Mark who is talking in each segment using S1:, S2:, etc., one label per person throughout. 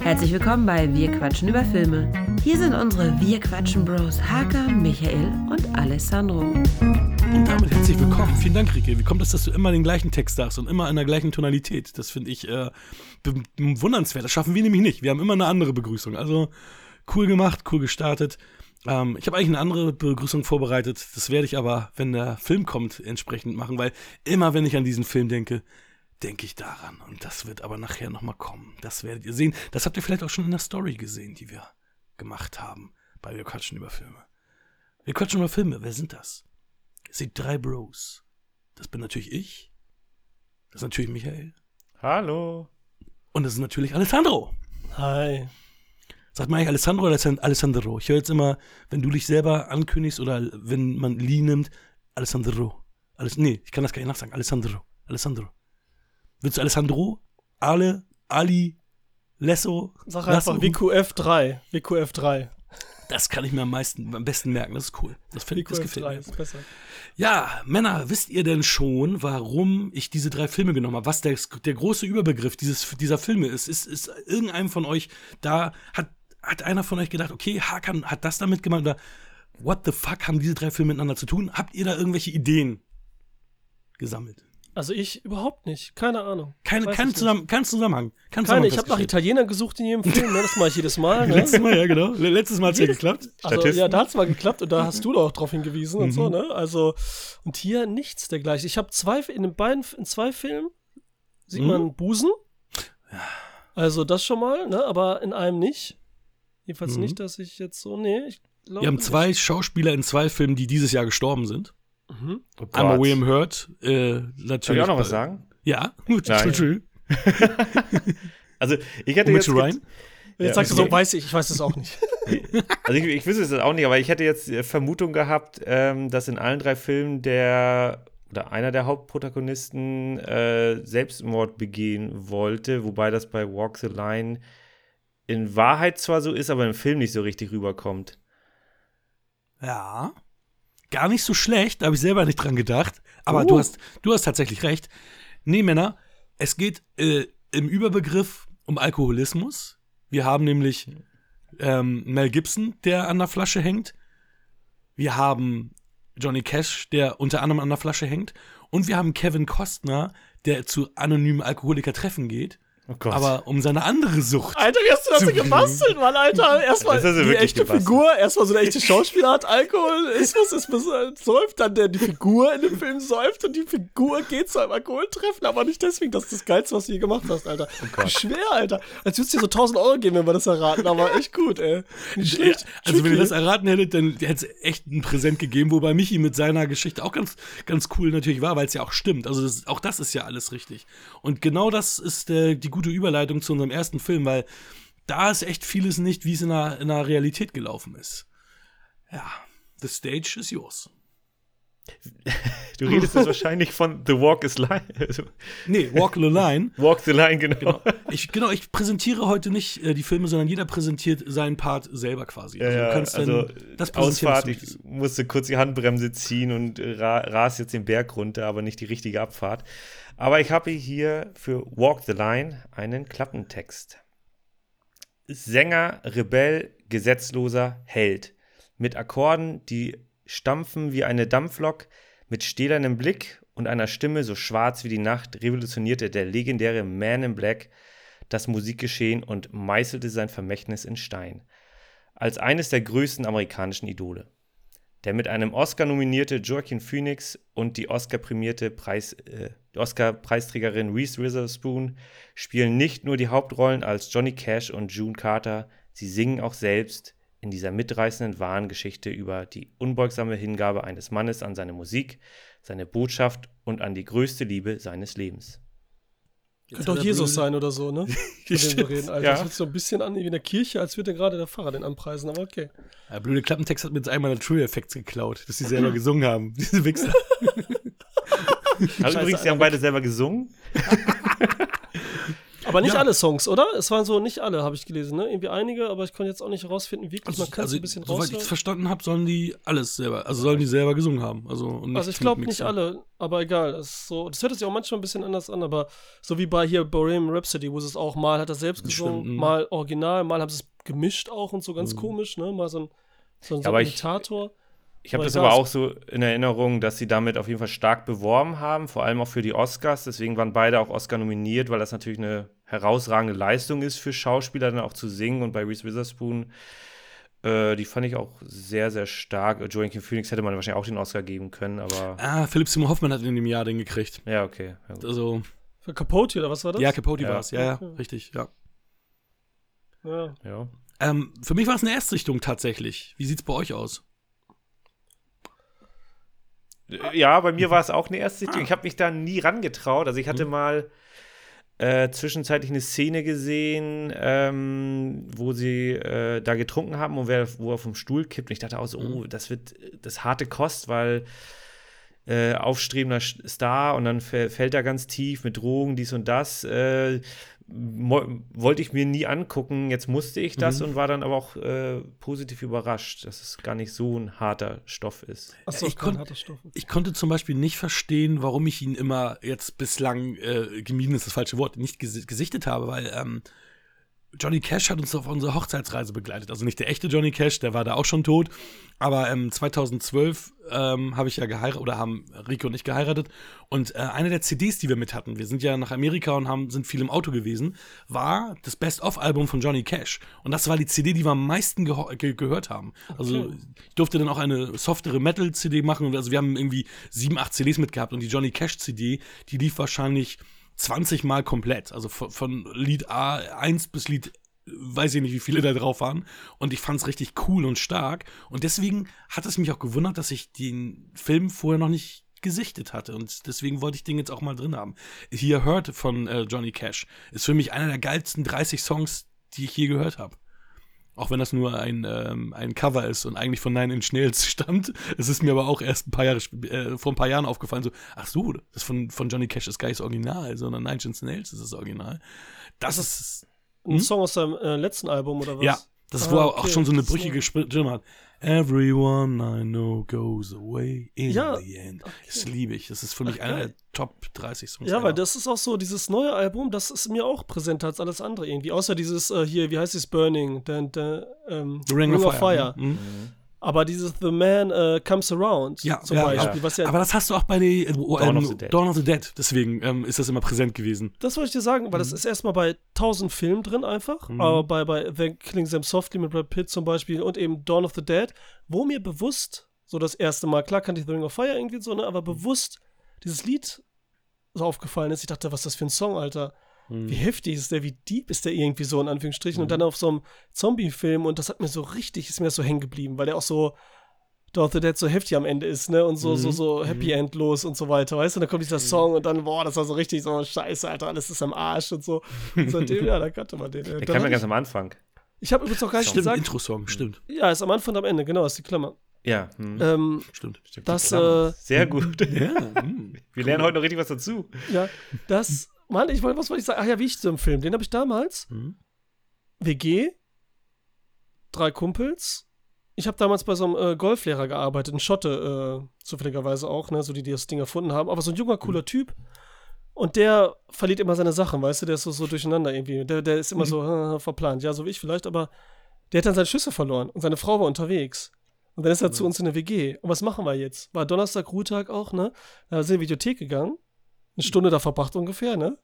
S1: Herzlich willkommen bei Wir quatschen über Filme. Hier sind unsere Wir quatschen Bros Haka, Michael und Alessandro.
S2: Und damit herzlich willkommen. Vielen Dank, Rike. Wie kommt es, dass du immer den gleichen Text sagst und immer in der gleichen Tonalität? Das finde ich äh, bewundernswert. Das schaffen wir nämlich nicht. Wir haben immer eine andere Begrüßung. Also cool gemacht, cool gestartet. Ähm, ich habe eigentlich eine andere Begrüßung vorbereitet. Das werde ich aber, wenn der Film kommt, entsprechend machen, weil immer, wenn ich an diesen Film denke, denke ich daran. Und das wird aber nachher nochmal kommen. Das werdet ihr sehen. Das habt ihr vielleicht auch schon in der Story gesehen, die wir gemacht haben bei Wir quatschen über Filme. Wir quatschen über Filme. Wer sind das? Ihr seht drei Bros. Das bin natürlich ich. Das ist natürlich Michael.
S3: Hallo.
S2: Und das ist natürlich Alessandro.
S4: Hi.
S2: Sagt man eigentlich Alessandro oder Alessandro? Ich höre jetzt immer, wenn du dich selber ankündigst oder wenn man Lee nimmt, Alessandro. Alles, nee, ich kann das gar nicht nachsagen. Alessandro. Alessandro. Willst du Alessandro? Ale? Ali? Lesso?
S4: Sag einfach WQF3. WQF3.
S2: Das kann ich mir am meisten, am besten merken. Das ist cool. Das, find, das gefällt mir.
S4: Ist besser.
S2: Ja, Männer, wisst ihr denn schon, warum ich diese drei Filme genommen habe? Was der, der große Überbegriff dieses, dieser Filme ist? Ist, ist irgendeinem von euch da, hat, hat einer von euch gedacht, okay, Hakan hat das damit gemacht oder what the fuck haben diese drei Filme miteinander zu tun? Habt ihr da irgendwelche Ideen gesammelt?
S4: Also ich überhaupt nicht. Keine Ahnung.
S2: Keine, kein, Zusammen, kein Zusammenhang. Kein
S4: Keine, ich habe nach Italienern gesucht in jedem Film, ne? das mache ich jedes Mal. Ne?
S2: Letztes Mal, ja genau. Letztes Mal hat es ja geklappt.
S4: Also, ja, da hat es mal geklappt und da hast du doch drauf hingewiesen mhm. und so, ne? Also, und hier nichts dergleichen. Ich habe zwei, in den beiden, in zwei Filmen sieht mhm. man Busen. Also das schon mal, ne? Aber in einem nicht. Jedenfalls mhm. nicht, dass ich jetzt so, nee, ich
S2: glaube. Wir haben zwei nicht. Schauspieler in zwei Filmen, die dieses Jahr gestorben sind. Mhm. Oh Einmal William Hurt, äh, natürlich.
S3: Soll ich auch noch was sagen?
S2: Ja,
S3: Nein. also, ich hätte jetzt.
S4: Ryan? Jetzt ja, sagst du so, weiß ich, ich weiß es auch nicht.
S3: also ich, ich wüsste es auch nicht, aber ich hätte jetzt äh, Vermutung gehabt, ähm, dass in allen drei Filmen der oder einer der Hauptprotagonisten äh, Selbstmord begehen wollte, wobei das bei Walk the Line in Wahrheit zwar so ist, aber im Film nicht so richtig rüberkommt.
S2: Ja gar nicht so schlecht, da habe ich selber nicht dran gedacht. Aber uh. du, hast, du hast tatsächlich recht. Nee, Männer, es geht äh, im Überbegriff um Alkoholismus. Wir haben nämlich ähm, Mel Gibson, der an der Flasche hängt. Wir haben Johnny Cash, der unter anderem an der Flasche hängt. Und wir haben Kevin Costner, der zu anonymen Alkoholiker-Treffen geht. Oh Gott. Aber um seine andere Sucht.
S4: Alter, wie hast du das denn gebastelt, Mann, Alter? Erstmal die echte gebastelt. Figur, erstmal so eine echte Schauspieler hat Alkoholismus, ist säuft, dann der die Figur in dem Film säuft und die Figur geht zu einem Alkoholtreffen, aber nicht deswegen, das ist das Geilste, was du je gemacht hast, Alter. Oh Schwer, Alter. Als würdest du dir so 1000 Euro geben, wenn wir das erraten, aber echt gut, ey.
S2: Nicht schlecht. Also, wenn ihr das erraten hättet, dann hätte es echt ein Präsent gegeben, wobei Michi mit seiner Geschichte auch ganz, ganz cool natürlich war, weil es ja auch stimmt. Also, das, auch das ist ja alles richtig. Und genau das ist äh, die gute Überleitung zu unserem ersten Film, weil da ist echt vieles nicht, wie es in der, in der Realität gelaufen ist. Ja, the stage is yours.
S3: Du redest jetzt wahrscheinlich von The Walk is Line. Also
S2: nee, Walk the Line.
S3: Walk the Line, genau.
S2: genau. Ich, genau, ich präsentiere heute nicht äh, die Filme, sondern jeder präsentiert seinen Part selber quasi.
S3: Also, ja, du kannst also das Ausfahrt, ich musste kurz die Handbremse ziehen und ra ras jetzt den Berg runter, aber nicht die richtige Abfahrt. Aber ich habe hier für Walk the Line einen Klappentext. Sänger, Rebell, Gesetzloser, Held. Mit Akkorden, die stampfen wie eine Dampflok, mit stählernem Blick und einer Stimme so schwarz wie die Nacht revolutionierte der legendäre Man in Black das Musikgeschehen und meißelte sein Vermächtnis in Stein. Als eines der größten amerikanischen Idole der mit einem Oscar nominierte Joaquin Phoenix und die Oscar-prämierte Preis, äh, Oscar-Preisträgerin Reese Witherspoon spielen nicht nur die Hauptrollen als Johnny Cash und June Carter, sie singen auch selbst in dieser mitreißenden wahren Geschichte über die unbeugsame Hingabe eines Mannes an seine Musik, seine Botschaft und an die größte Liebe seines Lebens.
S4: Könnte auch Jesus sein oder so, ne? Mit dem reden, Alter. Ja. Das hört sich so ein bisschen an wie in der Kirche, als würde gerade der Pfarrer den anpreisen, aber okay.
S2: Der blöde Klappentext hat mir jetzt einmal der True Effects geklaut, dass sie selber gesungen haben, diese Wichser.
S3: also übrigens, sie haben beide selber gesungen.
S4: Aber nicht ja. alle Songs, oder? Es waren so nicht alle, habe ich gelesen, ne? Irgendwie einige, aber ich konnte jetzt auch nicht herausfinden, wirklich. Also, man kann also, ein bisschen
S2: Soweit ich es verstanden habe, sollen die alles selber, also sollen die selber gesungen haben. Also,
S4: also ich glaube nicht alle, aber egal. Das, ist so, das hört sich auch manchmal ein bisschen anders an, aber so wie bei hier Bohemian Rhapsody, wo es auch mal hat er selbst gesungen, Stimmt, mal original, mal haben sie es gemischt auch und so ganz mhm. komisch, ne? Mal so ein, so ein,
S3: so ein Imitator. Ich habe das aber auch so in Erinnerung, dass sie damit auf jeden Fall stark beworben haben, vor allem auch für die Oscars. Deswegen waren beide auch Oscar nominiert, weil das natürlich eine herausragende Leistung ist für Schauspieler, dann auch zu singen. Und bei Reese Witherspoon, äh, die fand ich auch sehr, sehr stark. Joaquin Phoenix hätte man wahrscheinlich auch den Oscar geben können, aber.
S2: Ah, Philipp Simon Hoffmann hat in dem Jahr den gekriegt.
S3: Ja, okay. Ja,
S2: also.
S4: Für Capote oder was war das?
S2: Ja, Capote ja. war es. Ja, ja, richtig, ja.
S3: Ja. ja.
S2: Ähm, für mich war es eine Erstrichtung tatsächlich. Wie sieht es bei euch aus?
S3: Ja, bei mir war es auch eine Erstsichtung. Ah. Ich habe mich da nie rangetraut. Also ich hatte mhm. mal äh, zwischenzeitlich eine Szene gesehen, ähm, wo sie äh, da getrunken haben und wer, wo er vom Stuhl kippt. Und ich dachte auch so, oh, mhm. das wird das harte Kost, weil äh, aufstrebender Star und dann fällt er ganz tief mit Drogen, dies und das. Äh, wollte ich mir nie angucken. Jetzt musste ich das mhm. und war dann aber auch äh, positiv überrascht, dass es gar nicht so ein harter Stoff ist.
S2: Achso, ich, kon ich konnte zum Beispiel nicht verstehen, warum ich ihn immer jetzt bislang äh, gemieden ist das falsche Wort, nicht ges gesichtet habe, weil ähm, Johnny Cash hat uns auf unsere Hochzeitsreise begleitet. Also nicht der echte Johnny Cash, der war da auch schon tot. Aber ähm, 2012 ähm, habe ich ja geheiratet, oder haben Rico und ich geheiratet. Und äh, eine der CDs, die wir mit hatten, wir sind ja nach Amerika und haben, sind viel im Auto gewesen, war das Best-of-Album von Johnny Cash. Und das war die CD, die wir am meisten ge gehört haben. Also okay. ich durfte dann auch eine softere Metal-CD machen. Also wir haben irgendwie sieben, acht CDs mitgehabt. Und die Johnny Cash-CD, die lief wahrscheinlich 20 Mal komplett. Also von, von Lied A1 bis Lied weiß ich nicht, wie viele da drauf waren. Und ich fand es richtig cool und stark. Und deswegen hat es mich auch gewundert, dass ich den Film vorher noch nicht gesichtet hatte. Und deswegen wollte ich den jetzt auch mal drin haben. Hier Hurt von äh, Johnny Cash ist für mich einer der geilsten 30 Songs, die ich je gehört habe. Auch wenn das nur ein, ähm, ein Cover ist und eigentlich von Nine Inch Nails stammt. Es ist mir aber auch erst ein paar Jahre, äh, vor ein paar Jahren aufgefallen, so, ach so, das von, von Johnny Cash ist gar nicht das Original, sondern Nine Inch Nails ist das Original. Das, das ist
S4: ein hm? Song aus seinem äh, letzten Album oder was?
S2: Ja, das, ah, wo er okay. auch schon so eine brüchige Stimme hat. Everyone I know goes away in ja, the end. Okay. Das liebe ich. Das ist für mich Ach, einer der Top 30 Songs.
S4: Ja, weil das ist auch so, dieses neue Album, das ist mir auch präsenter als alles andere irgendwie. Außer dieses äh, hier, wie heißt es, Burning, the, the, ähm,
S2: Ring, Ring, of, Fire.
S4: Fire. Mhm. Aber dieses The Man uh, Comes Around
S2: ja, zum ja, Beispiel. Ja. Ja aber das hast du auch bei der, äh, Dawn, of the Dead. Dawn of the Dead. Deswegen ähm, ist das immer präsent gewesen.
S4: Das wollte ich dir sagen, weil mhm. das ist erstmal bei tausend Filmen drin einfach. Mhm. Aber bei, bei The Killing Them Softly mit Brad Pitt zum Beispiel und eben Dawn of the Dead, wo mir bewusst, so das erste Mal, klar kannte ich The Ring of Fire irgendwie so, ne, aber bewusst dieses Lied so aufgefallen ist. Ich dachte, was ist das für ein Song, Alter? Mhm. Wie heftig ist der, wie deep ist der irgendwie so, in Anführungsstrichen. Mhm. Und dann auf so einem Zombie-Film und das hat mir so richtig, ist mir so hängen geblieben, weil der auch so of the Dead so heftig am Ende ist, ne? Und so, mhm. so, so Happy mhm. End los und so weiter, weißt du? Und dann kommt dieser mhm. Song und dann, boah, das war so richtig so, scheiße, Alter, alles ist am Arsch und so. Und seitdem, ja, da kannte man den.
S3: Der kam ja ganz am Anfang.
S4: Ich habe übrigens noch gar nicht
S2: stimmt,
S4: gesagt.
S2: Intro-Song, stimmt.
S4: Ja, ist am Anfang und am Ende, genau, ist die Klammer.
S3: Ja,
S4: hm. ähm,
S2: stimmt. stimmt
S4: das, äh,
S3: Sehr gut. ja, hm. Wir lernen heute noch richtig was dazu.
S4: Ja, das Mann, ich wollte, was wollte ich sagen? Ach ja, wie ich zum Film. Den habe ich damals. Mhm. WG, drei Kumpels. Ich habe damals bei so einem äh, Golflehrer gearbeitet, ein Schotte, äh, zufälligerweise auch, ne, so die, die das Ding erfunden haben. Aber so ein junger, cooler mhm. Typ. Und der verliert immer seine Sachen, weißt du, der ist so, so durcheinander irgendwie. Der, der ist immer mhm. so äh, verplant. Ja, so wie ich vielleicht, aber der hat dann seine Schüsse verloren und seine Frau war unterwegs. Und dann ist er mhm. zu uns in der WG. Und was machen wir jetzt? War Donnerstag, Ruhetag auch, ne? Da sind wir in die Videothek gegangen eine Stunde da verbracht ungefähr, ne?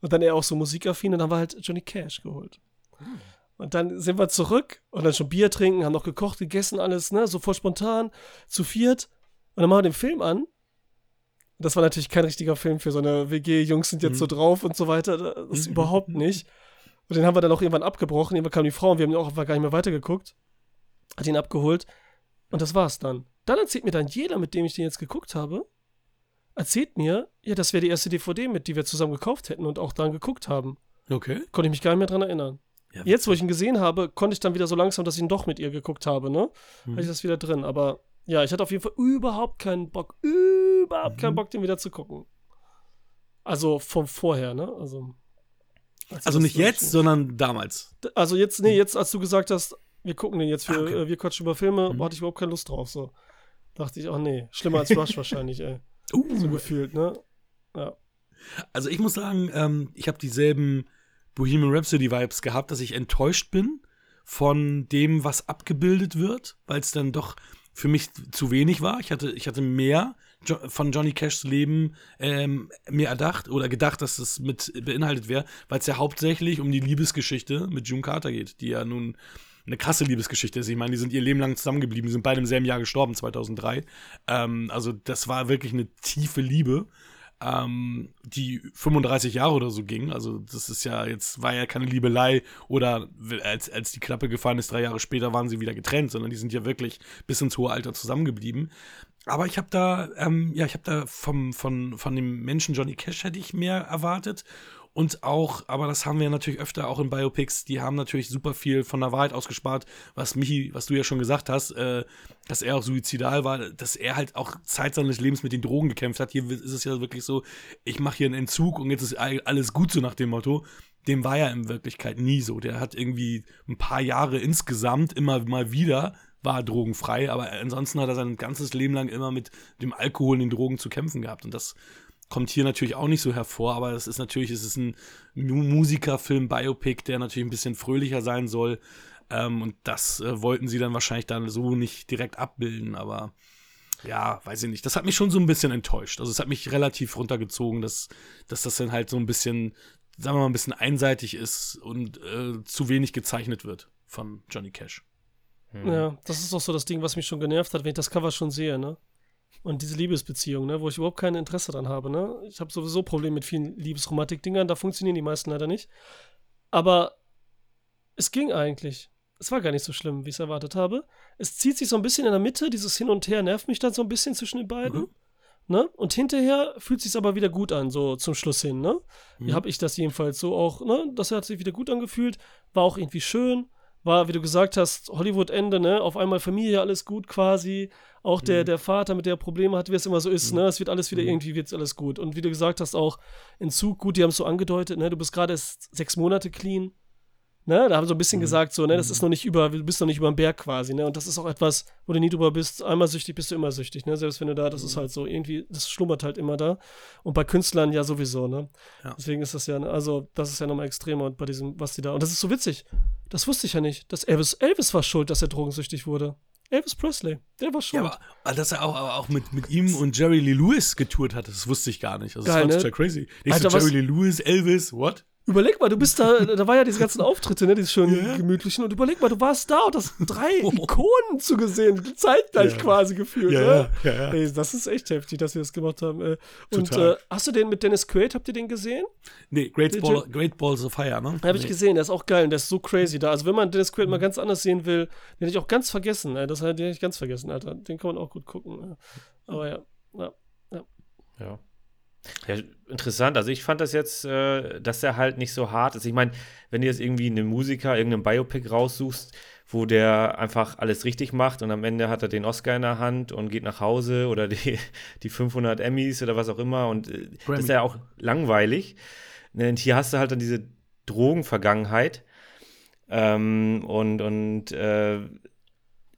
S4: Und dann er auch so musikaffin und dann haben wir halt Johnny Cash geholt. Hm. Und dann sind wir zurück und dann schon Bier trinken, haben noch gekocht, gegessen, alles, ne? So voll spontan, zu viert. Und dann machen wir den Film an. Das war natürlich kein richtiger Film für so eine WG, Jungs sind jetzt mhm. so drauf und so weiter. Das ist mhm. überhaupt nicht. Und den haben wir dann auch irgendwann abgebrochen. Irgendwann kam die Frau und wir haben auch gar nicht mehr weitergeguckt. Hat ihn abgeholt. Und das war's dann. Dann erzählt mir dann jeder, mit dem ich den jetzt geguckt habe, erzählt mir, ja, das wäre die erste DVD, mit die wir zusammen gekauft hätten und auch dann geguckt haben.
S2: Okay.
S4: Konnte ich mich gar nicht mehr dran erinnern. Ja, Jetzt, wo ich ihn gesehen habe, konnte ich dann wieder so langsam, dass ich ihn doch mit ihr geguckt habe, ne? Mhm. Hatte ich das wieder drin. Aber ja, ich hatte auf jeden Fall überhaupt keinen Bock, überhaupt mhm. keinen Bock, den wieder zu gucken. Also vom vorher, ne? Also.
S2: Also nicht jetzt, sondern damals.
S4: Also jetzt, nee, jetzt, als du gesagt hast, wir gucken den jetzt für, ah, okay. äh, wir quatschen über Filme, mhm. hatte ich überhaupt keine Lust drauf. So. Dachte ich, ach nee, schlimmer als Rush wahrscheinlich, ey. Uh. So gefühlt, ne? Ja.
S2: Also ich muss sagen, ähm, ich habe dieselben Bohemian Rhapsody-Vibes gehabt, dass ich enttäuscht bin von dem, was abgebildet wird, weil es dann doch für mich zu wenig war. Ich hatte, ich hatte mehr jo von Johnny Cashs Leben ähm, mir erdacht oder gedacht, dass das mit beinhaltet wäre, weil es ja hauptsächlich um die Liebesgeschichte mit June Carter geht, die ja nun eine krasse Liebesgeschichte ist. Ich meine, die sind ihr Leben lang zusammengeblieben, die sind beide im selben Jahr gestorben, 2003. Ähm, also das war wirklich eine tiefe Liebe ähm, die 35 Jahre oder so ging. Also das ist ja jetzt, war ja keine Liebelei oder als, als die Klappe gefallen ist, drei Jahre später waren sie wieder getrennt, sondern die sind ja wirklich bis ins hohe Alter zusammengeblieben. Aber ich habe da, ähm, ja, ich habe da vom, von, von dem Menschen Johnny Cash hätte ich mehr erwartet. Und auch, aber das haben wir natürlich öfter auch in Biopics, die haben natürlich super viel von der Wahrheit ausgespart, was Michi, was du ja schon gesagt hast, äh, dass er auch suizidal war, dass er halt auch Zeit seines Lebens mit den Drogen gekämpft hat. Hier ist es ja wirklich so, ich mache hier einen Entzug und jetzt ist alles gut so nach dem Motto. Dem war ja in Wirklichkeit nie so. Der hat irgendwie ein paar Jahre insgesamt immer mal wieder war drogenfrei, aber ansonsten hat er sein ganzes Leben lang immer mit dem Alkohol und den Drogen zu kämpfen gehabt. Und das kommt hier natürlich auch nicht so hervor, aber es ist natürlich, es ist ein Musikerfilm, Biopic, der natürlich ein bisschen fröhlicher sein soll. Ähm, und das äh, wollten sie dann wahrscheinlich dann so nicht direkt abbilden, aber ja, weiß ich nicht. Das hat mich schon so ein bisschen enttäuscht. Also es hat mich relativ runtergezogen, dass, dass das dann halt so ein bisschen, sagen wir mal, ein bisschen einseitig ist und äh, zu wenig gezeichnet wird von Johnny Cash.
S4: Hm. Ja, das ist auch so das Ding, was mich schon genervt hat, wenn ich das Cover schon sehe, ne? Und diese Liebesbeziehung, ne, wo ich überhaupt kein Interesse dran habe, ne? Ich habe sowieso Probleme mit vielen Liebesromantik-Dingern, da funktionieren die meisten leider nicht. Aber es ging eigentlich. Es war gar nicht so schlimm, wie ich es erwartet habe. Es zieht sich so ein bisschen in der Mitte, dieses Hin und Her nervt mich dann so ein bisschen zwischen den beiden. Mhm. Ne? Und hinterher fühlt es sich aber wieder gut an, so zum Schluss hin, ne? Mhm. Wie habe ich das jedenfalls so auch, ne? Das hat sich wieder gut angefühlt, war auch irgendwie schön war, wie du gesagt hast, Hollywood-Ende, ne? Auf einmal Familie, alles gut quasi. Auch der, mhm. der Vater, mit der Probleme hat, wie es immer so ist, mhm. ne? Es wird alles wieder, mhm. irgendwie wird alles gut. Und wie du gesagt hast, auch Entzug, gut, die haben es so angedeutet, ne? Du bist gerade erst sechs Monate clean. Ne, da haben sie so ein bisschen mhm. gesagt, so, ne, das ist noch nicht über, du bist noch nicht über den Berg quasi, ne, und das ist auch etwas, wo du nie drüber bist, einmal süchtig bist du immer süchtig, ne, selbst wenn du da, das mhm. ist halt so, irgendwie, das schlummert halt immer da und bei Künstlern ja sowieso, ne, ja. deswegen ist das ja, also, das ist ja nochmal extremer bei diesem, was die da, und das ist so witzig, das wusste ich ja nicht, dass Elvis, Elvis war schuld, dass er drogensüchtig wurde. Elvis Presley, der war schuld. Ja,
S2: aber dass er auch, aber auch mit, mit ihm und Jerry Lee Lewis getourt hat, das wusste ich gar nicht. Also, das Geil, war ne? crazy. Ich Alter, Jerry Lee Lewis, Elvis, what?
S4: Überleg mal, du bist da, da war ja diese ganzen Auftritte, ne, diese schönen yeah. gemütlichen, und überleg mal, du warst da und hast drei Ikonen zu gesehen, zeitgleich yeah. quasi gefühlt, ja, ne? Ja, ja. Ey, das ist echt heftig, dass wir das gemacht haben. Äh. Und äh, hast du den mit Dennis Quaid, habt ihr den gesehen?
S2: Nee, Great, Ball, Great Balls of Fire, ne?
S4: Hab ich gesehen, der ist auch geil und der ist so crazy da. Also wenn man Dennis Quaid mal ganz anders sehen will, den hätte ich auch ganz vergessen, ey. Das den hätte ich ganz vergessen, Alter. Den kann man auch gut gucken. Aber ja, ja,
S3: ja. Ja. Ja, interessant. Also ich fand das jetzt, äh, dass er halt nicht so hart ist. Ich meine, wenn du jetzt irgendwie einen Musiker, irgendeinen Biopic raussuchst, wo der einfach alles richtig macht und am Ende hat er den Oscar in der Hand und geht nach Hause oder die, die 500 Emmys oder was auch immer und äh, das ist ja auch langweilig. Und hier hast du halt dann diese Drogenvergangenheit ähm, und, und äh,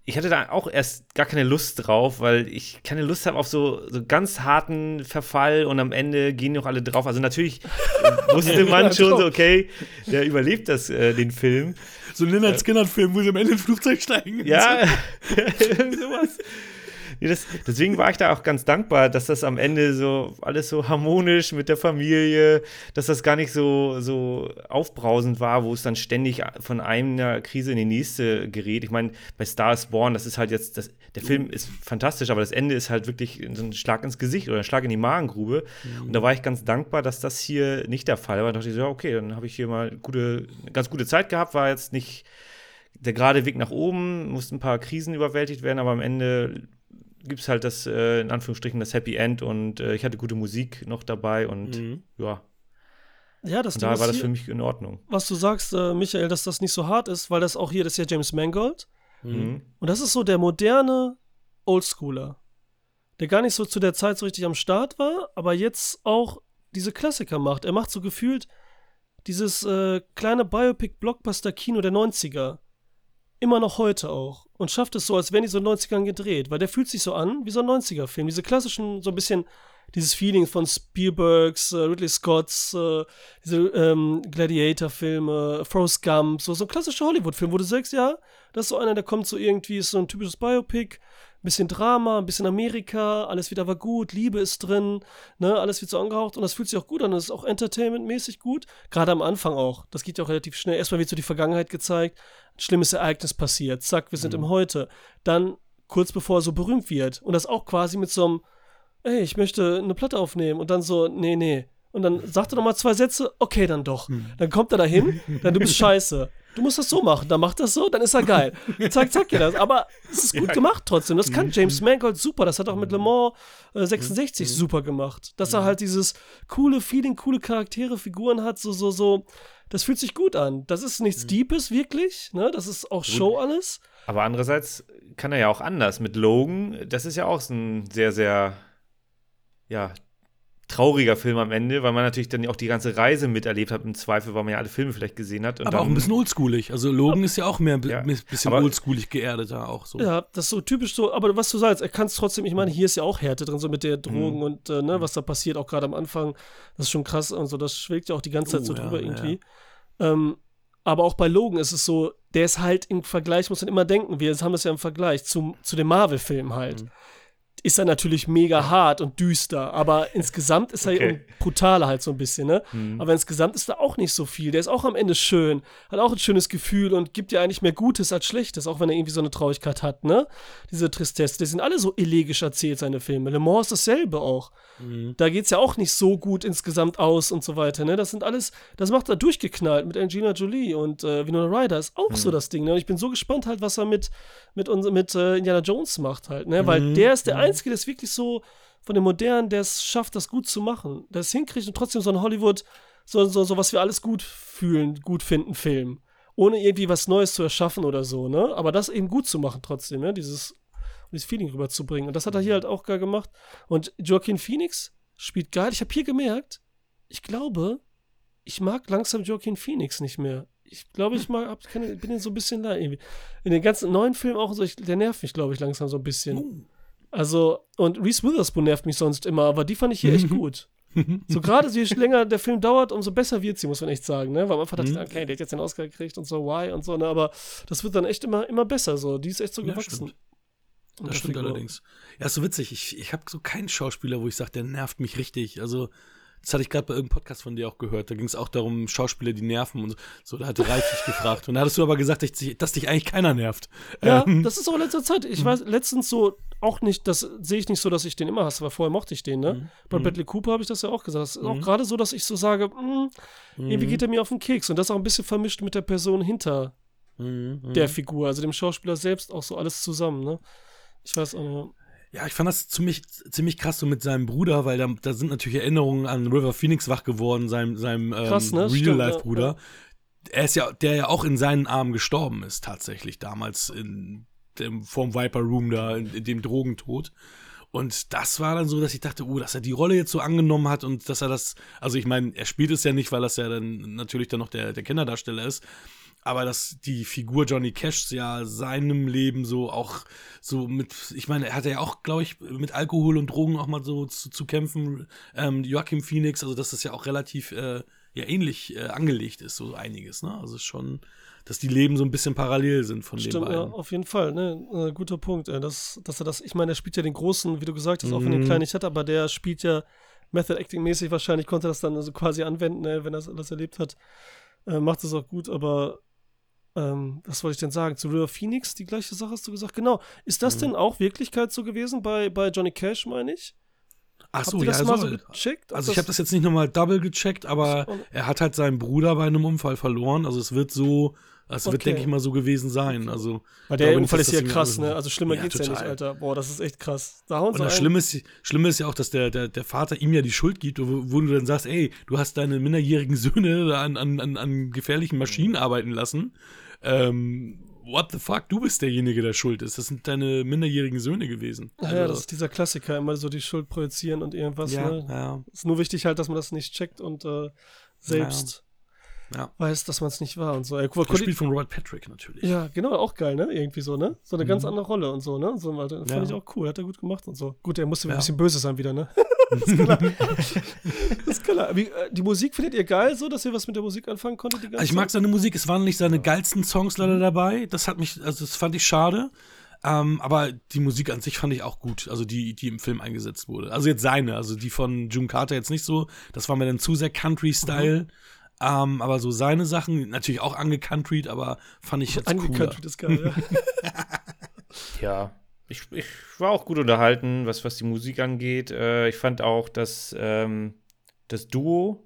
S3: ich hatte da auch erst gar keine Lust drauf, weil ich keine Lust habe auf so, so ganz harten Verfall und am Ende gehen noch alle drauf. Also natürlich wusste man schon so, okay, der überlebt das, äh, den Film.
S2: So ein Leonard Skinner-Film, wo sie am Ende ins Flugzeug steigen.
S3: Ja, sowas das, deswegen war ich da auch ganz dankbar, dass das am Ende so alles so harmonisch mit der Familie, dass das gar nicht so, so aufbrausend war, wo es dann ständig von einer Krise in die nächste gerät. Ich meine, bei Star is Born, das ist halt jetzt, das, der Film ist fantastisch, aber das Ende ist halt wirklich so ein Schlag ins Gesicht oder ein Schlag in die Magengrube. Mhm. Und da war ich ganz dankbar, dass das hier nicht der Fall war. Da dachte ich so, ja, okay, dann habe ich hier mal gute, ganz gute Zeit gehabt, war jetzt nicht der gerade Weg nach oben, mussten ein paar Krisen überwältigt werden, aber am Ende gibt es halt das, äh, in Anführungsstrichen, das Happy End und äh, ich hatte gute Musik noch dabei und mhm. ja.
S4: Ja, das
S3: da war das für mich in Ordnung.
S4: Was du sagst, äh, Michael, dass das nicht so hart ist, weil das auch hier, das ist ja James Mangold. Mhm. Und das ist so der moderne Oldschooler, der gar nicht so zu der Zeit so richtig am Start war, aber jetzt auch diese Klassiker macht. Er macht so gefühlt dieses äh, kleine Biopic-Blockbuster-Kino der 90er. Immer noch heute auch. Und schafft es so, als wären die so in den 90ern gedreht. Weil der fühlt sich so an wie so ein 90er-Film. Diese klassischen, so ein bisschen dieses Feeling von Spielbergs, äh, Ridley Scotts, äh, diese ähm, Gladiator-Filme, Forrest Gump, so, so ein klassischer Hollywood-Film, wo du sagst, ja, das ist so einer, der kommt so irgendwie, ist so ein typisches Biopic, bisschen Drama, ein bisschen Amerika, alles wieder war gut, Liebe ist drin, ne, alles wird so angehaucht und das fühlt sich auch gut an, das ist auch entertainmentmäßig gut, gerade am Anfang auch, das geht ja auch relativ schnell, erstmal wird so die Vergangenheit gezeigt, ein schlimmes Ereignis passiert, zack, wir sind mhm. im Heute, dann kurz bevor er so berühmt wird und das auch quasi mit so einem ey, ich möchte eine Platte aufnehmen. Und dann so, nee, nee. Und dann sagt er nochmal zwei Sätze, okay, dann doch. Hm. Dann kommt er dahin, dann du bist scheiße. Du musst das so machen, dann macht das so, dann ist er geil. zack, zack, ja das. Aber es ist gut ja. gemacht trotzdem. Das kann mhm. James Mangold super. Das hat auch mit Le Mans äh, 66 mhm. super gemacht. Dass er halt dieses coole Feeling, coole Charaktere, Figuren hat, so, so, so. Das fühlt sich gut an. Das ist nichts mhm. Deepes, wirklich. Ne? Das ist auch Show alles.
S3: Aber andererseits kann er ja auch anders. Mit Logan, das ist ja auch so ein sehr, sehr ja, trauriger Film am Ende, weil man natürlich dann auch die ganze Reise miterlebt hat, im Zweifel, weil man ja alle Filme vielleicht gesehen hat.
S2: aber auch ein bisschen oldschoolig. Also Logan ja, ist ja auch mehr ein ja, bisschen oldschoolig geerdeter auch so.
S4: Ja, das ist so typisch so, aber was du sagst, er kann es trotzdem, ich meine, hier ist ja auch Härte drin, so mit der Drogen mhm. und äh, ne, was da passiert, auch gerade am Anfang, das ist schon krass und so, das schwelgt ja auch die ganze Zeit oh, so drüber ja, irgendwie. Ähm, aber auch bei Logan ist es so, der ist halt im Vergleich, muss man immer denken, wir haben das ja im Vergleich zu, zu dem Marvel-Film halt. Mhm ist er natürlich mega hart und düster, aber insgesamt ist er okay. brutaler halt so ein bisschen, ne? Mhm. Aber insgesamt ist da auch nicht so viel. Der ist auch am Ende schön, hat auch ein schönes Gefühl und gibt ja eigentlich mehr Gutes als Schlechtes, auch wenn er irgendwie so eine Traurigkeit hat, ne? Diese Tristesse, die sind alle so elegisch erzählt, seine Filme. Le Mans ist dasselbe auch. Mhm. Da geht's ja auch nicht so gut insgesamt aus und so weiter, ne? Das sind alles, das macht er durchgeknallt mit Angelina Jolie und äh, Winona Ryder ist auch mhm. so das Ding, ne? Und ich bin so gespannt halt, was er mit, mit, uns, mit äh, Indiana Jones macht halt, ne? Weil mhm. der ist der. Einzige, der ist wirklich so von den Modernen, der es schafft, das gut zu machen. Der es hinkriegt und trotzdem so ein Hollywood, so, so, so was wir alles gut fühlen, gut finden, Film. Ohne irgendwie was Neues zu erschaffen oder so, ne? Aber das eben gut zu machen trotzdem, ne? Dieses, dieses Feeling rüberzubringen. Und das hat er hier halt auch geil gemacht. Und Joaquin Phoenix spielt geil. Ich habe hier gemerkt, ich glaube, ich mag langsam Joaquin Phoenix nicht mehr. Ich glaube, ich mag, bin ihn so ein bisschen da irgendwie. In den ganzen neuen Filmen auch so, ich, der nervt mich, glaube ich, langsam so ein bisschen. Also, und Reese Witherspoon nervt mich sonst immer, aber die fand ich hier echt gut. so gerade je länger der Film dauert, umso besser wird sie, muss man echt sagen, ne? Weil man einfach dachte, mhm. okay, der hat jetzt den Oscar gekriegt und so, why und so, ne? Aber das wird dann echt immer, immer besser, so. Die ist echt so gewachsen.
S2: Ja, das stimmt allerdings. Ja, ist so witzig. Ich, ich habe so keinen Schauspieler, wo ich sage, der nervt mich richtig. Also, das hatte ich gerade bei irgendeinem Podcast von dir auch gehört. Da ging es auch darum, Schauspieler, die nerven und so. so da hatte Ralf dich gefragt. Und da hattest du aber gesagt, dass, dass dich eigentlich keiner nervt.
S4: Ja, ähm. das ist auch in letzter Zeit. Ich weiß, letztens so auch nicht, das sehe ich nicht so, dass ich den immer hasse, weil vorher mochte ich den, ne? Mhm. Bei mhm. Bradley Cooper habe ich das ja auch gesagt. Das ist mhm. auch gerade so, dass ich so sage, mh, mm, irgendwie mhm. geht er mir auf den Keks. Und das auch ein bisschen vermischt mit der Person hinter mhm. der Figur, also dem Schauspieler selbst auch so alles zusammen, ne? Ich weiß auch nicht.
S2: Ja, ich fand das ziemlich, ziemlich krass so mit seinem Bruder, weil da, da sind natürlich Erinnerungen an River Phoenix wach geworden, seinem, seinem ähm, ne? Real-Life-Bruder. Ja, Er ist ja, der ja auch in seinen Armen gestorben ist, tatsächlich, damals in dem, vorm Viper Room da, in, in dem Drogentod. Und das war dann so, dass ich dachte, oh, dass er die Rolle jetzt so angenommen hat und dass er das, also ich meine, er spielt es ja nicht, weil das ja dann natürlich dann noch der, der Kinderdarsteller ist, aber dass die Figur Johnny Cash ja seinem Leben so auch so mit, ich meine, er hatte ja auch, glaube ich, mit Alkohol und Drogen auch mal so zu, zu kämpfen. Ähm, Joachim Phoenix, also dass das ja auch relativ äh, ja ähnlich äh, angelegt ist, so einiges, ne? Also schon, dass die Leben so ein bisschen parallel sind von Stimmt, den beiden.
S4: Ja, auf jeden Fall, ne? Äh, guter Punkt, äh, dass, dass er das, ich meine, er spielt ja den großen, wie du gesagt hast, auch wenn er den mhm. kleinen nicht hat, aber der spielt ja Method Acting mäßig wahrscheinlich, konnte das dann also quasi anwenden, ne, wenn er das erlebt hat. Äh, macht es auch gut, aber ähm, was wollte ich denn sagen? Zu River Phoenix, die gleiche Sache hast du gesagt. Genau. Ist das mhm. denn auch Wirklichkeit so gewesen bei, bei Johnny Cash, meine ich?
S2: Ach so, ja, das mal so gecheckt? Also ich habe das jetzt nicht nochmal double gecheckt, aber er hat halt seinen Bruder bei einem Unfall verloren. Also es wird so, es okay. wird, denke ich mal, so gewesen sein. Also,
S4: Weil der Unfall ist ja krass, ne? Also schlimmer ja, geht's total. ja nicht, Alter. Boah, das ist echt krass.
S2: Da hauen Und das Schlimme ist, Schlimme ist ja auch, dass der, der, der Vater ihm ja die Schuld gibt, wo, wo du dann sagst, ey, du hast deine minderjährigen Söhne an, an, an, an gefährlichen Maschinen arbeiten lassen ähm, what the fuck, du bist derjenige, der schuld ist. Das sind deine minderjährigen Söhne gewesen.
S4: Also, ja, das ist dieser Klassiker, immer so die Schuld projizieren und irgendwas. Ja, ne? ja. Ist nur wichtig halt, dass man das nicht checkt und äh, selbst ja. weiß, dass man es nicht war und so. Er
S2: spielt von Robert Patrick natürlich.
S4: Ja, genau, auch geil, ne? Irgendwie so, ne? So eine mhm. ganz andere Rolle und so, ne? So, das fand ich auch cool, hat er gut gemacht und so. Gut, er musste ja. ein bisschen böse sein wieder, ne? das ist klar. das ist klar. Wie, äh, die Musik findet ihr geil, so, dass ihr was mit der Musik anfangen konntet?
S2: also ich mag seine Musik, es waren nicht seine geilsten Songs leider dabei. Das hat mich, also das fand ich schade. Ähm, aber die Musik an sich fand ich auch gut, also die, die im Film eingesetzt wurde. Also jetzt seine, also die von June Carter jetzt nicht so. Das war mir dann zu sehr Country-Style. Mhm. Ähm, aber so seine Sachen, natürlich auch angecountryt, aber fand ich jetzt Angecountryt ist geil,
S3: ja. ja. Ich, ich, war auch gut unterhalten, was, was die Musik angeht. Äh, ich fand auch, dass ähm, das Duo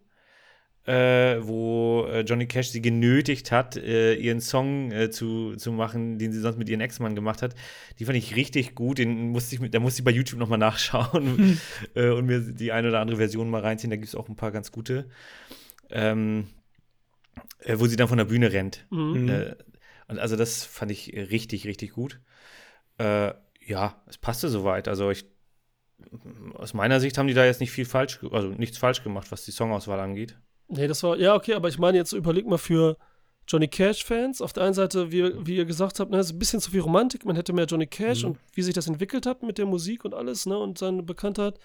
S3: äh, wo äh, Johnny Cash sie genötigt hat, äh, ihren Song äh, zu, zu machen, den sie sonst mit ihrem Ex-Mann gemacht hat. Die fand ich richtig gut. Den musste ich, da musste ich bei YouTube nochmal nachschauen hm. und mir die eine oder andere Version mal reinziehen. Da gibt es auch ein paar ganz gute. Ähm, wo sie dann von der Bühne rennt. Mhm. und also das fand ich richtig, richtig gut. ja, es passte soweit. Also ich aus meiner Sicht haben die da jetzt nicht viel falsch, also nichts falsch gemacht, was die Songauswahl angeht.
S4: Nee, das war, ja, okay, aber ich meine jetzt, überleg mal für Johnny Cash-Fans. Auf der einen Seite, wie, wie ihr gesagt habt, ne, ist ein bisschen zu viel Romantik. Man hätte mehr Johnny Cash mhm. und wie sich das entwickelt hat mit der Musik und alles, ne, und seine Bekanntheit.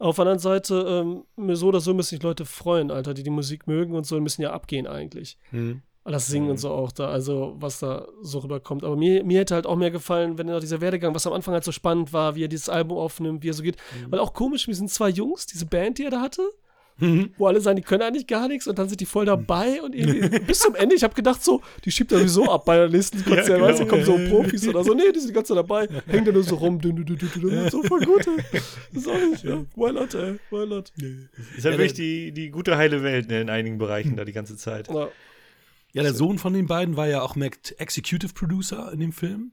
S4: Auf der anderen Seite, ähm, so oder so müssen sich Leute freuen, Alter, die die Musik mögen und so, müssen ja abgehen eigentlich. Mhm. Das Singen mhm. und so auch da, also was da so rüberkommt. Aber mir, mir hätte halt auch mehr gefallen, wenn er dieser Werdegang, was am Anfang halt so spannend war, wie er dieses Album aufnimmt, wie er so geht. Mhm. Weil auch komisch, wir sind zwei Jungs, diese Band, die er da hatte, Mhm. wo alle sagen, die können eigentlich gar nichts und dann sind die voll dabei und bis zum Ende, ich habe gedacht so, die schiebt er sowieso ab bei der nächsten Konzert, ja, genau. weißt du, kommen so Profis oder so, nee, die sind die ganze Zeit dabei, hängen da nur so rum, dün, dün, dün, so voll gut, ey. Das ist auch nicht, ja, why not, ey, why not.
S3: Ist halt wirklich die, die gute heile Welt ne, in einigen Bereichen da die ganze Zeit.
S2: Ja. Ja, der Sohn von den beiden war ja auch Executive Producer in dem Film.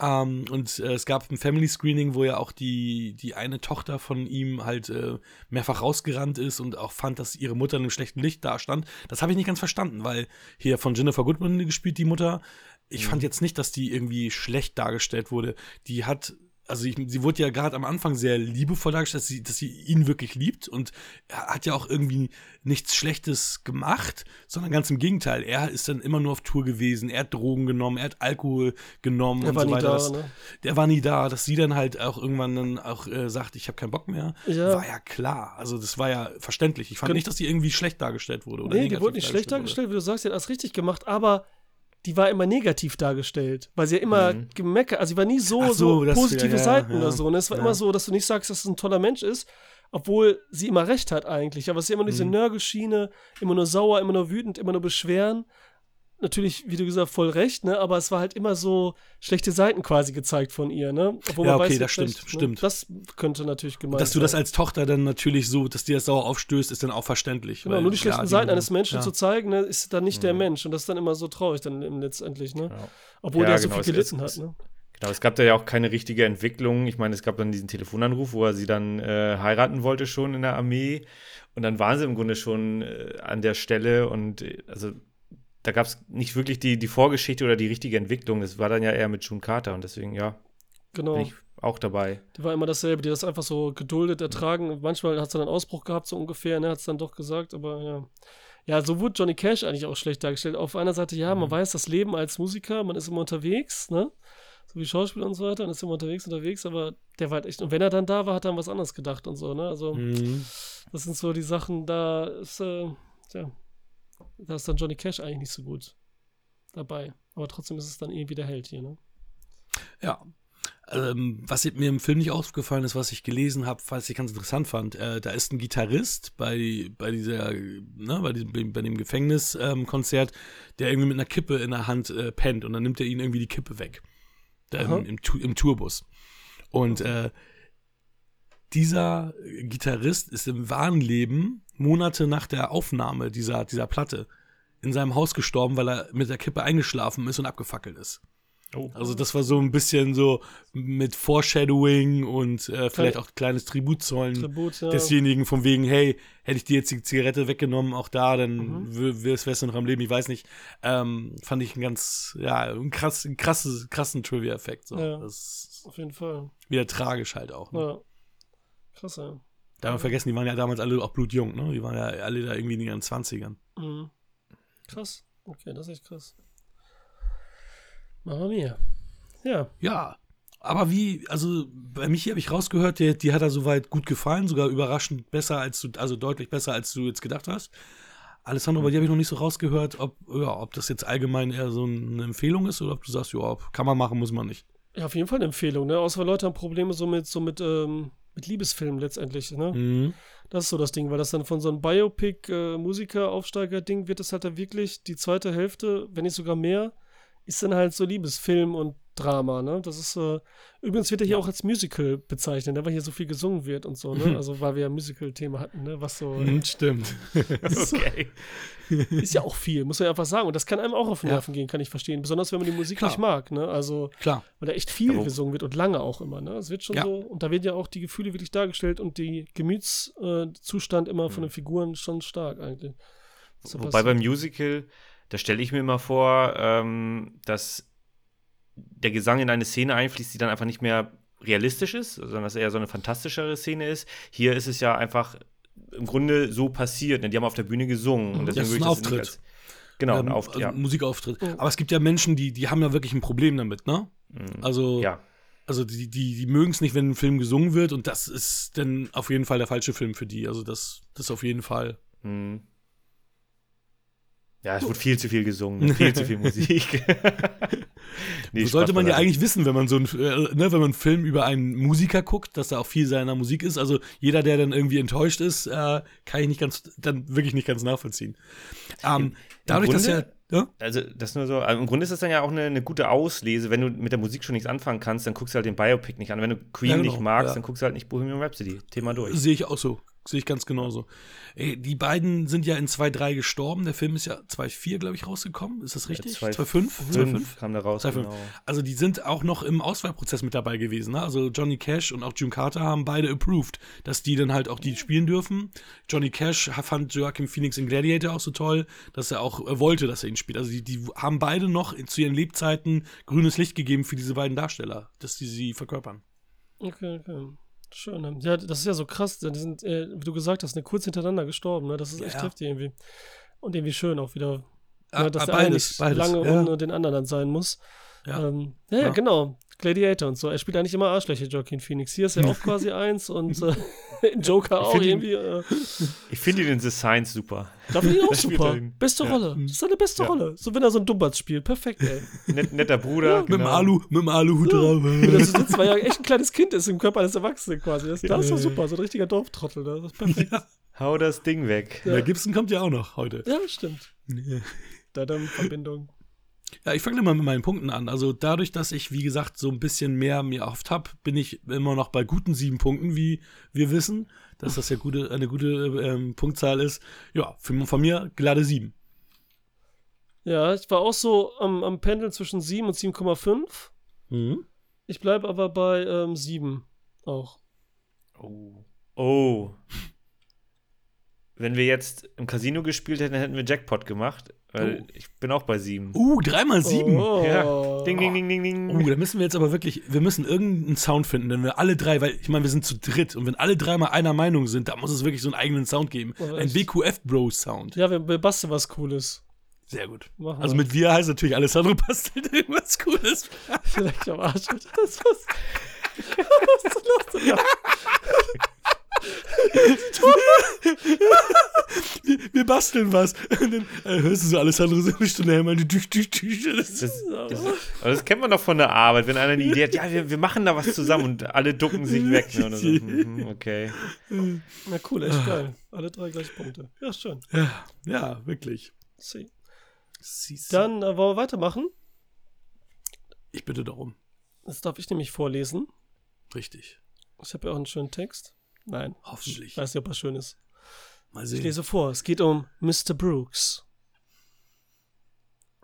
S2: Ähm, und äh, es gab ein Family Screening, wo ja auch die, die eine Tochter von ihm halt äh, mehrfach rausgerannt ist und auch fand, dass ihre Mutter in einem schlechten Licht dastand. Das habe ich nicht ganz verstanden, weil hier von Jennifer Goodman gespielt, die Mutter. Ich mhm. fand jetzt nicht, dass die irgendwie schlecht dargestellt wurde. Die hat also ich, sie wurde ja gerade am Anfang sehr liebevoll dargestellt, dass sie, dass sie ihn wirklich liebt und er hat ja auch irgendwie nichts Schlechtes gemacht, sondern ganz im Gegenteil. Er ist dann immer nur auf Tour gewesen, er hat Drogen genommen, er hat Alkohol genommen der und so weiter. Da, das, ne? Der war nie da, dass sie dann halt auch irgendwann dann auch äh, sagt, ich habe keinen Bock mehr, ja. war ja klar. Also das war ja verständlich. Ich fand Kann nicht, dass sie irgendwie schlecht dargestellt wurde.
S4: Oder nee, die wurde nicht schlecht dargestellt, wurde. wie du sagst, sie hat das richtig gemacht, aber die war immer negativ dargestellt, weil sie ja immer mhm. gemeckert, also sie war nie so, so, so positive wieder, Seiten ja, oder so. Und es war ja. immer so, dass du nicht sagst, dass es ein toller Mensch ist, obwohl sie immer recht hat eigentlich. Aber es ist immer nur diese mhm. Nörgelschiene, immer nur sauer, immer nur wütend, immer nur beschweren natürlich, wie du gesagt, voll recht, ne? Aber es war halt immer so schlechte Seiten quasi gezeigt von ihr, ne?
S2: Obwohl ja, okay, weiß, das stimmt, recht, ne?
S4: stimmt. Das könnte natürlich gemeint
S2: Dass du das als Tochter dann natürlich so, dass dir das sauer aufstößt, ist dann auch verständlich.
S4: Genau, nur die schlechten ja, Seiten eines Menschen ja. zu zeigen, ne, ist dann nicht mhm. der Mensch. Und das ist dann immer so traurig dann letztendlich, ne? Ja. Obwohl der so genau, viel gelitten hat, ne?
S3: Genau, es gab da ja auch keine richtige Entwicklung. Ich meine, es gab dann diesen Telefonanruf, wo er sie dann äh, heiraten wollte schon in der Armee. Und dann waren sie im Grunde schon äh, an der Stelle und äh, also da gab es nicht wirklich die, die Vorgeschichte oder die richtige Entwicklung. Das war dann ja eher mit June Carter und deswegen, ja,
S4: genau.
S3: bin ich auch dabei.
S4: Die war immer dasselbe, die das einfach so geduldet ertragen. Manchmal hat sie dann einen Ausbruch gehabt, so ungefähr, ne, hat es dann doch gesagt, aber ja. Ja, so wurde Johnny Cash eigentlich auch schlecht dargestellt. Auf einer Seite, ja, man mhm. weiß das Leben als Musiker, man ist immer unterwegs, ne? So wie Schauspieler und so weiter, man ist immer unterwegs, unterwegs, aber der war halt echt, und wenn er dann da war, hat er an was anderes gedacht und so, ne? Also, mhm. das sind so die Sachen, da ist, äh, ja, da ist dann Johnny Cash eigentlich nicht so gut dabei. Aber trotzdem ist es dann irgendwie der Held hier, ne?
S2: Ja. Ähm, was mir im Film nicht aufgefallen ist, was ich gelesen habe, falls ich ganz interessant fand, äh, da ist ein Gitarrist bei, bei dieser, ne, bei, diesem, bei dem Gefängniskonzert, ähm, der irgendwie mit einer Kippe in der Hand äh, pennt und dann nimmt er ihn irgendwie die Kippe weg. Da im, im, im, Tourbus. Und äh, dieser Gitarrist ist im wahren Leben Monate nach der Aufnahme dieser, dieser Platte in seinem Haus gestorben, weil er mit der Kippe eingeschlafen ist und abgefackelt ist. Oh. Also das war so ein bisschen so mit Foreshadowing und äh, vielleicht auch kleines Tribut zollen Tribut, ja. desjenigen von wegen, hey, hätte ich dir jetzt die Zigarette weggenommen, auch da, dann mhm. wärst du noch am Leben, ich weiß nicht. Ähm, fand ich einen ganz, ja, einen krass, krass, krassen Trivia-Effekt. So. Ja,
S4: auf jeden Fall.
S2: Wieder tragisch halt auch. Ne?
S4: Ja. Krass, ja.
S2: Darf man vergessen, die waren ja damals alle auch blutjung, ne? Die waren ja alle da irgendwie in ihren 20ern. Mhm.
S4: Krass. Okay, das ist echt krass. Mama mia. Ja.
S2: Ja. Aber wie, also bei Michi habe ich rausgehört, die, die hat er soweit gut gefallen, sogar überraschend besser als du, also deutlich besser als du jetzt gedacht hast. Alessandro, bei dir habe ich noch nicht so rausgehört, ob, ja, ob das jetzt allgemein eher so eine Empfehlung ist oder ob du sagst, ja, kann man machen, muss man nicht.
S4: Ja, auf jeden Fall eine Empfehlung, ne? Außer Leute haben Probleme so mit, so mit, ähm, mit Liebesfilmen letztendlich, ne? Mhm. Das ist so das Ding, weil das dann von so einem Biopic-Musiker-Aufsteiger-Ding äh, wird es halt dann wirklich die zweite Hälfte, wenn nicht sogar mehr, ist dann halt so Liebesfilm und Drama, ne? Das ist, äh, übrigens wird er hier ja. auch als Musical bezeichnet, ne? weil hier so viel gesungen wird und so, ne? Mhm. Also weil wir ja Musical-Thema hatten, ne? Was so.
S2: Mhm, stimmt.
S4: okay. ist ja auch viel, muss man ja einfach sagen. Und das kann einem auch auf den Nerven ja. gehen, kann ich verstehen. Besonders wenn man die Musik Klar. nicht mag, ne? Also,
S2: Klar.
S4: weil da echt viel Aber gesungen wird und lange auch immer, ne? Es wird schon ja. so, und da werden ja auch die Gefühle wirklich dargestellt und die Gemütszustand äh, immer mhm. von den Figuren schon stark eigentlich.
S3: Wobei beim Musical, da stelle ich mir immer vor, ähm, dass der Gesang in eine Szene einfließt, die dann einfach nicht mehr realistisch ist, sondern dass eher so eine fantastischere Szene ist. Hier ist es ja einfach im Grunde so passiert. Ne? Die haben auf der Bühne gesungen. Und
S2: deswegen
S3: das ist
S2: ein Auftritt. Als,
S3: genau,
S2: ein Auf, also ja. Musikauftritt. Aber es gibt ja Menschen, die, die haben ja wirklich ein Problem damit, ne? Mhm. Also,
S3: ja.
S2: also die, die, die mögen es nicht, wenn ein Film gesungen wird und das ist dann auf jeden Fall der falsche Film für die. Also das, das auf jeden Fall. Mhm.
S3: Ja, es wurde viel zu viel gesungen, viel zu viel Musik.
S2: nee, so sollte man ja eigentlich wissen, wenn man so ein, äh, ne, wenn man einen Film über einen Musiker guckt, dass da auch viel seiner Musik ist. Also jeder, der dann irgendwie enttäuscht ist, äh, kann ich nicht ganz, dann wirklich nicht ganz nachvollziehen. Ähm, dadurch, Grunde, dass ja ja?
S3: Also, das nur so. Also Im Grunde ist das dann ja auch eine, eine, gute Auslese. Wenn du mit der Musik schon nichts anfangen kannst, dann guckst du halt den Biopic nicht an. Wenn du Queen ja, genau, nicht magst, ja. dann guckst du halt nicht Bohemian Rhapsody. Thema durch.
S2: Sehe ich auch so. Sehe ich ganz genauso. Ey, die beiden sind ja in 2.3 gestorben. Der Film ist ja 2.4, glaube ich, rausgekommen. Ist das richtig? 2.5? 2.5
S3: kam da raus. Genau.
S2: Also die sind auch noch im Auswahlprozess mit dabei gewesen. Ne? Also Johnny Cash und auch June Carter haben beide approved, dass die dann halt auch die spielen dürfen. Johnny Cash fand Joaquin Phoenix in Gladiator auch so toll, dass er auch wollte, dass er ihn spielt. Also die, die haben beide noch zu ihren Lebzeiten grünes Licht gegeben für diese beiden Darsteller, dass die sie verkörpern.
S4: Okay, okay. Schön. Ne? Ja, das ist ja so krass. Die sind, äh, wie du gesagt hast, kurz hintereinander gestorben. Ne? Das ist echt ja. heftig irgendwie. Und irgendwie schön auch wieder.
S2: Ah, ne, dass ah, der beides, eine nicht
S4: beides. lange ja. ohne den anderen dann sein muss. Ja, ähm, ja, ja, genau. Gladiator und so. Er spielt eigentlich immer Arschlöcher, Joaquin Phoenix. Hier ist er auch quasi eins und äh, Joker auch irgendwie. Äh,
S3: ich finde ihn in The Science super.
S4: Da finde ich auch super. Beste ja. Rolle. Das ist seine beste ja. Rolle. So, wenn er so ein Dumbatz spielt. Perfekt, ey.
S3: Net, netter Bruder. Ja,
S2: genau. Mit dem Alu, mit dem Aluhut drauf.
S4: Das ist jetzt, weil er echt ein kleines Kind ist im Körper eines Erwachsenen quasi. Das, das ist doch super. So ein richtiger Dorftrottel. Das ist perfekt.
S3: Hau das Ding weg.
S2: Ja. Gibson kommt ja auch noch heute.
S4: Ja, stimmt. Da dann Verbindung.
S2: Ja, ich fange mal mit meinen Punkten an. Also dadurch, dass ich, wie gesagt, so ein bisschen mehr mir erhofft habe, bin ich immer noch bei guten sieben Punkten, wie wir wissen, dass das ja gute, eine gute ähm, Punktzahl ist. Ja, für, von mir glatte sieben.
S4: Ja, ich war auch so am, am Pendeln zwischen 7 und 7,5. Mhm. Ich bleibe aber bei ähm, 7 auch.
S3: Oh. Oh wenn wir jetzt im Casino gespielt hätten, hätten wir Jackpot gemacht. Weil oh. ich bin auch bei sieben.
S2: Uh, dreimal sieben.
S3: Oh. Ja. Ding, ding, ding, ding, ding.
S2: Uh, da müssen wir jetzt aber wirklich, wir müssen irgendeinen Sound finden, wenn wir alle drei, weil ich meine, wir sind zu dritt und wenn alle dreimal einer Meinung sind, da muss es wirklich so einen eigenen Sound geben. Oh, Ein WQF-Bro-Sound.
S4: Ja, wir, wir basteln was Cooles.
S2: Sehr gut. Machen also mit wir heißt natürlich Alessandro bastelt irgendwas Cooles.
S4: Vielleicht am Arsch. Das was. was ist los? Ja
S2: wir, wir, basteln was. Und dann äh, hörst du so alles andere so eine Stunde her, meine Tüch, Tüch, Tüch.
S3: Das, das, das, das, kennt man doch von der Arbeit, wenn einer eine Idee hat, ja, wir, wir machen da was zusammen und alle ducken sich weg. Ne, so. mhm, okay.
S4: Na cool, echt geil. Alle drei gleiche Punkte. Ja, schön.
S2: Ja, ja wirklich.
S4: See. Dann äh, wollen wir weitermachen?
S2: Ich bitte darum.
S4: Das darf ich nämlich vorlesen.
S2: Richtig.
S4: Ich habe ja auch einen schönen Text. Nein.
S2: Hoffentlich.
S4: Ich weiß nicht, ob er schön ist.
S2: Mal sehen.
S4: Ich lese vor. Es geht um Mr. Brooks.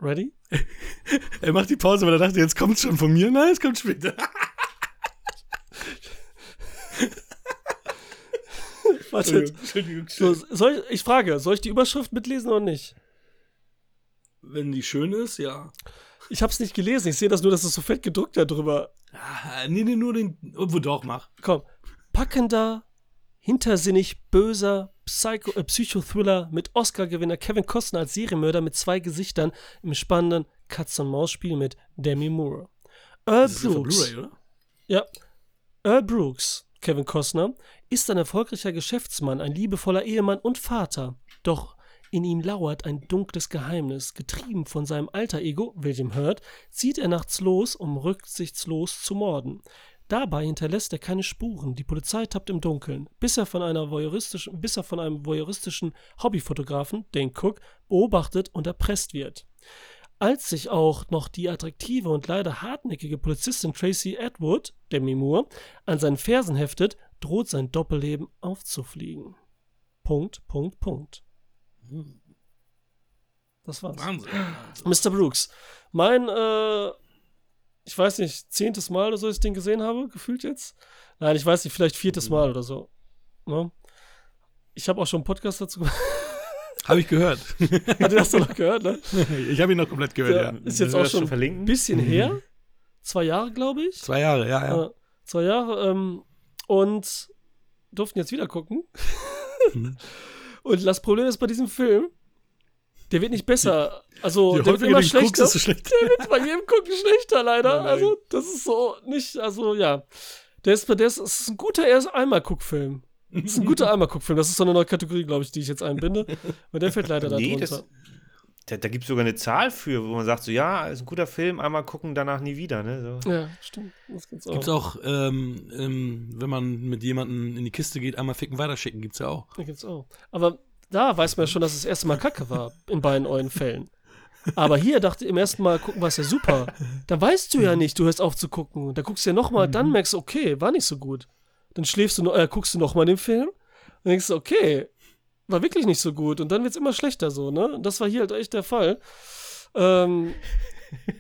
S4: Ready?
S2: er macht die Pause, weil er dachte, jetzt kommt es schon von mir. Nein, es kommt später.
S4: Warte. So, soll ich, ich frage, soll ich die Überschrift mitlesen oder nicht?
S2: Wenn die schön ist, ja.
S4: Ich habe es nicht gelesen. Ich sehe das nur, dass es so fett gedruckt da drüber.
S2: Ah, nee, nee, nur den. Obwohl doch, mach.
S4: Komm. Packender, hintersinnig böser Psycho äh, Psychothriller mit Oscar-Gewinner Kevin Costner als Serienmörder mit zwei Gesichtern im spannenden Katz-und-Maus-Spiel mit Demi Moore. Earl das Brooks. Oder? Ja. Earl Brooks, Kevin Costner, ist ein erfolgreicher Geschäftsmann, ein liebevoller Ehemann und Vater. Doch in ihm lauert ein dunkles Geheimnis. Getrieben von seinem Alter-Ego, William Hurt, zieht er nachts los, um rücksichtslos zu morden. Dabei hinterlässt er keine Spuren. Die Polizei tappt im Dunkeln, bis er von, einer voyeuristischen, bis er von einem voyeuristischen Hobbyfotografen, Dane Cook, beobachtet und erpresst wird. Als sich auch noch die attraktive und leider hartnäckige Polizistin Tracy Atwood, Demi Moore, an seinen Fersen heftet, droht sein Doppelleben aufzufliegen. Punkt, Punkt, Punkt. Das war's. Wahnsinn. Mr. Brooks. Mein äh, ich weiß nicht, zehntes Mal oder so, dass ich den gesehen habe, gefühlt jetzt. Nein, ich weiß nicht, vielleicht viertes Mal oder so. Ne? Ich habe auch schon einen Podcast dazu gemacht.
S2: Habe ich gehört.
S4: Hat ihr das noch gehört, ne?
S2: Ich habe ihn noch komplett gehört,
S4: Der ja. Ist jetzt auch schon, ein bisschen her. Zwei Jahre, glaube ich.
S2: Zwei Jahre, ja, ja.
S4: Äh, zwei Jahre. Ähm, und durften jetzt wieder gucken. Mhm. und das Problem ist bei diesem Film, der wird nicht besser. Also,
S2: Je
S4: der wird immer schlechter.
S2: Guckst, schlecht.
S4: Der wird bei jedem Gucken schlechter, leider. Nein, nein. Also, das ist so nicht, also, ja. Der ist, der ist, ist ein guter erst einmal Guckfilm. Das ist ein guter einmal Guckfilm. Das ist so eine neue Kategorie, glaube ich, die ich jetzt einbinde. Und der fällt leider da nee, drunter.
S3: da, da gibt es sogar eine Zahl für, wo man sagt, so, ja, ist ein guter Film, einmal gucken, danach nie wieder. Ne?
S4: So. Ja, stimmt.
S2: Das gibt's auch. Gibt's auch, ähm, ähm, wenn man mit jemandem in die Kiste geht, einmal ficken, weiterschicken, gibt's ja auch.
S4: Ja, gibt's auch. Aber da weiß man ja schon, dass es das erste Mal Kacke war, in beiden euren Fällen. Aber hier dachte ich im ersten Mal gucken war es ja super. Da weißt du ja nicht, du hörst auf zu gucken. Da guckst du ja nochmal, dann mhm. merkst du, okay, war nicht so gut. Dann schläfst du, äh, guckst du nochmal den Film und denkst du, okay, war wirklich nicht so gut. Und dann wird es immer schlechter so, ne? Und das war hier halt echt der Fall. Ähm,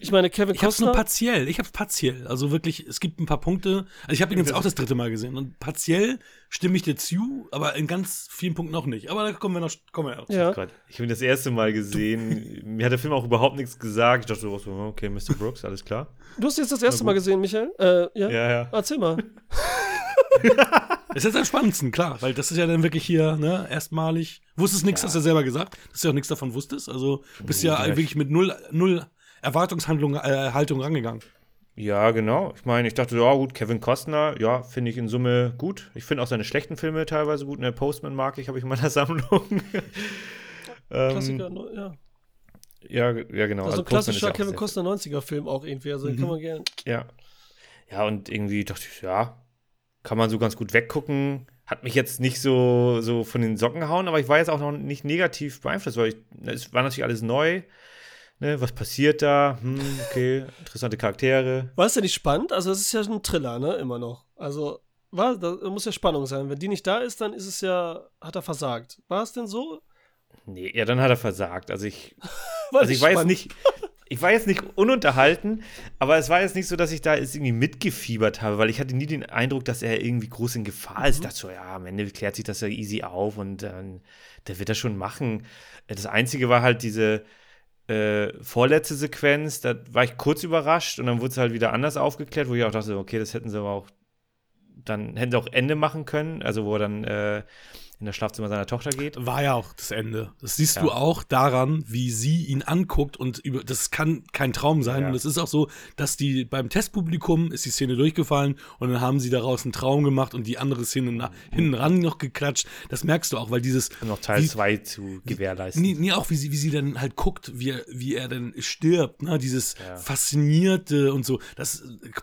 S4: ich meine, Kevin
S2: ich Costner. Ich hab's nur partiell. Ich hab's partiell. Also wirklich, es gibt ein paar Punkte. Also ich habe ihn jetzt auch das dritte Mal gesehen. Und partiell stimme ich dir zu, aber in ganz vielen Punkten auch nicht. Aber da kommen wir noch. Kommen wir
S3: ja. ja. Ich habe ihn das erste Mal gesehen. Mir hat der Film auch überhaupt nichts gesagt. Ich dachte so, okay, Mr. Brooks, alles klar.
S4: Du hast jetzt das erste Mal gesehen, Michael? Äh, ja?
S3: ja, ja.
S4: Erzähl mal.
S2: Es ist am spannendsten, klar, weil das ist ja dann wirklich hier, ne, erstmalig. Wusstest nichts, ja. hast du ja selber gesagt, dass du ja auch nichts davon wusstest. Also bist ja, ja wirklich mit null, null Erwartungshaltung äh, Haltung rangegangen.
S3: Ja, genau. Ich meine, ich dachte, ja gut, Kevin Costner, ja, finde ich in Summe gut. Ich finde auch seine schlechten Filme teilweise gut. Ne, Postman mag ich, habe ich in meiner Sammlung.
S4: Ähm, Klassiker, ja.
S3: Ja, ja, genau.
S4: Also, also klassischer Kevin Costner 90er-Film auch irgendwie, also mhm. kann man gerne.
S3: Ja. Ja, und irgendwie dachte ich, ja, kann man so ganz gut weggucken. Hat mich jetzt nicht so, so von den Socken hauen, aber ich war jetzt auch noch nicht negativ beeinflusst, weil ich, es war natürlich alles neu ne, was passiert da? Hm, okay, interessante Charaktere.
S4: War es ja nicht spannend? Also, es ist ja ein Thriller, ne, immer noch. Also, war, da muss ja Spannung sein. Wenn die nicht da ist, dann ist es ja, hat er versagt. War es denn so?
S3: Nee, ja, dann hat er versagt. Also ich, also ich jetzt nicht, ich war jetzt nicht ununterhalten, aber es war jetzt nicht so, dass ich da jetzt irgendwie mitgefiebert habe, weil ich hatte nie den Eindruck, dass er irgendwie groß in Gefahr ist. Mhm. Ich dachte so, ja, am Ende klärt sich das ja easy auf und dann, der wird das schon machen. Das Einzige war halt diese, äh, vorletzte Sequenz, da war ich kurz überrascht und dann wurde es halt wieder anders aufgeklärt, wo ich auch dachte, okay, das hätten sie aber auch, dann hätten sie auch Ende machen können, also wo er dann äh, in das Schlafzimmer seiner Tochter geht.
S2: War ja auch das Ende. Das siehst ja. du auch daran, wie sie ihn anguckt und über, das kann kein Traum sein. Ja. Und es ist auch so, dass die beim Testpublikum ist die Szene durchgefallen und dann haben sie daraus einen Traum gemacht und die andere Szene nach, hinten ran noch geklatscht. Das merkst du auch, weil dieses.
S3: Und noch Teil 2 zu gewährleisten.
S2: Nee, nee, auch wie sie, wie sie dann halt guckt, wie er, wie er dann stirbt, ne? Dieses ja. Faszinierte und so. Das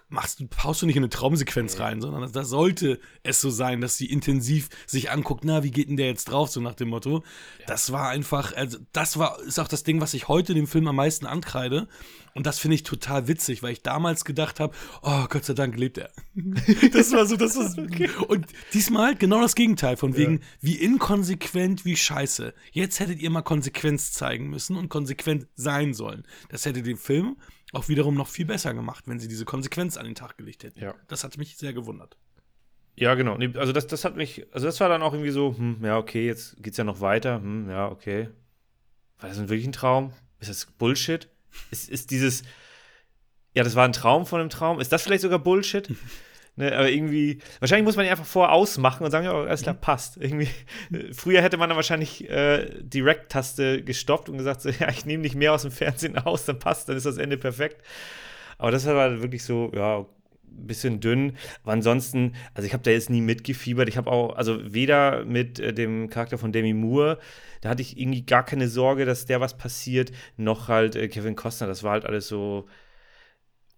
S2: machst du, haust du nicht in eine Traumsequenz nee. rein, sondern da sollte es so sein, dass sie intensiv sich anguckt, na, wie wie geht denn der jetzt drauf, so nach dem Motto. Ja. Das war einfach, also das war, ist auch das Ding, was ich heute dem Film am meisten ankreide. Und das finde ich total witzig, weil ich damals gedacht habe, oh Gott sei Dank lebt er. das war so, das war okay. Und diesmal genau das Gegenteil, von wegen, ja. wie inkonsequent, wie scheiße. Jetzt hättet ihr mal Konsequenz zeigen müssen und konsequent sein sollen. Das hätte den Film auch wiederum noch viel besser gemacht, wenn sie diese Konsequenz an den Tag gelegt hätten. Ja. Das hat mich sehr gewundert.
S3: Ja, genau. Also das, das hat mich, also das war dann auch irgendwie so, hm, ja, okay, jetzt geht's ja noch weiter, hm, ja, okay. War das wirklich ein Traum? Ist das Bullshit? Ist, ist dieses, ja, das war ein Traum von einem Traum? Ist das vielleicht sogar Bullshit? Ne, aber irgendwie, wahrscheinlich muss man ihn einfach vorher ausmachen und sagen, ja, alles klar, passt. Irgendwie, früher hätte man dann wahrscheinlich äh, Direct-Taste gestoppt und gesagt, so, ja, ich nehme nicht mehr aus dem Fernsehen aus, dann passt, dann ist das Ende perfekt. Aber das war wirklich so, ja, bisschen dünn. Aber ansonsten, also ich habe da jetzt nie mitgefiebert. Ich habe auch, also weder mit äh, dem Charakter von Demi Moore, da hatte ich irgendwie gar keine Sorge, dass der was passiert, noch halt äh, Kevin Costner. Das war halt alles so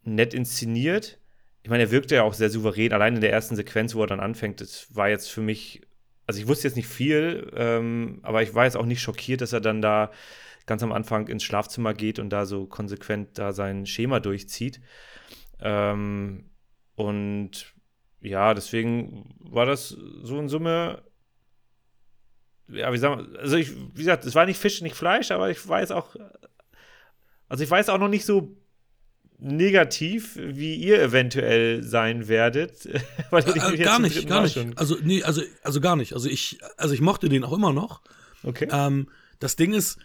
S3: nett inszeniert ich meine, er wirkte ja auch sehr souverän, allein in der ersten Sequenz, wo er dann anfängt, das war jetzt für mich, also ich wusste jetzt nicht viel, ähm, aber ich war jetzt auch nicht schockiert, dass er dann da ganz am Anfang ins Schlafzimmer geht und da so konsequent da sein Schema durchzieht. Ähm, und ja, deswegen war das so in Summe ja, wie sagen wir, also ich, wie gesagt, es war nicht Fisch, nicht Fleisch, aber ich weiß auch, also ich weiß auch noch nicht so negativ, wie ihr eventuell sein werdet.
S2: Weil äh, gar nicht, gar nicht. Also, nee, also, also gar nicht. Also ich, also ich mochte den auch immer noch.
S3: Okay.
S2: Ähm, das Ding ist,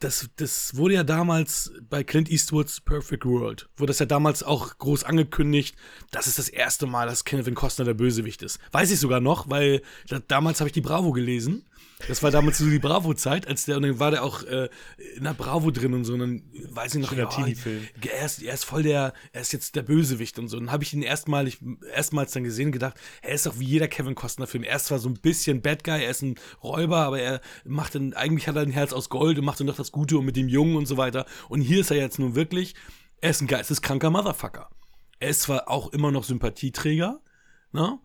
S2: das, das wurde ja damals bei Clint Eastwoods Perfect World, wurde das ja damals auch groß angekündigt, das ist das erste Mal, dass Kevin Costner der Bösewicht ist. Weiß ich sogar noch, weil da, damals habe ich die Bravo gelesen das war damals so die Bravo-Zeit, als der, und dann war der auch äh, in der Bravo drin und so, und dann weiß ich noch, ja, er, ist, er ist voll der, er ist jetzt der Bösewicht und so. Und dann habe ich ihn erstmalig, erstmals dann gesehen und gedacht, er ist doch wie jeder Kevin Costner-Film. Er ist zwar so ein bisschen Bad Guy, er ist ein Räuber, aber er macht dann, eigentlich hat er ein Herz aus Gold und macht dann doch das Gute und mit dem Jungen und so weiter. Und hier ist er jetzt nun wirklich, er ist ein geisteskranker Motherfucker. Er ist zwar auch immer noch Sympathieträger, ne?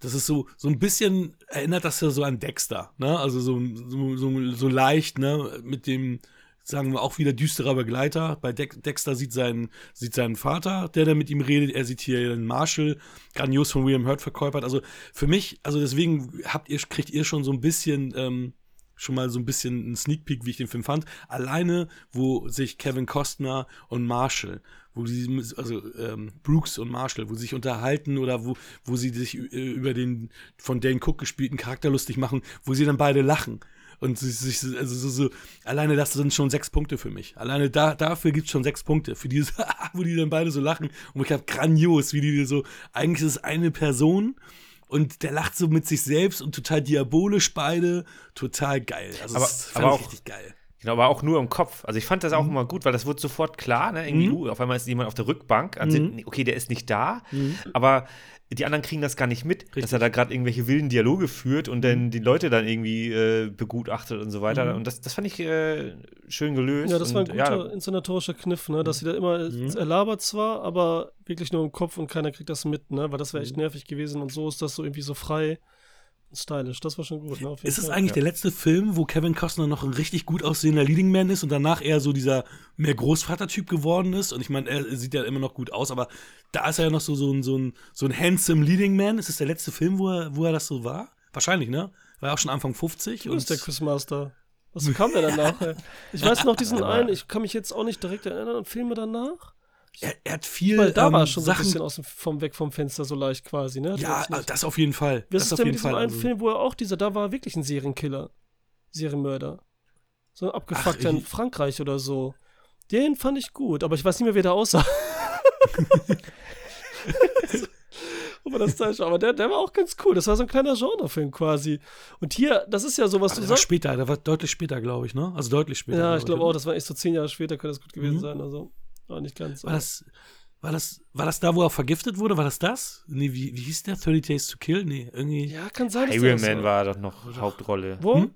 S2: Das ist so, so ein bisschen, erinnert das ja so an Dexter, ne? Also so, so, so, so leicht, ne? Mit dem, sagen wir auch wieder düsterer Begleiter. Bei De Dexter sieht seinen, sieht seinen Vater, der da mit ihm redet. Er sieht hier den Marshall, grandios von William Hurt verkäupert. Also für mich, also deswegen habt ihr, kriegt ihr schon so ein bisschen, ähm, schon mal so ein bisschen einen Sneak Peek, wie ich den Film fand. Alleine, wo sich Kevin Costner und Marshall wo sie, also ähm, Brooks und Marshall, wo sie sich unterhalten oder wo, wo sie sich äh, über den von Dane Cook gespielten Charakter lustig machen, wo sie dann beide lachen. Und sich, also so, so, alleine das sind schon sechs Punkte für mich. Alleine da, dafür gibt es schon sechs Punkte. Für dieses, wo die dann beide so lachen. Und ich habe grandios, wie die so, eigentlich ist es eine Person und der lacht so mit sich selbst und total diabolisch beide. Total geil. Also
S3: aber, das fand aber auch, richtig geil. Genau, aber auch nur im Kopf. Also ich fand das auch mhm. immer gut, weil das wurde sofort klar, ne? Irgendwie, mhm. uh, auf einmal ist jemand auf der Rückbank. Also, mhm. Okay, der ist nicht da, mhm. aber die anderen kriegen das gar nicht mit, Richtig. dass er da gerade irgendwelche wilden Dialoge führt und dann mhm. die Leute dann irgendwie äh, begutachtet und so weiter. Mhm. Und das, das fand ich äh, schön gelöst.
S4: Ja, das war ein guter ja. inszenatorischer Kniff, ne? Dass sie da immer, er labert zwar, aber wirklich nur im Kopf und keiner kriegt das mit, ne? Weil das wäre echt nervig gewesen und so ist das so irgendwie so frei stylisch. Das war schon gut. Ne?
S2: Ist es eigentlich ja. der letzte Film, wo Kevin Costner noch ein richtig gut aussehender Leading Man ist und danach eher so dieser mehr Großvater-Typ geworden ist? Und ich meine, er sieht ja immer noch gut aus, aber da ist er ja noch so, so, ein, so, ein, so ein handsome Leading Man. Ist es der letzte Film, wo er, wo er das so war? Wahrscheinlich, ne? War ja auch schon Anfang 50.
S4: Du und der Chris Master. Was kam der danach? ich weiß noch diesen einen, ich kann mich jetzt auch nicht direkt erinnern an Filme danach.
S2: Er, er, hat viel.
S4: Weil da ähm, war schon Sachen, so ein bisschen aus dem, vom, weg vom Fenster so leicht quasi, ne?
S2: Ja, das auf jeden Fall.
S4: Was
S2: ist
S4: denn
S2: mit
S4: diesem einen also. Film, wo er auch dieser, da war wirklich ein Serienkiller, Serienmörder. So ein abgefuckter in Frankreich oder so. Den fand ich gut, aber ich weiß nicht mehr, wer da aussah. aber das da aber der, der war auch ganz cool. Das war so ein kleiner Genrefilm quasi. Und hier, das ist ja so, was
S2: aber du sagst. später, der war deutlich später, glaube ich, ne? Also deutlich später.
S4: Ja, ich glaube glaub auch, das war echt so zehn Jahre später, könnte das gut gewesen mhm. sein. Also. War nicht ganz.
S2: War das, war das, war das da, wo er vergiftet wurde? War das das? Nee, wie, wie hieß der? 30 Days to Kill? Nee, irgendwie.
S4: Ja, kann sein.
S3: Highwayman war doch noch Oder? Hauptrolle.
S4: Wo? Hm?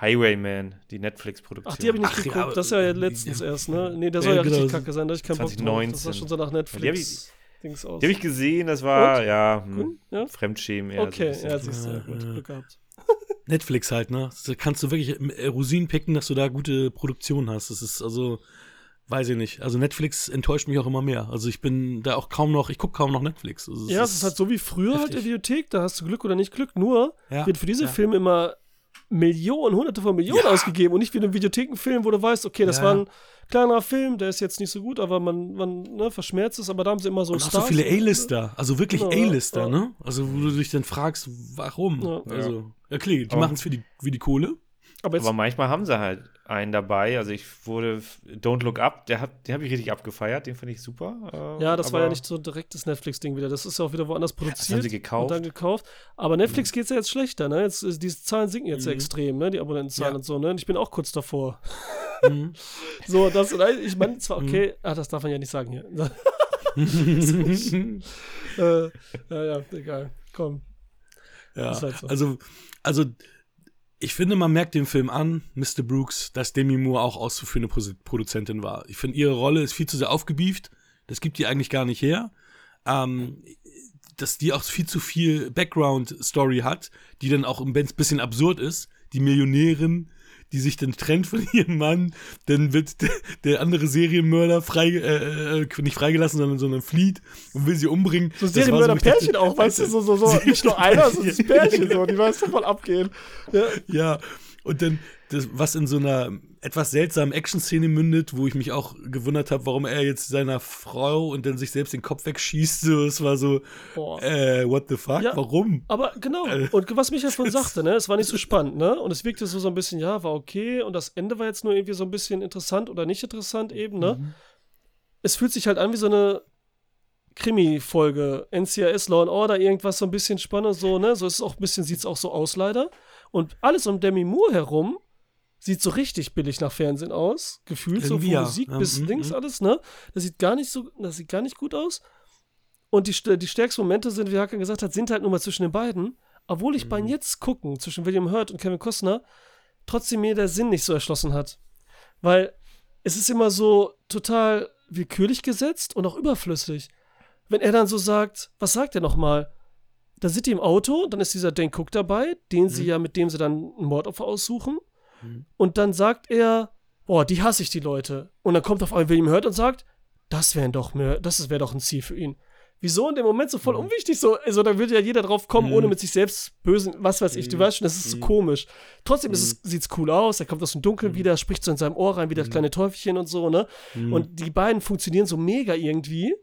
S3: Highwayman, die Netflix-Produktion.
S4: Ach, die habe ich nicht Ach, geguckt. Ja, das ist ja letztens ja, erst, ne? Nee, der soll ja, ja richtig genau. kacke sein. Da ich keinen Bock drauf. Das war schon so nach Netflix.
S3: Die habe ich, hab ich, gesehen, das war, Und? ja, hm, ja, Fremdschämen
S4: eher. Okay, so ja, siehst du, gut, Glück gehabt.
S2: Netflix halt, ne? Da kannst du wirklich Rosinen picken, dass du da gute Produktion hast. Das ist also Weiß ich nicht. Also Netflix enttäuscht mich auch immer mehr. Also ich bin da auch kaum noch, ich gucke kaum noch Netflix. Also
S4: ja, es ist halt so wie früher heftig. halt der Videothek, da hast du Glück oder nicht Glück. Nur ja, wird für diese ja. Filme immer Millionen, hunderte von Millionen ja. ausgegeben und nicht wie in einem Videothekenfilm, wo du weißt, okay, das war ein kleiner Film, der ist jetzt nicht so gut, aber man, man ne, verschmerzt es, aber da haben sie immer so
S2: und Stars. so viele A-Lister, also wirklich genau, A-Lister, ne? Also wo du dich dann fragst, warum? Also, ja klar, die machen es für die, für die Kohle.
S3: Aber, aber manchmal haben sie halt einen dabei. Also ich wurde Don't Look Up, der hat, den habe ich richtig abgefeiert, den fand ich super.
S4: Äh, ja, das war ja nicht so ein direktes Netflix-Ding wieder. Das ist ja auch wieder woanders produziert. Das haben
S3: sie gekauft.
S4: Und dann gekauft. Aber Netflix mhm. geht es ja jetzt schlechter, ne? Jetzt, diese Zahlen sinken jetzt mhm. extrem, ne? Die Abonnentenzahlen ja. und so, ne? Und ich bin auch kurz davor. Mhm. so, das, ich meine, zwar mhm. okay, ah, das darf man ja nicht sagen hier. äh, ja, ja, egal. Komm.
S2: Ja, halt so. also, also ich finde, man merkt dem Film an, Mr. Brooks, dass Demi Moore auch auszuführende Produzentin war. Ich finde, ihre Rolle ist viel zu sehr aufgebieft. Das gibt die eigentlich gar nicht her. Ähm, dass die auch viel zu viel Background-Story hat, die dann auch ein bisschen absurd ist. Die Millionärin, die sich dann trennt von ihrem Mann, dann wird der, der andere Serienmörder frei, äh, äh, nicht freigelassen, sondern, sondern flieht und will sie umbringen.
S4: So Serienmörder-Pärchen so, auch, weißt du, so, so, so, nicht nur einer, sondern das Pärchen, so, die weiß voll abgehen.
S2: Ja. ja, und dann, das, was in so einer etwas seltsamen Action-Szene mündet, wo ich mich auch gewundert habe, warum er jetzt seiner Frau und dann sich selbst den Kopf wegschießt. So, es war so, äh, what the fuck? Ja, warum?
S4: Aber genau, äh, und was Michael vorhin sagte, ne, es war nicht so spannend, ne? Und es wirkte so, so ein bisschen, ja, war okay. Und das Ende war jetzt nur irgendwie so ein bisschen interessant oder nicht interessant eben, ne? Mhm. Es fühlt sich halt an wie so eine Krimi-Folge, NCIS Law and Order, irgendwas so ein bisschen spannend, so, ne? So ist es auch ein bisschen, sieht es auch so aus, leider. Und alles um Demi Moore herum sieht so richtig billig nach Fernsehen aus, gefühlt, so von. Musik ja, bis mm, links mm. alles, ne? Das sieht gar nicht so, das sieht gar nicht gut aus. Und die, die stärksten Momente sind, wie Hakan gesagt hat, sind halt nur mal zwischen den beiden. Obwohl ich mm. beim Jetzt gucken zwischen William Hurt und Kevin Costner trotzdem mir der Sinn nicht so erschlossen hat. Weil es ist immer so total willkürlich gesetzt und auch überflüssig. Wenn er dann so sagt, was sagt er nochmal? Da sind die im Auto, dann ist dieser Dan Cook dabei, den sie mhm. ja, mit dem sie dann ein Mordopfer aussuchen. Mhm. Und dann sagt er, boah, die hasse ich, die Leute. Und dann kommt auf einmal William Hurt und sagt, das wäre doch mehr, das wäre doch ein Ziel für ihn. Wieso in dem Moment so voll mhm. unwichtig? So, also da würde ja jeder drauf kommen, mhm. ohne mit sich selbst bösen, was weiß ich, du mhm. weißt schon, das ist so mhm. komisch. Trotzdem ist es, sieht's cool aus, er kommt aus dem Dunkeln wieder, spricht so in seinem Ohr rein, wie das kleine Teufelchen und so, ne? Und die beiden funktionieren so mega irgendwie.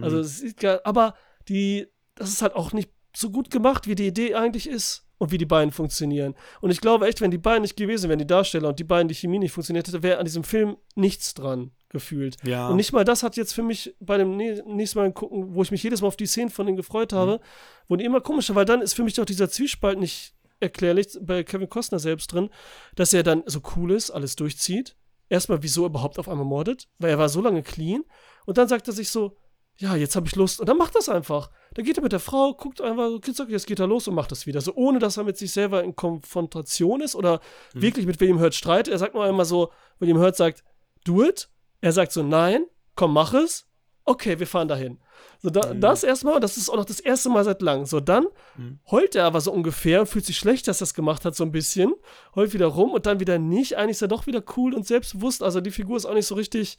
S4: Also, es ist, aber die, das ist halt auch nicht so gut gemacht, wie die Idee eigentlich ist und wie die beiden funktionieren. Und ich glaube echt, wenn die beiden nicht gewesen wären, die Darsteller und die beiden, die Chemie nicht funktioniert hätte, wäre an diesem Film nichts dran gefühlt. Ja. Und nicht mal das hat jetzt für mich bei dem nächsten Mal gucken, wo ich mich jedes Mal auf die Szenen von denen gefreut habe, mhm. wurden immer komischer, weil dann ist für mich doch dieser Zwiespalt nicht erklärlich bei Kevin Costner selbst drin, dass er dann so cool ist, alles durchzieht. Erstmal, wieso er überhaupt auf einmal mordet, weil er war so lange clean. Und dann sagt er sich so, ja, jetzt habe ich Lust. Und dann macht das einfach. Dann geht er mit der Frau, guckt einfach, jetzt geht er los und macht das wieder. So ohne, dass er mit sich selber in Konfrontation ist oder mhm. wirklich mit William Hurt streitet. Er sagt nur einmal so, William Hurt sagt, do it. Er sagt so, nein, komm, mach es. Okay, wir fahren dahin. So, da, mhm. das erstmal, das ist auch noch das erste Mal seit langem. So, dann mhm. heult er aber so ungefähr und fühlt sich schlecht, dass er das gemacht hat, so ein bisschen. Heult wieder rum und dann wieder nicht. Eigentlich ist er doch wieder cool und selbstbewusst. Also die Figur ist auch nicht so richtig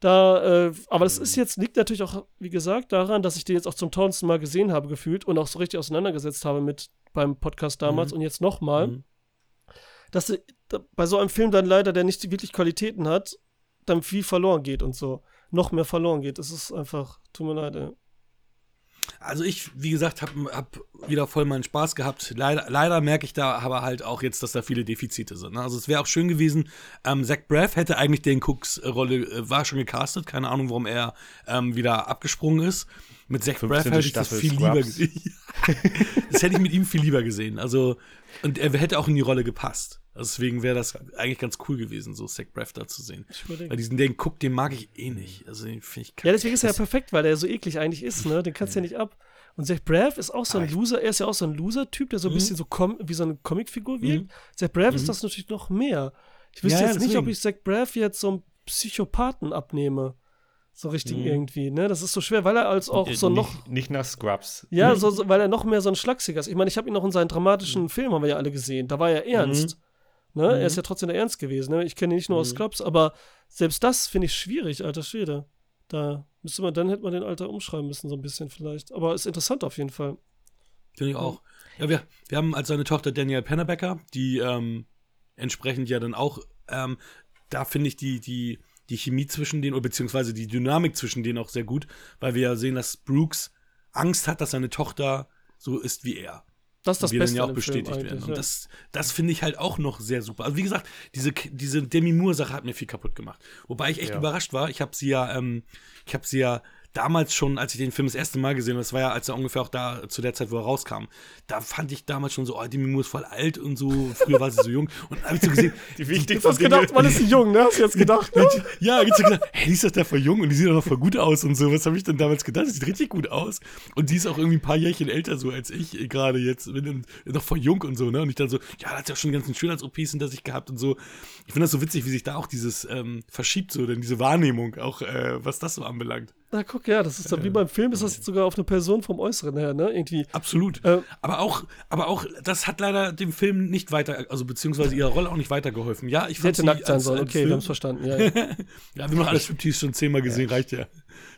S4: da, äh, aber das ist jetzt, liegt natürlich auch, wie gesagt, daran, dass ich den jetzt auch zum tausendsten Mal gesehen habe, gefühlt und auch so richtig auseinandergesetzt habe mit beim Podcast damals mhm. und jetzt nochmal. Mhm. Dass da, bei so einem Film dann leider, der nicht wirklich Qualitäten hat, dann viel verloren geht und so. Noch mehr verloren geht. Das ist einfach, tut mir leid, ey.
S2: Also ich, wie gesagt, habe hab wieder voll meinen Spaß gehabt. Leider, leider merke ich da aber halt auch jetzt, dass da viele Defizite sind. Ne? Also es wäre auch schön gewesen, ähm, Zach Braff hätte eigentlich den Cooks Rolle, äh, war schon gecastet, keine Ahnung, warum er ähm, wieder abgesprungen ist. Mit Zach Braff hätte ich das viel Scrubs. lieber gesehen. das hätte ich mit ihm viel lieber gesehen. Also, und er hätte auch in die Rolle gepasst. Also deswegen wäre das eigentlich ganz cool gewesen, so Zach Braff da zu sehen. Weil diesen, den Guck, den mag ich eh nicht. Also den finde ich
S4: kacke. Ja, deswegen ist er ja perfekt, weil er so eklig eigentlich ist, ne? Den kannst du ja nicht ab. Und Zach Braff ist auch so ein Loser, er ist ja auch so ein Loser-Typ, der so ein mhm. bisschen so wie so eine Comicfigur wirkt. Mhm. Zach Braff mhm. ist das natürlich noch mehr. Ich wüsste ja, jetzt deswegen. nicht, ob ich Zach Braff jetzt so einen Psychopathen abnehme. So richtig mhm. irgendwie, ne? Das ist so schwer, weil er als auch so
S3: nicht,
S4: noch.
S3: Nicht nach Scrubs.
S4: Ja, so, so, weil er noch mehr so ein Schlagsiger ist. Ich meine, ich habe ihn noch in seinen dramatischen mhm. Filmen, haben wir ja alle gesehen. Da war er ernst. Ne? Mhm. Er ist ja trotzdem der Ernst gewesen. Ne? Ich kenne ihn nicht nur mhm. aus Scrubs, aber selbst das finde ich schwierig, alter Schwede. Da müsste man, dann hätte man den Alter umschreiben müssen, so ein bisschen vielleicht. Aber ist interessant auf jeden Fall.
S2: Finde ich auch. Ja, wir, wir haben als seine Tochter Danielle Pennebecker, die ähm, entsprechend ja dann auch, ähm, da finde ich die, die, die Chemie zwischen denen, oder beziehungsweise die Dynamik zwischen denen auch sehr gut, weil wir ja sehen, dass Brooks Angst hat, dass seine Tochter so ist wie er.
S4: Das ist das
S2: die
S4: Beste.
S2: dann ja auch bestätigt werden. Und ja. das, das finde ich halt auch noch sehr super. Also wie gesagt, diese, diese Demi Moore-Sache hat mir viel kaputt gemacht. Wobei ich echt ja. überrascht war. Ich habe sie ja, ähm, ich habe sie ja damals schon, als ich den Film das erste Mal gesehen habe, das war ja, als er ungefähr auch da zu der Zeit, wo er rauskam, da fand ich damals schon so, oh, Demi Moore ist voll alt und so, früher war sie so jung. Und dann habe ich so gesehen,
S4: die wichtigsten Du hast gedacht, man ist jung, ne? Hast du jetzt gedacht?
S2: Ne? ja, ich habe gedacht, hey, die ist doch da voll jung und die sieht doch noch voll gut aus und so. Was habe ich denn damals gedacht? Die sieht richtig gut aus. Und die ist auch irgendwie ein paar Jährchen älter so als ich gerade jetzt, bin noch voll jung und so, ne? Und ich dann so, ja, da hat ja schon ganz schön als ops hinter sich gehabt und so. Ich finde das so witzig, wie sich da auch dieses ähm, verschiebt, so, denn diese Wahrnehmung, auch äh, was das so anbelangt.
S4: Na, guck, ja, das ist dann wie beim Film, ist das jetzt sogar auf eine Person vom Äußeren her, ne? Irgendwie.
S2: Absolut. Äh, aber auch, aber auch, das hat leider dem Film nicht weiter, also beziehungsweise ihrer Rolle auch nicht weitergeholfen. Ja, ich
S4: fand hätte nackt sein sollen, okay, Film, wir haben es verstanden, ja. ja.
S2: ja, wir haben noch alles Striptease schon zehnmal gesehen, ja. reicht ja.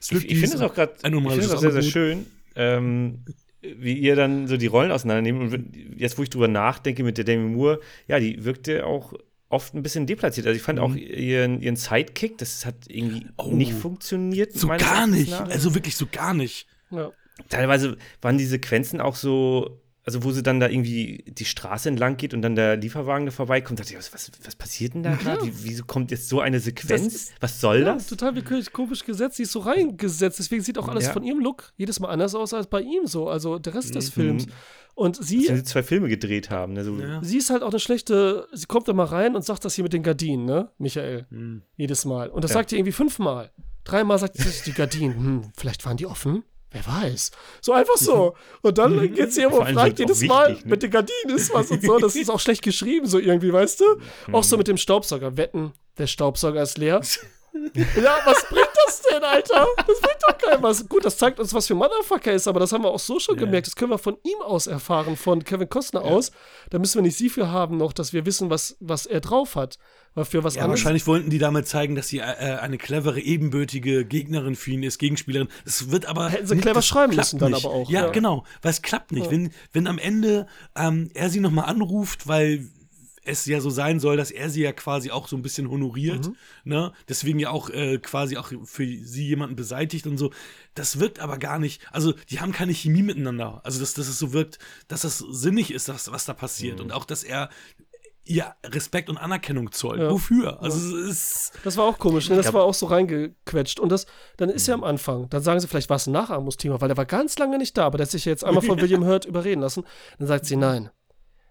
S3: Striptease, ich, ich finde es auch gerade, ich finde es auch sehr, sehr schön, ähm, wie ihr dann so die Rollen auseinandernehmt. Und jetzt, wo ich drüber nachdenke mit der Demi Moore, ja, die wirkte auch oft ein bisschen deplatziert. Also ich fand mhm. auch ihren, ihren Sidekick, das hat irgendwie oh, nicht funktioniert.
S2: So gar nicht. Also wirklich so gar nicht.
S3: Ja. Teilweise waren die Sequenzen auch so, also wo sie dann da irgendwie die Straße entlang geht und dann der Lieferwagen da vorbeikommt, dachte ich, was, was passiert denn da gerade? Ja. Wieso kommt jetzt so eine Sequenz? Ist, was soll ja, das?
S4: Total willkürlich komisch gesetzt, sie ist so reingesetzt, deswegen sieht auch alles ja. von ihrem Look jedes Mal anders aus als bei ihm so, also der Rest mhm. des Films. Und sie.
S3: Sie zwei Filme gedreht haben. Ne? So.
S4: Ja. Sie ist halt auch eine schlechte. Sie kommt da mal rein und sagt das hier mit den Gardinen, ne, Michael? Mhm. Jedes Mal. Und das ja. sagt sie irgendwie fünfmal. Dreimal sagt sie, die Gardinen, hm, vielleicht waren die offen. Wer weiß. So einfach so. Und dann geht sie immer und fragt jedes Mal, wichtig, ne? mit den Gardinen ist was und so. Das ist auch schlecht geschrieben, so irgendwie, weißt du? Auch so mit dem Staubsauger. Wetten, der Staubsauger ist leer. ja, was bringt das denn, Alter? Das bringt doch keinem was. Gut, das zeigt uns, was für Motherfucker ist, aber das haben wir auch so schon yeah. gemerkt. Das können wir von ihm aus erfahren, von Kevin Costner ja. aus. Da müssen wir nicht sie für haben noch, dass wir wissen, was, was er drauf hat. Weil für was
S2: ja, anderes. wahrscheinlich wollten die damit zeigen, dass sie äh, eine clevere, ebenbürtige Gegnerin für ihn ist, Gegenspielerin. Das wird aber.
S4: Hätten sie nicht, clever schreiben müssen dann aber auch.
S2: Ja, ja, genau. Weil es klappt nicht. Ja. Wenn, wenn am Ende ähm, er sie nochmal anruft, weil es ja so sein soll, dass er sie ja quasi auch so ein bisschen honoriert, mhm. ne? Deswegen ja auch äh, quasi auch für sie jemanden beseitigt und so. Das wirkt aber gar nicht, also die haben keine Chemie miteinander. Also dass, dass es so wirkt, dass das sinnig ist, dass, was da passiert. Mhm. Und auch, dass er ihr Respekt und Anerkennung zollt. Ja. Wofür? Also ja. ist
S4: Das war auch komisch, ne? Das war auch so reingequetscht. Und das, dann ist ja am Anfang, dann sagen sie vielleicht, war es ein Nachahmungsthema, weil er war ganz lange nicht da, aber der hat sich ja jetzt einmal von William Hurt überreden lassen. Dann sagt sie, nein,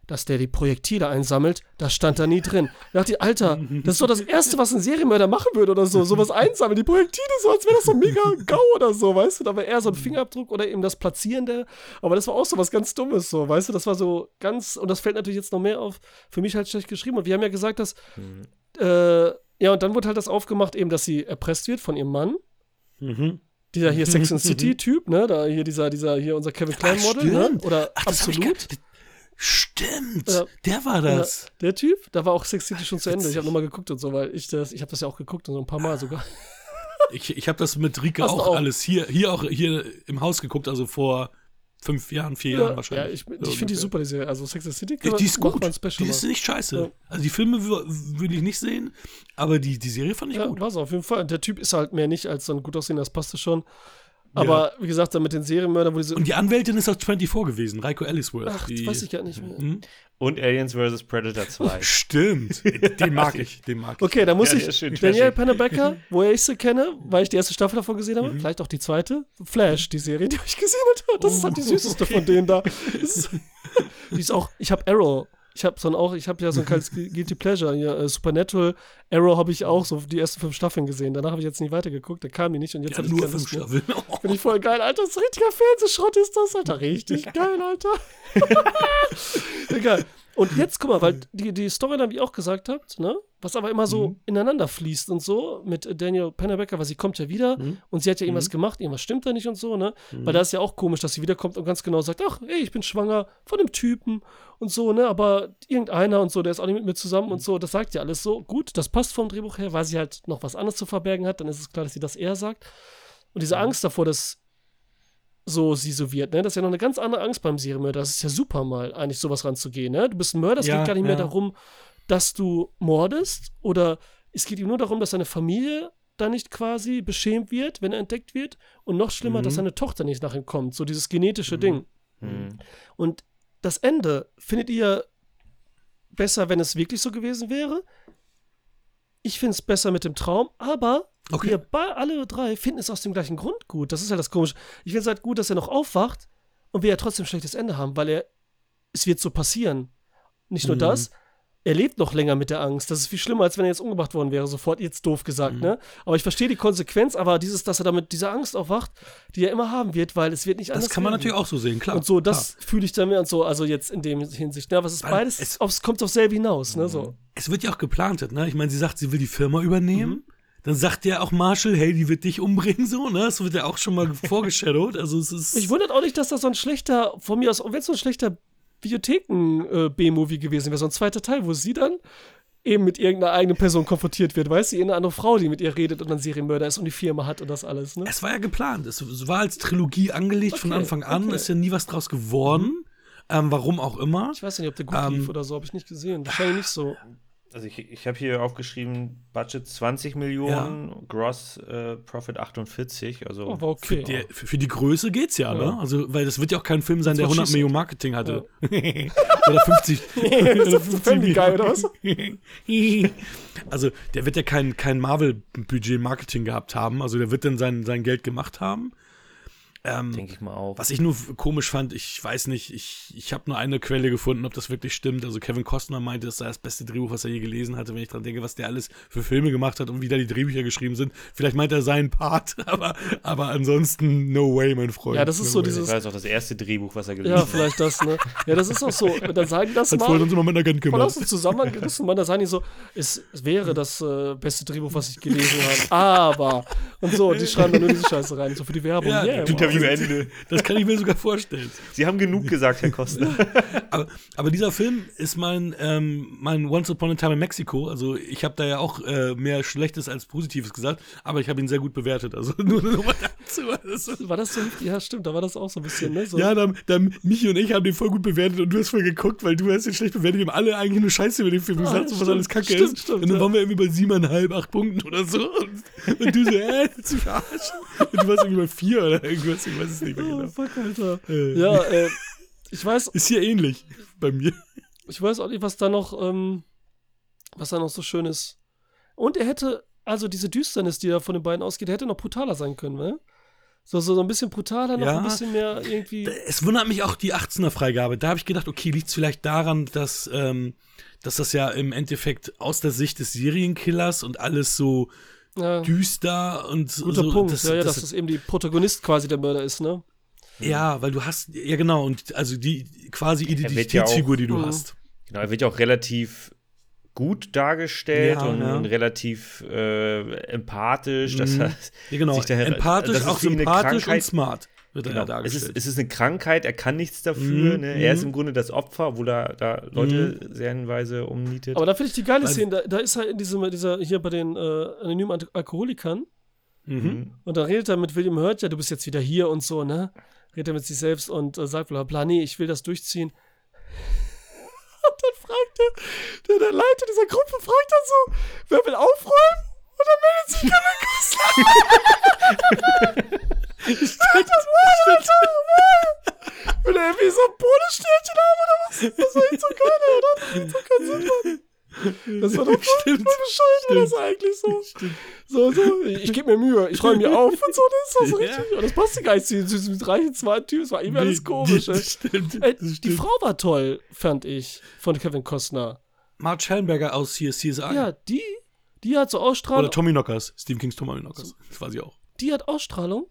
S4: dass der die Projektile einsammelt, das stand da nie drin. Da dachte ich, Alter, das ist doch das Erste, was ein Serienmörder machen würde oder so. Sowas einsammeln, die Projektile, so als wäre das so mega GAU oder so, weißt du? Da war eher so ein Fingerabdruck oder eben das Platzieren der. Aber das war auch so was ganz Dummes, so, weißt du? Das war so ganz, und das fällt natürlich jetzt noch mehr auf, für mich halt schlecht geschrieben. Und wir haben ja gesagt, dass, mhm. äh, ja, und dann wurde halt das aufgemacht, eben, dass sie erpresst wird von ihrem Mann. Mhm dieser hier Sex and City Typ, ne, da hier dieser dieser hier unser Kevin Klein Model, ne? Oder Ach, absolut.
S2: Stimmt, ja. der war das. Ja,
S4: der Typ, da war auch Sex City schon zu Ende. Ich habe nochmal geguckt und so, weil ich das, ich habe das ja auch geguckt und so ein paar Mal sogar.
S2: Ich, ich habe das mit Rike auch, auch, alles hier, hier auch hier im Haus geguckt, also vor fünf Jahren, vier ja, Jahren wahrscheinlich.
S4: Ja, ich, ich finde die super, diese, also Sex and City.
S2: Die, die ist gut, die ist nicht scheiße. Ja. Also die Filme würde ich nicht sehen, aber die, die Serie fand ich ja, gut.
S4: War auf jeden Fall. Der Typ ist halt mehr nicht als so ein gut aussehen, das passte schon. Aber ja. wie gesagt, dann mit den Serienmördern, wo diese.
S2: Und die Anwältin ist aus 24 gewesen, Raiko Ellisworth.
S4: Ach, das weiß ich gar nicht mehr. Mhm.
S3: Und Aliens vs. Predator 2.
S2: Stimmt. Den mag ich. Den mag ich.
S4: Okay, da muss ja, ich. Daniel Pennebecker, woher ich sie kenne, weil ich die erste Staffel davon gesehen habe, mhm. vielleicht auch die zweite. Flash, die Serie, die ich gesehen habe. Das ist halt die oh, süßeste okay. von denen da. die ist auch. Ich habe Arrow ich habe so auch, ich habe ja so ein kleines Guilty Pleasure hier, äh, Supernatural, Arrow habe ich auch so die ersten fünf Staffeln gesehen. Danach habe ich jetzt nicht weitergeguckt, da kam die nicht und jetzt ja, habe ich
S2: nur fünf Staffeln.
S4: Oh. Finde ich voll geil, Alter, das ist richtiger Fernsehschrott ist das, Alter, richtig geil, Alter. Egal. Und jetzt, guck mal, weil die, die Story, wie ihr auch gesagt habt, ne, was aber immer so mhm. ineinander fließt und so mit Daniel Pennebecker, weil sie kommt ja wieder mhm. und sie hat ja irgendwas mhm. gemacht, irgendwas stimmt da nicht und so, ne? Weil da ist ja auch komisch, dass sie wiederkommt und ganz genau sagt, ach, ey, ich bin schwanger von dem Typen und so, ne? Aber irgendeiner und so, der ist auch nicht mit mir zusammen und so, das sagt ja alles so. Gut, das passt vom Drehbuch her, weil sie halt noch was anderes zu verbergen hat, dann ist es klar, dass sie das eher sagt. Und diese Angst davor, dass so sie so wird, ne? Das ist ja noch eine ganz andere Angst beim Serienmörder. Das ist ja super mal, eigentlich sowas ranzugehen, ne? Du bist ein Mörder, es ja, geht gar nicht ja. mehr darum, dass du mordest oder es geht ihm nur darum, dass seine Familie da nicht quasi beschämt wird, wenn er entdeckt wird und noch schlimmer, mhm. dass seine Tochter nicht nach ihm kommt, so dieses genetische mhm. Ding. Mhm. Und das Ende, findet ihr besser, wenn es wirklich so gewesen wäre? Ich finde es besser mit dem Traum, aber okay. wir alle drei finden es aus dem gleichen Grund gut. Das ist halt das Komische. Ich finde es halt gut, dass er noch aufwacht und wir ja trotzdem ein schlechtes Ende haben, weil er, es wird so passieren. Nicht nur mhm. das, er lebt noch länger mit der Angst. Das ist viel schlimmer, als wenn er jetzt umgebracht worden wäre, sofort jetzt doof gesagt, mhm. ne? Aber ich verstehe die Konsequenz, aber dieses, dass er damit dieser Angst aufwacht, die er immer haben wird, weil es wird nicht
S2: anders. Das kann man werden. natürlich auch so sehen, klar.
S4: Und so, das fühle ich dann mehr und so, also jetzt in dem Hinsicht. Ne? Was ist weil beides? Es aufs, kommt auf selbe hinaus, ne? So.
S2: Es wird ja auch geplant, ne? Ich meine, sie sagt, sie will die Firma übernehmen. Mhm. Dann sagt ja auch Marshall, hey, die wird dich umbringen, so, ne? Das wird ja auch schon mal vorgeshadowed. Also es ist.
S4: Ich wundert auch nicht, dass das so ein schlechter, von mir aus, wenn es so ein schlechter Videotheken-B-Movie gewesen wäre, so ein zweiter Teil, wo sie dann eben mit irgendeiner eigenen Person konfrontiert wird, weißt du, eine andere Frau, die mit ihr redet und dann Serienmörder ist und die Firma hat und das alles, ne?
S2: Es war ja geplant, es war als Trilogie angelegt okay, von Anfang an, okay. ist ja nie was draus geworden, mhm. ähm, warum auch immer.
S4: Ich weiß nicht, ob der gut ähm, lief oder so, habe ich nicht gesehen, wahrscheinlich nicht so
S3: also ich, ich habe hier aufgeschrieben, Budget 20 Millionen, ja. Gross äh, Profit 48. Also
S2: oh, okay. für, die, für, für, die Größe geht's ja, ne? ja, ne? Also, weil das wird ja auch kein Film sein, der 100 Millionen Marketing hatte. Ja. oder 50. oder 50 geil, oder was? also, der wird ja kein, kein Marvel-Budget Marketing gehabt haben. Also, der wird dann sein, sein Geld gemacht haben.
S3: Ähm, Denke ich mal auch.
S2: Was ich nur komisch fand, ich weiß nicht, ich, ich habe nur eine Quelle gefunden, ob das wirklich stimmt. Also Kevin Costner meinte, das sei das beste Drehbuch, was er je gelesen hatte, wenn ich dran denke, was der alles für Filme gemacht hat und wie da die Drehbücher geschrieben sind. Vielleicht meint er seinen Part, aber, aber ansonsten no way, mein Freund.
S4: Ja, das ist
S2: no
S4: so way. dieses.
S3: Das war auch das erste Drehbuch, was er gelesen hat.
S4: Ja, vielleicht das, ne? Ja, das ist auch so. Dann sagen das
S2: Hat vorhin uns immer mit einer Gun gemacht.
S4: Aus dem Zusammenhang gerissen, man, da sagen die so, es, es wäre das äh, beste Drehbuch, was ich gelesen habe. Aber. Und so, und die schreiben dann nur diese Scheiße rein, so für die Werbung. Ja,
S2: yeah, Interview-Ende. Das kann ich mir sogar vorstellen.
S3: Sie haben genug gesagt, Herr Kostner.
S2: aber, aber, dieser Film ist mein, ähm, mein Once Upon a Time in Mexico. Also ich habe da ja auch äh, mehr Schlechtes als Positives gesagt, aber ich habe ihn sehr gut bewertet. Also nur nochmal dazu.
S4: Also, war das so? Ja, stimmt, da war das auch so ein bisschen, ne? So.
S2: Ja, da, da, Michi und ich haben den voll gut bewertet und du hast voll geguckt, weil du hast ihn schlecht bewertet. Wir haben alle eigentlich nur Scheiße über den Film gesagt, ah, so was alles kacke stimmt, ist. Stimmt, und dann ja. waren wir irgendwie bei siebeneinhalb, acht Punkten oder so. Und, und du so, äh, zu verarschen. Und du warst irgendwie bei vier oder irgendwas, ich weiß es nicht mehr oh, genau. Oh,
S4: fuck, Alter. Äh, ja, äh, ich weiß.
S2: Ist hier ähnlich bei mir.
S4: Ich weiß auch nicht, was da noch, ähm, was da noch so schön ist. Und er hätte, also diese Düsternis, die da von den beiden ausgeht, hätte noch brutaler sein können, ne? So, so, so ein bisschen brutaler, noch ja, ein bisschen mehr irgendwie.
S2: Es wundert mich auch die 18er-Freigabe. Da habe ich gedacht, okay, liegt es vielleicht daran, dass, ähm, dass das ja im Endeffekt aus der Sicht des Serienkillers und alles so ja. düster und
S4: Guter
S2: so.
S4: Punkt, das, ja, ja, das, dass das eben die Protagonist quasi der Mörder ist, ne?
S2: Ja, weil du hast, ja genau, und also die quasi Identitätsfigur, ja die du mhm. hast.
S3: Genau, er wird ja auch relativ gut dargestellt ja, und, ja. relativ äh, empathisch. Das mhm. heißt,
S2: ja, genau. empathisch, auch sympathisch und smart. Wird genau. er
S3: dargestellt. Es ist, es ist eine Krankheit, er kann nichts dafür. Mhm. Ne? Er ist mhm. im Grunde das Opfer, obwohl er da Leute mhm. serienweise umnietet.
S4: Aber da finde ich die geile Szene, da, da, ist er in diesem, dieser, hier bei den äh, anonymen Alkoholikern. Mhm. Und dann redet er mit William Hurt, ja, du bist jetzt wieder hier und so, ne? redet er mit sich selbst und äh, sagt bla bla, nee, ich will das durchziehen. Und dann fragt er, der, der Leiter dieser Gruppe fragt dann so, wer will aufräumen? Und dann meldet sich Kevin Costner. ich dachte, das Alter, Will er irgendwie so ein Bodensternchen haben oder was? Das war nicht so geil, oder? Das so keinen Sinn, Mann. Das war doch Stimmt. voll bescheuert, war das eigentlich so. Stimmt. So, so, ich gebe mir Mühe, ich räume mir auf und so, das ist doch so richtig. Und das passte gar nicht zu diesem reichen zweiten Typ, es war irgendwie alles komisch. Das stimmt, das stimmt. Die Frau war toll, fand ich, von Kevin Costner.
S2: Marge Hellenberger aus hier CSI.
S4: Ja, die, die hat so Ausstrahlung.
S2: Oder Tommy Knockers, Stephen Kings Tommy Knockers, das war sie auch.
S4: Die hat Ausstrahlung.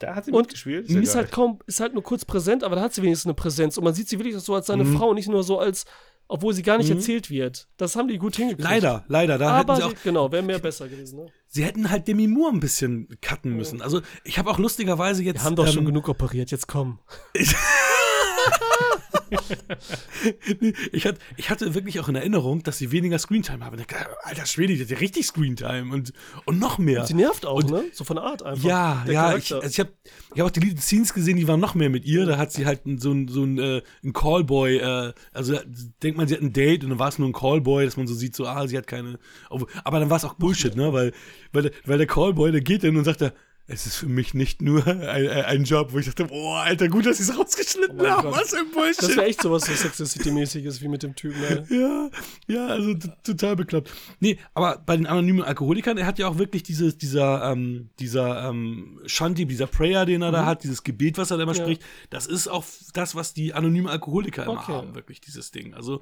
S3: Da hat sie und mitgespielt.
S4: Ist, ist halt kaum, ist halt nur kurz präsent, aber da hat sie wenigstens eine Präsenz. Und man sieht sie wirklich so als seine mhm. Frau, nicht nur so als obwohl sie gar nicht mhm. erzählt wird. Das haben die gut hingekriegt.
S2: Leider, leider. Da
S4: Aber hätten sie auch, genau, wäre mehr besser gewesen. Ne?
S2: Sie hätten halt Demi Moore ein bisschen cutten müssen. Also ich habe auch lustigerweise jetzt.
S4: Wir haben doch ähm, schon genug operiert, jetzt komm.
S2: ich, hatte, ich hatte wirklich auch in Erinnerung, dass sie weniger Screentime haben. Alter Schwede, die hat ja richtig Screentime und, und noch mehr. Und
S4: sie nervt auch, und, ne? So von der Art einfach.
S2: Ja, ja. Ich, also ich habe ich hab auch die Scenes gesehen, die waren noch mehr mit ihr. Da hat sie halt so ein, so ein, äh, ein Callboy, äh, also denkt man, sie hat ein Date und dann war es nur ein Callboy, dass man so sieht, so, ah, sie hat keine. Aber dann war es auch Bullshit, ne? Weil, weil, weil der Callboy, der geht dann und sagt, er, es ist für mich nicht nur ein, ein Job, wo ich dachte, oh, Alter, gut, dass sie es rausgeschnitten oh haben. Was ein Bullshit.
S4: Das wäre echt sowas so Sex City-mäßiges wie mit dem Typen.
S2: Ey. Ja, ja, also total bekloppt. Nee, aber bei den anonymen Alkoholikern, er hat ja auch wirklich dieses, dieser, ähm, dieser ähm, Shanti, dieser Prayer, den er mhm. da hat, dieses Gebet, was er da immer ja. spricht, das ist auch das, was die anonymen Alkoholiker immer okay. haben, wirklich, dieses Ding. Also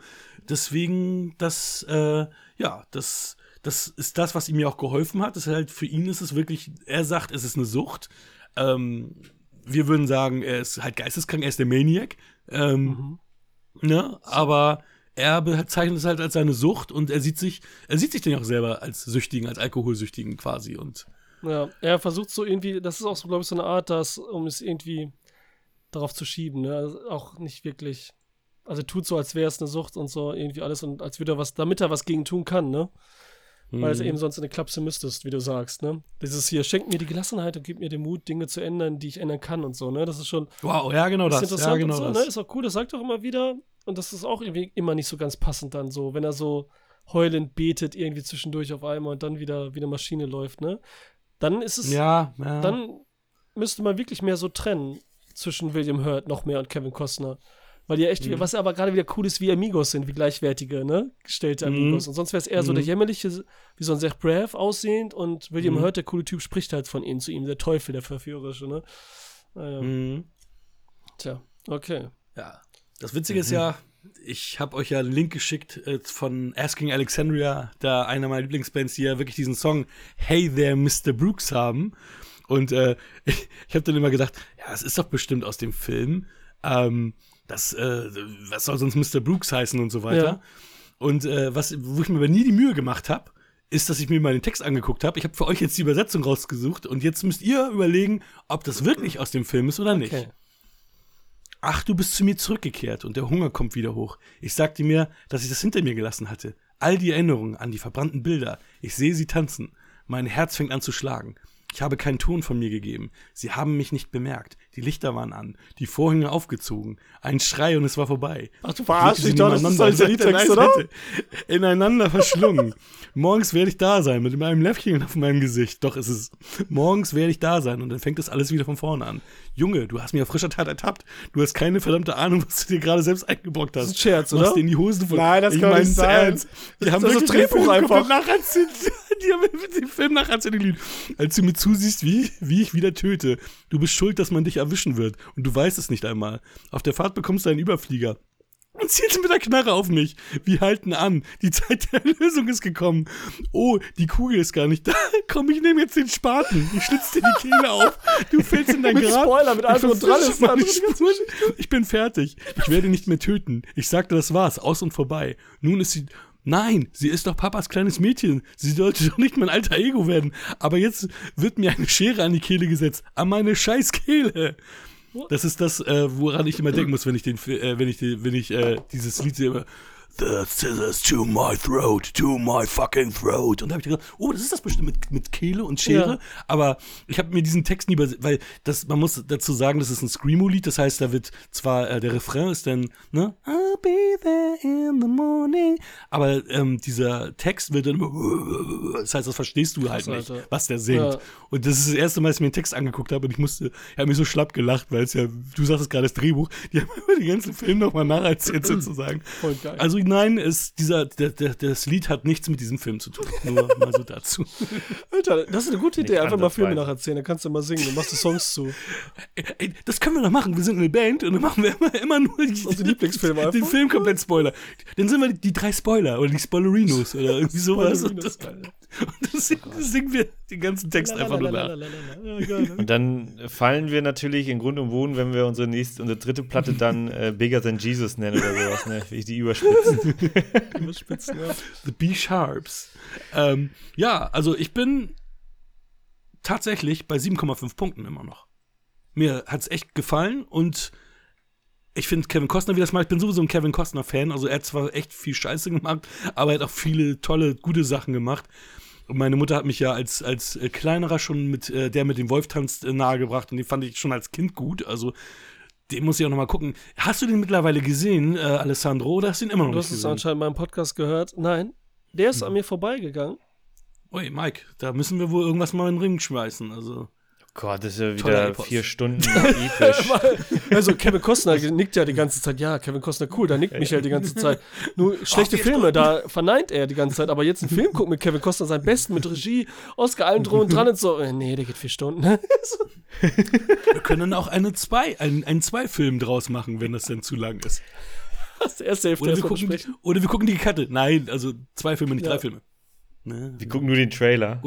S2: deswegen, das, äh, ja, das das ist das, was ihm ja auch geholfen hat. Das ist halt für ihn ist es wirklich, er sagt, es ist eine Sucht. Ähm, wir würden sagen, er ist halt geisteskrank, er ist der Maniac. Ähm, mhm. ne? Aber er bezeichnet es halt als seine Sucht und er sieht sich, er sieht sich dann auch selber als Süchtigen, als Alkoholsüchtigen quasi und
S4: ja, er versucht so irgendwie, das ist auch so, glaube ich, so eine Art, das, um es irgendwie darauf zu schieben, ne? Also auch nicht wirklich, also tut so, als wäre es eine Sucht und so irgendwie alles und als würde er was, damit er was gegen tun kann, ne? Weil es mhm. eben sonst in eine Klapse müsstest, wie du sagst, ne? Dieses hier, schenkt mir die Gelassenheit und gibt mir den Mut, Dinge zu ändern, die ich ändern kann und so, ne? Das ist schon.
S2: Wow, ja, genau das.
S4: Interessant
S2: ja, genau
S4: so,
S2: das.
S4: Ne? Ist auch cool, das sagt er auch immer wieder. Und das ist auch irgendwie immer nicht so ganz passend dann so, wenn er so heulend betet, irgendwie zwischendurch auf einmal und dann wieder wie eine Maschine läuft, ne? Dann ist es.
S2: Ja, ja.
S4: Dann müsste man wirklich mehr so trennen zwischen William Hurt noch mehr und Kevin Costner. Weil die ja echt, mhm. was aber gerade wieder cool ist, wie Amigos sind, wie gleichwertige, ne? Gestellte mhm. Amigos. Und sonst wäre es eher mhm. so der jämmerliche, wie so ein Zach Braff aussehend und William mhm. Hurt, der coole Typ, spricht halt von ihnen zu ihm, der Teufel, der Verführerische, ne? Naja. Mhm. Tja, okay.
S2: Ja. Das Witzige ist ja, ich habe euch ja einen Link geschickt äh, von Asking Alexandria, da einer meiner Lieblingsbands, die ja wirklich diesen Song Hey There Mr. Brooks haben. Und äh, ich, ich habe dann immer gedacht, ja, das ist doch bestimmt aus dem Film. Ähm, das, äh, was soll sonst Mr. Brooks heißen und so weiter. Ja. Und äh, was, wo ich mir aber nie die Mühe gemacht habe, ist, dass ich mir mal den Text angeguckt habe. Ich habe für euch jetzt die Übersetzung rausgesucht und jetzt müsst ihr überlegen, ob das wirklich aus dem Film ist oder nicht. Okay. Ach, du bist zu mir zurückgekehrt und der Hunger kommt wieder hoch. Ich sagte mir, dass ich das hinter mir gelassen hatte. All die Erinnerungen an die verbrannten Bilder. Ich sehe sie tanzen. Mein Herz fängt an zu schlagen. Ich habe keinen Ton von mir gegeben. Sie haben mich nicht bemerkt. Die Lichter waren an, die Vorhänge aufgezogen. Ein Schrei und es war vorbei.
S4: Ach, du verarschst dich doch, das ist ein Liedtext, oder?
S2: Ineinander verschlungen. Morgens werde ich da sein, mit meinem Läffchen auf meinem Gesicht. Doch ist es. Morgens werde ich da sein und dann fängt das alles wieder von vorne an. Junge, du hast mich auf frischer Tat ertappt. Du hast keine verdammte Ahnung, was du dir gerade selbst eingebrockt hast. Das
S4: ist ein Scherz, oder? Du
S2: hast dir in die Hosen
S4: voll. Nein, das ich kann nicht sein. Ernst.
S2: Die haben wirklich so Drehbuch einfach. Die haben den Film nacherzählt, als du mir zusiehst, wie, wie ich wieder töte. Du bist schuld, dass man dich erwischen wird. Und du weißt es nicht einmal. Auf der Fahrt bekommst du einen Überflieger und zielt mit der Knarre auf mich. Wir halten an. Die Zeit der Lösung ist gekommen. Oh, die Kugel ist gar nicht da. Komm, ich nehme jetzt den Spaten. Ich schlitze dir die Kehle auf. Du fällst in dein
S4: mit
S2: Grab.
S4: Spoiler, mit allem und dran ist
S2: Ich bin fertig. Ich werde nicht mehr töten. Ich sagte, das war's. Aus und vorbei. Nun ist sie Nein, sie ist doch Papas kleines Mädchen. Sie sollte doch nicht mein alter Ego werden. Aber jetzt wird mir eine Schere an die Kehle gesetzt. An meine scheiß Kehle. Das ist das, äh, woran ich immer denken muss, wenn ich den, äh, wenn ich, wenn ich äh, dieses Lied sehe. The scissors to my throat, to my fucking throat. Und da habe ich gedacht, oh, das ist das bestimmt mit, mit Kehle und Schere. Ja. Aber ich habe mir diesen Text nie, weil das, man muss dazu sagen, das ist ein Screamo-Lied. Das heißt, da wird zwar, äh, der Refrain ist dann, ne, I'll be there in the morning. Aber ähm, dieser Text wird dann, das heißt, das verstehst du halt nicht, was der singt. Ja. Und das ist das erste Mal, dass ich mir den Text angeguckt habe und ich musste, ich habe mir so schlapp gelacht, weil es ja, du sagst gerade das Drehbuch, die haben immer den ganzen Film nochmal nacherzählt sozusagen. Voll geil. Also nein, ist dieser, der, der, das Lied hat nichts mit diesem Film zu tun. Nur mal so dazu.
S4: Alter, das ist eine gute Idee. Einfach mal Filme nacherzählen, dann kannst du mal singen, dann machst du Songs zu.
S2: Ey, das können wir doch machen. Wir sind eine Band und dann machen wir immer, immer nur die,
S4: Unsere Lieblingsfilme einfach.
S2: den Film komplett Spoiler. Dann sind wir die, die drei Spoiler oder die Spoilerinos oder irgendwie sowas. Das, und das singen wir den ganzen Text einfach nur nach.
S3: Und dann fallen wir natürlich in Grund und Boden, wenn wir unsere nächste, unsere dritte Platte dann äh, Bigger Than Jesus nennen oder sowas, ne? Wie ich die überspitzen.
S2: überspitzen, ja. The B-Sharps. Ähm, ja, also ich bin tatsächlich bei 7,5 Punkten immer noch. Mir hat es echt gefallen und ich finde Kevin Costner, wie das macht, ich bin sowieso ein Kevin Costner-Fan. Also er hat zwar echt viel Scheiße gemacht, aber er hat auch viele tolle, gute Sachen gemacht. Und meine Mutter hat mich ja als, als äh, kleinerer schon mit äh, der mit dem Wolf tanzt äh, nahegebracht und den fand ich schon als Kind gut. Also den muss ich auch nochmal gucken. Hast du den mittlerweile gesehen, äh, Alessandro, oder hast du ihn immer noch
S4: du
S2: nicht gesehen?
S4: Du hast es anscheinend in meinem Podcast gehört. Nein, der ist hm. an mir vorbeigegangen.
S2: Ui, Mike, da müssen wir wohl irgendwas mal in den Ring schmeißen. Also.
S3: Gott, das ist ja wieder vier Stunden episch.
S4: also Kevin Costner nickt ja die ganze Zeit. Ja, Kevin Costner, cool, da nickt Michael die ganze Zeit. Nur schlechte Filme, da verneint er die ganze Zeit. Aber jetzt einen Film gucken mit Kevin Costner, sein Besten, mit Regie, Oscar allen drum und dran und so. Äh, nee, der geht vier Stunden.
S2: Wir können auch eine zwei, einen, einen Zwei-Film draus machen, wenn das denn zu lang ist.
S4: Das erste Hälfte
S2: oder wir, gucken, oder wir gucken die Karte. Nein, also zwei Filme, nicht ja. drei Filme.
S3: Wir gucken nur den Trailer.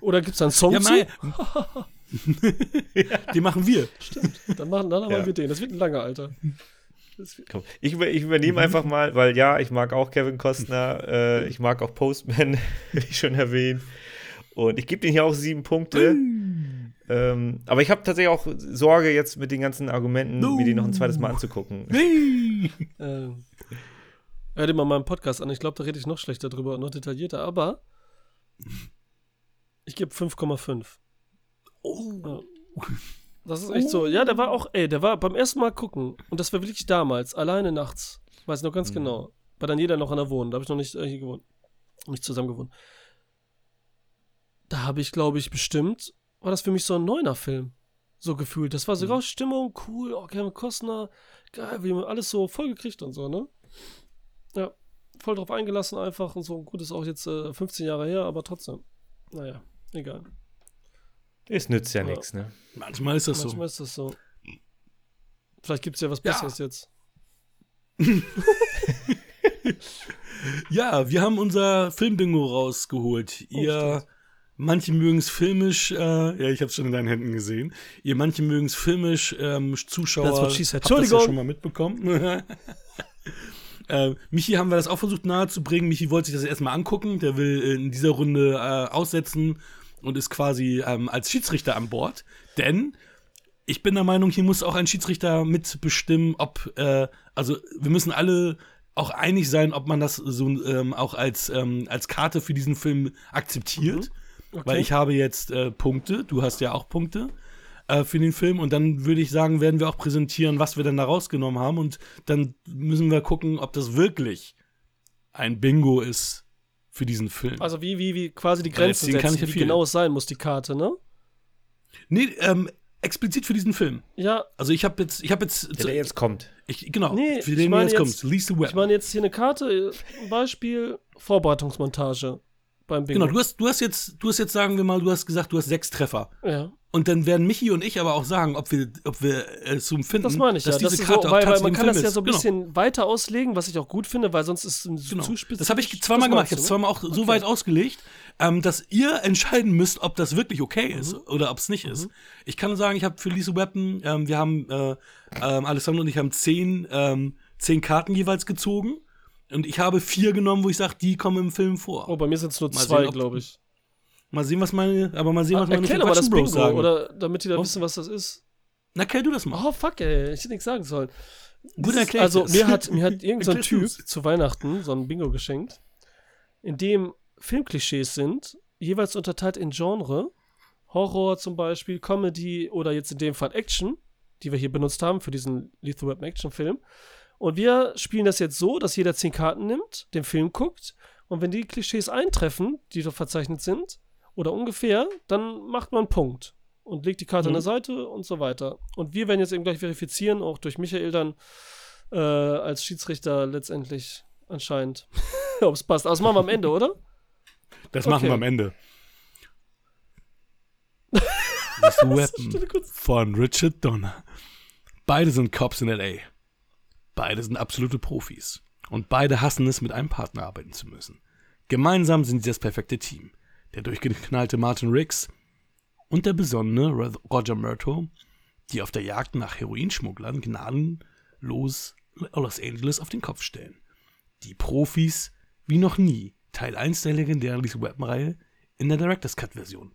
S4: Oder gibt es einen Song ja, zu?
S2: die machen wir.
S4: Stimmt. Dann machen, dann haben ja. wir den. Das wird ein langer, Alter.
S3: Komm, ich, ich übernehme mhm. einfach mal, weil ja, ich mag auch Kevin Costner, äh, ich mag auch Postman, wie ich schon erwähnt. Und ich gebe den hier auch sieben Punkte. Mm. Ähm, aber ich habe tatsächlich auch Sorge, jetzt mit den ganzen Argumenten, no. mir die noch ein zweites Mal anzugucken.
S4: ähm, hör dir mal meinen Podcast an. Ich glaube, da rede ich noch schlechter drüber und noch detaillierter. Aber ich gebe 5,5. Oh. Das ist echt oh. so. Ja, der war auch, ey, der war beim ersten Mal gucken. Und das war wirklich damals, alleine nachts. Ich weiß noch ganz mhm. genau. Bei Daniela noch an der Wohnung. Da habe ich noch nicht äh, hier gewohnt. Nicht zusammen gewohnt. Da habe ich, glaube ich, bestimmt, war das für mich so ein neuner Film. So gefühlt. Das war sogar mhm. Stimmung, cool, oh, Kevin Costner, geil, wie man alles so vollgekriegt und so, ne? Ja, voll drauf eingelassen einfach und so. Gut, ist auch jetzt äh, 15 Jahre her, aber trotzdem. Naja. Egal.
S3: Es nützt ja, ja. nichts, ne?
S2: Manchmal ist das
S4: Manchmal
S2: so.
S4: Manchmal ist das so. Vielleicht gibt es ja was Besseres ja. jetzt.
S2: ja, wir haben unser Filmbingo rausgeholt. Oh, Ihr, manche mögen es filmisch, äh, ja, ich habe es schon in deinen Händen gesehen. Ihr, manche mögen es filmisch, ähm, Zuschauer,
S4: das,
S2: habt das ja schon mal mitbekommen. Äh, Michi haben wir das auch versucht nahezubringen. Michi wollte sich das erstmal angucken. Der will in dieser Runde äh, aussetzen und ist quasi ähm, als Schiedsrichter an Bord. Denn ich bin der Meinung, hier muss auch ein Schiedsrichter mitbestimmen, ob, äh, also wir müssen alle auch einig sein, ob man das so ähm, auch als, ähm, als Karte für diesen Film akzeptiert. Mhm. Okay. Weil ich habe jetzt äh, Punkte, du hast ja auch Punkte äh, für den Film und dann würde ich sagen, werden wir auch präsentieren, was wir dann da rausgenommen haben und dann müssen wir gucken, ob das wirklich ein Bingo ist für diesen Film.
S4: Also wie, wie, wie quasi die Grenzen setzen, kann ich wie viel. genau es sein muss, die Karte, ne?
S2: Nee, ähm, explizit für diesen Film.
S4: Ja.
S2: Also ich habe jetzt, ich habe jetzt.
S3: Der, der jetzt kommt.
S2: Ich, genau,
S4: nee,
S2: für den, der jetzt, kommt. Lisa
S4: Web. Ich meine jetzt hier eine Karte, ein Beispiel Vorbereitungsmontage beim Bingo.
S2: Genau, du hast, du hast jetzt, du hast jetzt, sagen wir mal, du hast gesagt, du hast sechs Treffer.
S4: Ja.
S2: Und dann werden Michi und ich aber auch sagen, ob wir, ob wir es so empfinden,
S4: das meine ich, dass ja. diese das Karte so, weil, weil man kann das ja so ein genau. bisschen weiter auslegen, was ich auch gut finde, weil sonst ist es genau. zu spezifisch.
S2: Das habe ich zweimal gemacht. Ich habe es zweimal auch okay. so weit ausgelegt, ähm, dass ihr entscheiden müsst, ob das wirklich okay ist mhm. oder ob es nicht mhm. ist. Ich kann nur sagen, ich habe für Lisa Weapon, ähm, wir haben, äh, ähm, Alessandro und ich haben zehn, ähm, zehn Karten jeweils gezogen. Und ich habe vier genommen, wo ich sage, die kommen im Film vor.
S4: Oh, bei mir sind es nur mal zwei, glaube ich.
S2: Mal sehen, was meine, aber mal sehen, was meine
S4: Erklär mal das Bingo, sagen. oder damit die da oh. wissen, was das ist.
S2: Na, erklär du das mal.
S4: Oh, fuck, ey, ich hätte nichts sagen sollen.
S2: Gut erklärt.
S4: Also, mir hat, mir hat irgendein so Typ zu Weihnachten so ein Bingo geschenkt, in dem Filmklischees sind, jeweils unterteilt in Genre. Horror zum Beispiel, Comedy oder jetzt in dem Fall Action, die wir hier benutzt haben für diesen Lethal Weapon Action Film. Und wir spielen das jetzt so, dass jeder zehn Karten nimmt, den Film guckt und wenn die Klischees eintreffen, die dort verzeichnet sind, oder ungefähr, dann macht man einen Punkt und legt die Karte mhm. an der Seite und so weiter. Und wir werden jetzt eben gleich verifizieren, auch durch Michael dann äh, als Schiedsrichter letztendlich anscheinend, ob es passt. Aber das machen wir am Ende, oder?
S2: Das okay. machen wir am Ende. Das Weapon von Richard Donner. Beide sind Cops in L.A. Beide sind absolute Profis. Und beide hassen es, mit einem Partner arbeiten zu müssen. Gemeinsam sind sie das perfekte Team der durchgeknallte Martin Riggs und der besonnene Roger Murto, die auf der Jagd nach Heroinschmugglern gnadenlos Los Angeles auf den Kopf stellen. Die Profis wie noch nie, Teil 1 der legendären Lethal Weapon-Reihe in der Director's Cut-Version.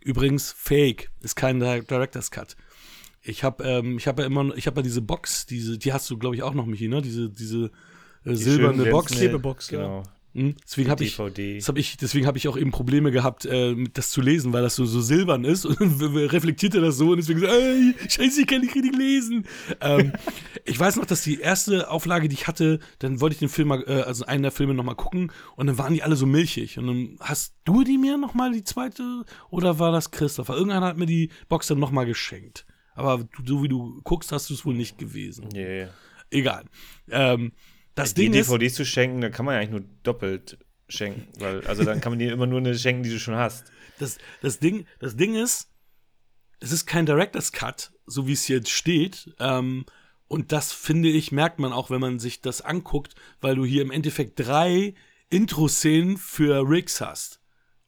S2: Übrigens, Fake ist kein Director's Cut. Ich habe ähm, ich hab ja immer, ich habe ja diese Box, diese, die hast du, glaube ich, auch noch, Michi, ne? Diese, diese äh, silberne Box.
S4: Klebebox, genau.
S2: Hm? Deswegen habe ich, hab ich, deswegen habe ich auch eben Probleme gehabt, äh, das zu lesen, weil das so, so silbern ist und reflektierte das so und deswegen so, ey, scheiße, ich kann nicht richtig lesen. ähm, ich weiß noch, dass die erste Auflage, die ich hatte, dann wollte ich den Film mal, äh, also einen der Filme nochmal gucken und dann waren die alle so milchig. Und dann hast du die mir nochmal die zweite oder war das Christopher? Irgendeiner hat mir die Box dann nochmal geschenkt. Aber so wie du guckst, hast du es wohl nicht gewesen.
S3: Nee.
S2: Egal. Ähm, das
S3: die
S2: Ding
S3: DVDs
S2: ist,
S3: zu schenken, da kann man ja eigentlich nur doppelt schenken, weil also dann kann man dir immer nur eine schenken, die du schon hast.
S2: Das, das, Ding, das Ding ist, es ist kein Director's Cut, so wie es jetzt steht. Ähm, und das finde ich, merkt man auch, wenn man sich das anguckt, weil du hier im Endeffekt drei Intro-Szenen für Riggs hast.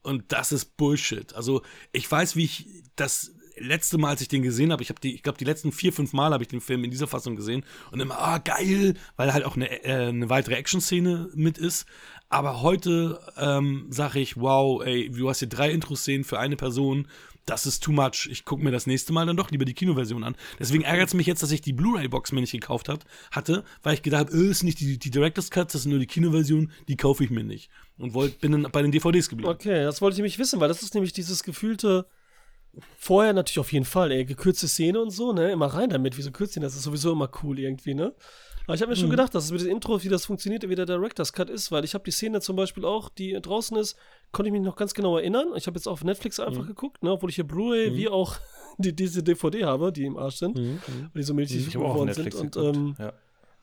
S2: Und das ist Bullshit. Also, ich weiß, wie ich das letzte Mal, als ich den gesehen habe, ich habe die, ich glaube, die letzten vier, fünf Mal habe ich den Film in dieser Fassung gesehen und immer, ah, geil, weil halt auch eine, äh, eine weitere Action-Szene mit ist. Aber heute ähm, sage ich, wow, ey, du hast hier drei Intro-Szenen für eine Person. Das ist too much. Ich gucke mir das nächste Mal dann doch lieber die Kinoversion an. Deswegen ärgert es mich jetzt, dass ich die Blu-ray-Box mir nicht gekauft hat, hatte, weil ich gedacht habe, äh, ist nicht die, die Director's Cut, das ist nur die Kinoversion, die kaufe ich mir nicht. Und wollt, bin dann bei den DVDs geblieben.
S4: Okay, das wollte ich nämlich wissen, weil das ist nämlich dieses gefühlte Vorher natürlich auf jeden Fall, ey, gekürzte Szene und so, ne? Immer rein damit, wieso kürzt das ist sowieso immer cool irgendwie, ne? Aber ich habe mir schon mhm. gedacht, dass es mit dem Intro, wie das funktioniert, wie der Director's Cut ist, weil ich habe die Szene zum Beispiel auch, die draußen ist, konnte ich mich noch ganz genau erinnern. Ich habe jetzt auf Netflix einfach mhm. geguckt, ne? Obwohl ich hier Blu-ray mhm. wie auch die, diese DVD habe, die im Arsch sind, mhm. weil die so milchig geworden sind. Und ähm, ja.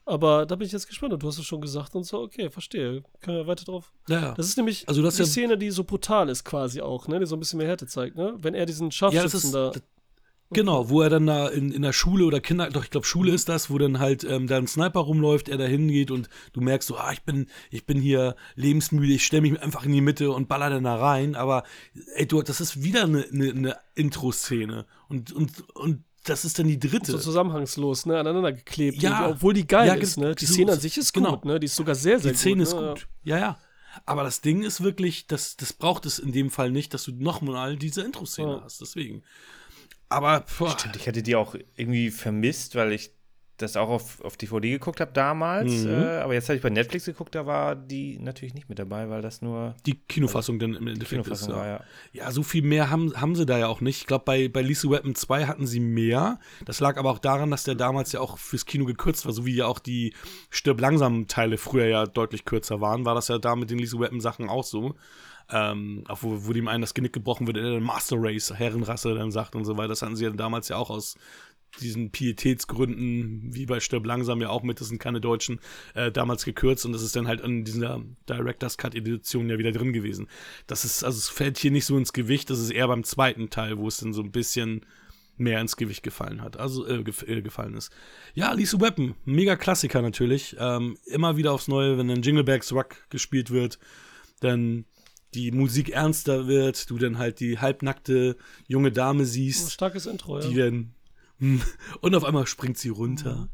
S4: Aber da bin ich jetzt gespannt und du hast es schon gesagt und so, okay, verstehe. Können wir weiter drauf.
S2: Ja.
S4: Das ist nämlich also das die ja Szene, die so brutal ist quasi auch, ne? Die so ein bisschen mehr Härte zeigt, ne? Wenn er diesen Scharfschützen ja, da.
S2: Genau, wo er dann da in, in der Schule oder Kinder, doch ich glaube Schule ist das, wo dann halt ähm, da ein Sniper rumläuft, er da hingeht und du merkst so, ah, ich bin, ich bin hier lebensmüde, ich stelle mich einfach in die Mitte und baller dann da rein, aber ey, du, das ist wieder eine, eine, eine Intro-Szene und, und, und das ist dann die dritte.
S4: So zusammenhangslos, ne, aneinander geklebt. Ja. Obwohl die geil ja, ist, ne? Die Szene an sich ist genau. gut, ne? Die ist sogar sehr, sehr
S2: gut. Die Szene ist
S4: ne?
S2: gut. Ja, ja. Aber das Ding ist wirklich, das, das braucht es in dem Fall nicht, dass du nochmal diese Intro-Szene ja. hast. Deswegen. Aber.
S3: Boah. Stimmt, ich hätte die auch irgendwie vermisst, weil ich das auch auf, auf DVD geguckt habe damals, mhm. äh, aber jetzt habe ich bei Netflix geguckt, da war die natürlich nicht mit dabei, weil das nur
S2: die Kinofassung also, dann im Endeffekt
S3: ist. Ja. War, ja.
S2: ja, so viel mehr haben, haben sie da ja auch nicht. Ich glaube, bei, bei Lisa Weapon 2 hatten sie mehr. Das lag aber auch daran, dass der damals ja auch fürs Kino gekürzt war, so wie ja auch die Stirb langsam Teile früher ja deutlich kürzer waren, war das ja da mit den Lisa Weapon Sachen auch so. Ähm, auch wo, wo dem einen das Genick gebrochen wird, der Master Race, Herrenrasse dann sagt und so weiter. Das hatten sie ja damals ja auch aus diesen Pietätsgründen, wie bei Stirb langsam ja auch mit, das sind keine Deutschen, äh, damals gekürzt und das ist dann halt in dieser Director's Cut Edition ja wieder drin gewesen. Das ist, also es fällt hier nicht so ins Gewicht, das ist eher beim zweiten Teil, wo es dann so ein bisschen mehr ins Gewicht gefallen hat, also äh, gef äh, gefallen ist. Ja, Lisa Weapon, mega Klassiker natürlich, ähm, immer wieder aufs Neue, wenn dann Jinglebags Rock gespielt wird, dann die Musik ernster wird, du dann halt die halbnackte junge Dame siehst. Ein
S4: starkes Intro,
S2: ja. Die dann Und auf einmal springt sie runter.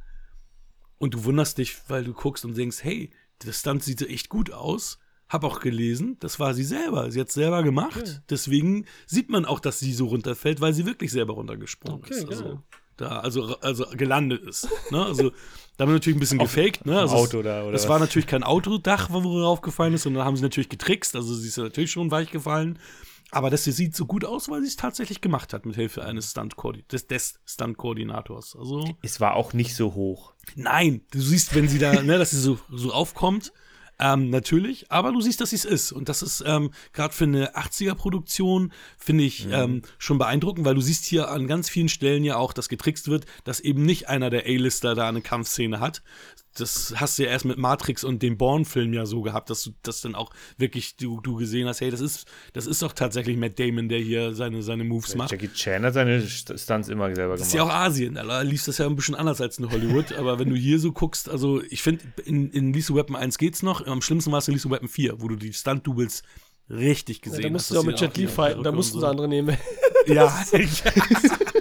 S2: Und du wunderst dich, weil du guckst und denkst, hey, das Stunt sieht echt gut aus. Hab auch gelesen, das war sie selber. Sie hat es selber gemacht. Okay. Deswegen sieht man auch, dass sie so runterfällt, weil sie wirklich selber runtergesprungen okay, ist. Also, da, also, also gelandet ist. Ne? Also, da haben wir natürlich ein bisschen gefaked. Ne? Also
S3: Auto da, oder?
S2: Es war natürlich kein Autodach, wo raufgefallen ist, sondern haben sie natürlich getrickst. Also, sie ist natürlich schon weich gefallen. Aber das hier sieht so gut aus, weil sie es tatsächlich gemacht hat mit Hilfe eines Stunt des, des Stunt-Koordinators. Also
S3: es war auch nicht so hoch.
S2: Nein, du siehst, wenn sie da, ne, dass sie so, so aufkommt, ähm, natürlich, aber du siehst, dass sie es ist. Und das ist ähm, gerade für eine 80er-Produktion, finde ich, mhm. ähm, schon beeindruckend, weil du siehst hier an ganz vielen Stellen ja auch, dass getrickst wird, dass eben nicht einer der A-Lister da eine Kampfszene hat, das hast du ja erst mit Matrix und dem Bourne-Film ja so gehabt, dass du das dann auch wirklich du, du gesehen hast, hey, das ist, das ist doch tatsächlich Matt Damon, der hier seine, seine Moves macht.
S3: Jackie Chan hat seine Stunts immer selber gemacht.
S2: Das ist ja auch Asien, da lief das ja ein bisschen anders als in Hollywood, aber wenn du hier so guckst, also ich finde, in, in Lethal Weapon 1 geht's noch, am schlimmsten war es in Lethal Weapon 4, wo du die Stunt-Doubles richtig gesehen ja, da
S4: hast. Da mussten sie auch mit Jet Li fighten, da mussten so. sie andere nehmen.
S2: Ja.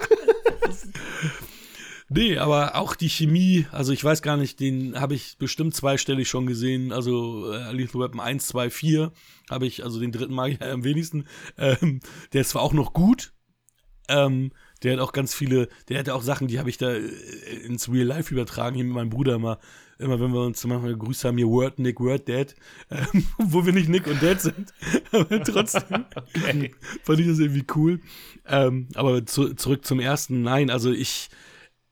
S2: Nee, aber auch die Chemie, also ich weiß gar nicht, den habe ich bestimmt zweistellig schon gesehen. Also äh, Lethal Weapon 1, 2, 4 habe ich, also den dritten mag ich am wenigsten. Ähm, der ist zwar auch noch gut, ähm, der hat auch ganz viele, der hat auch Sachen, die habe ich da äh, ins Real Life übertragen, hier mit meinem Bruder mal immer wenn wir uns manchmal gegrüßt haben, hier Word Nick, Word Dad, äh, wo wir nicht Nick und Dad sind. aber trotzdem okay. fand ich das irgendwie cool. Ähm, aber zu, zurück zum ersten, nein, also ich,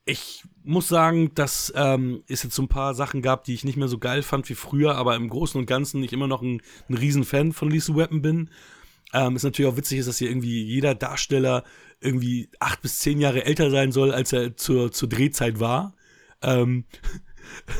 S2: ich muss sagen, dass ähm, es jetzt so ein paar Sachen gab, die ich nicht mehr so geil fand wie früher, aber im Großen und Ganzen ich immer noch ein, ein Riesenfan von Lisa Weapon bin. Ähm, ist natürlich auch witzig, ist, dass hier irgendwie jeder Darsteller irgendwie acht bis zehn Jahre älter sein soll, als er zur, zur Drehzeit war. Ähm,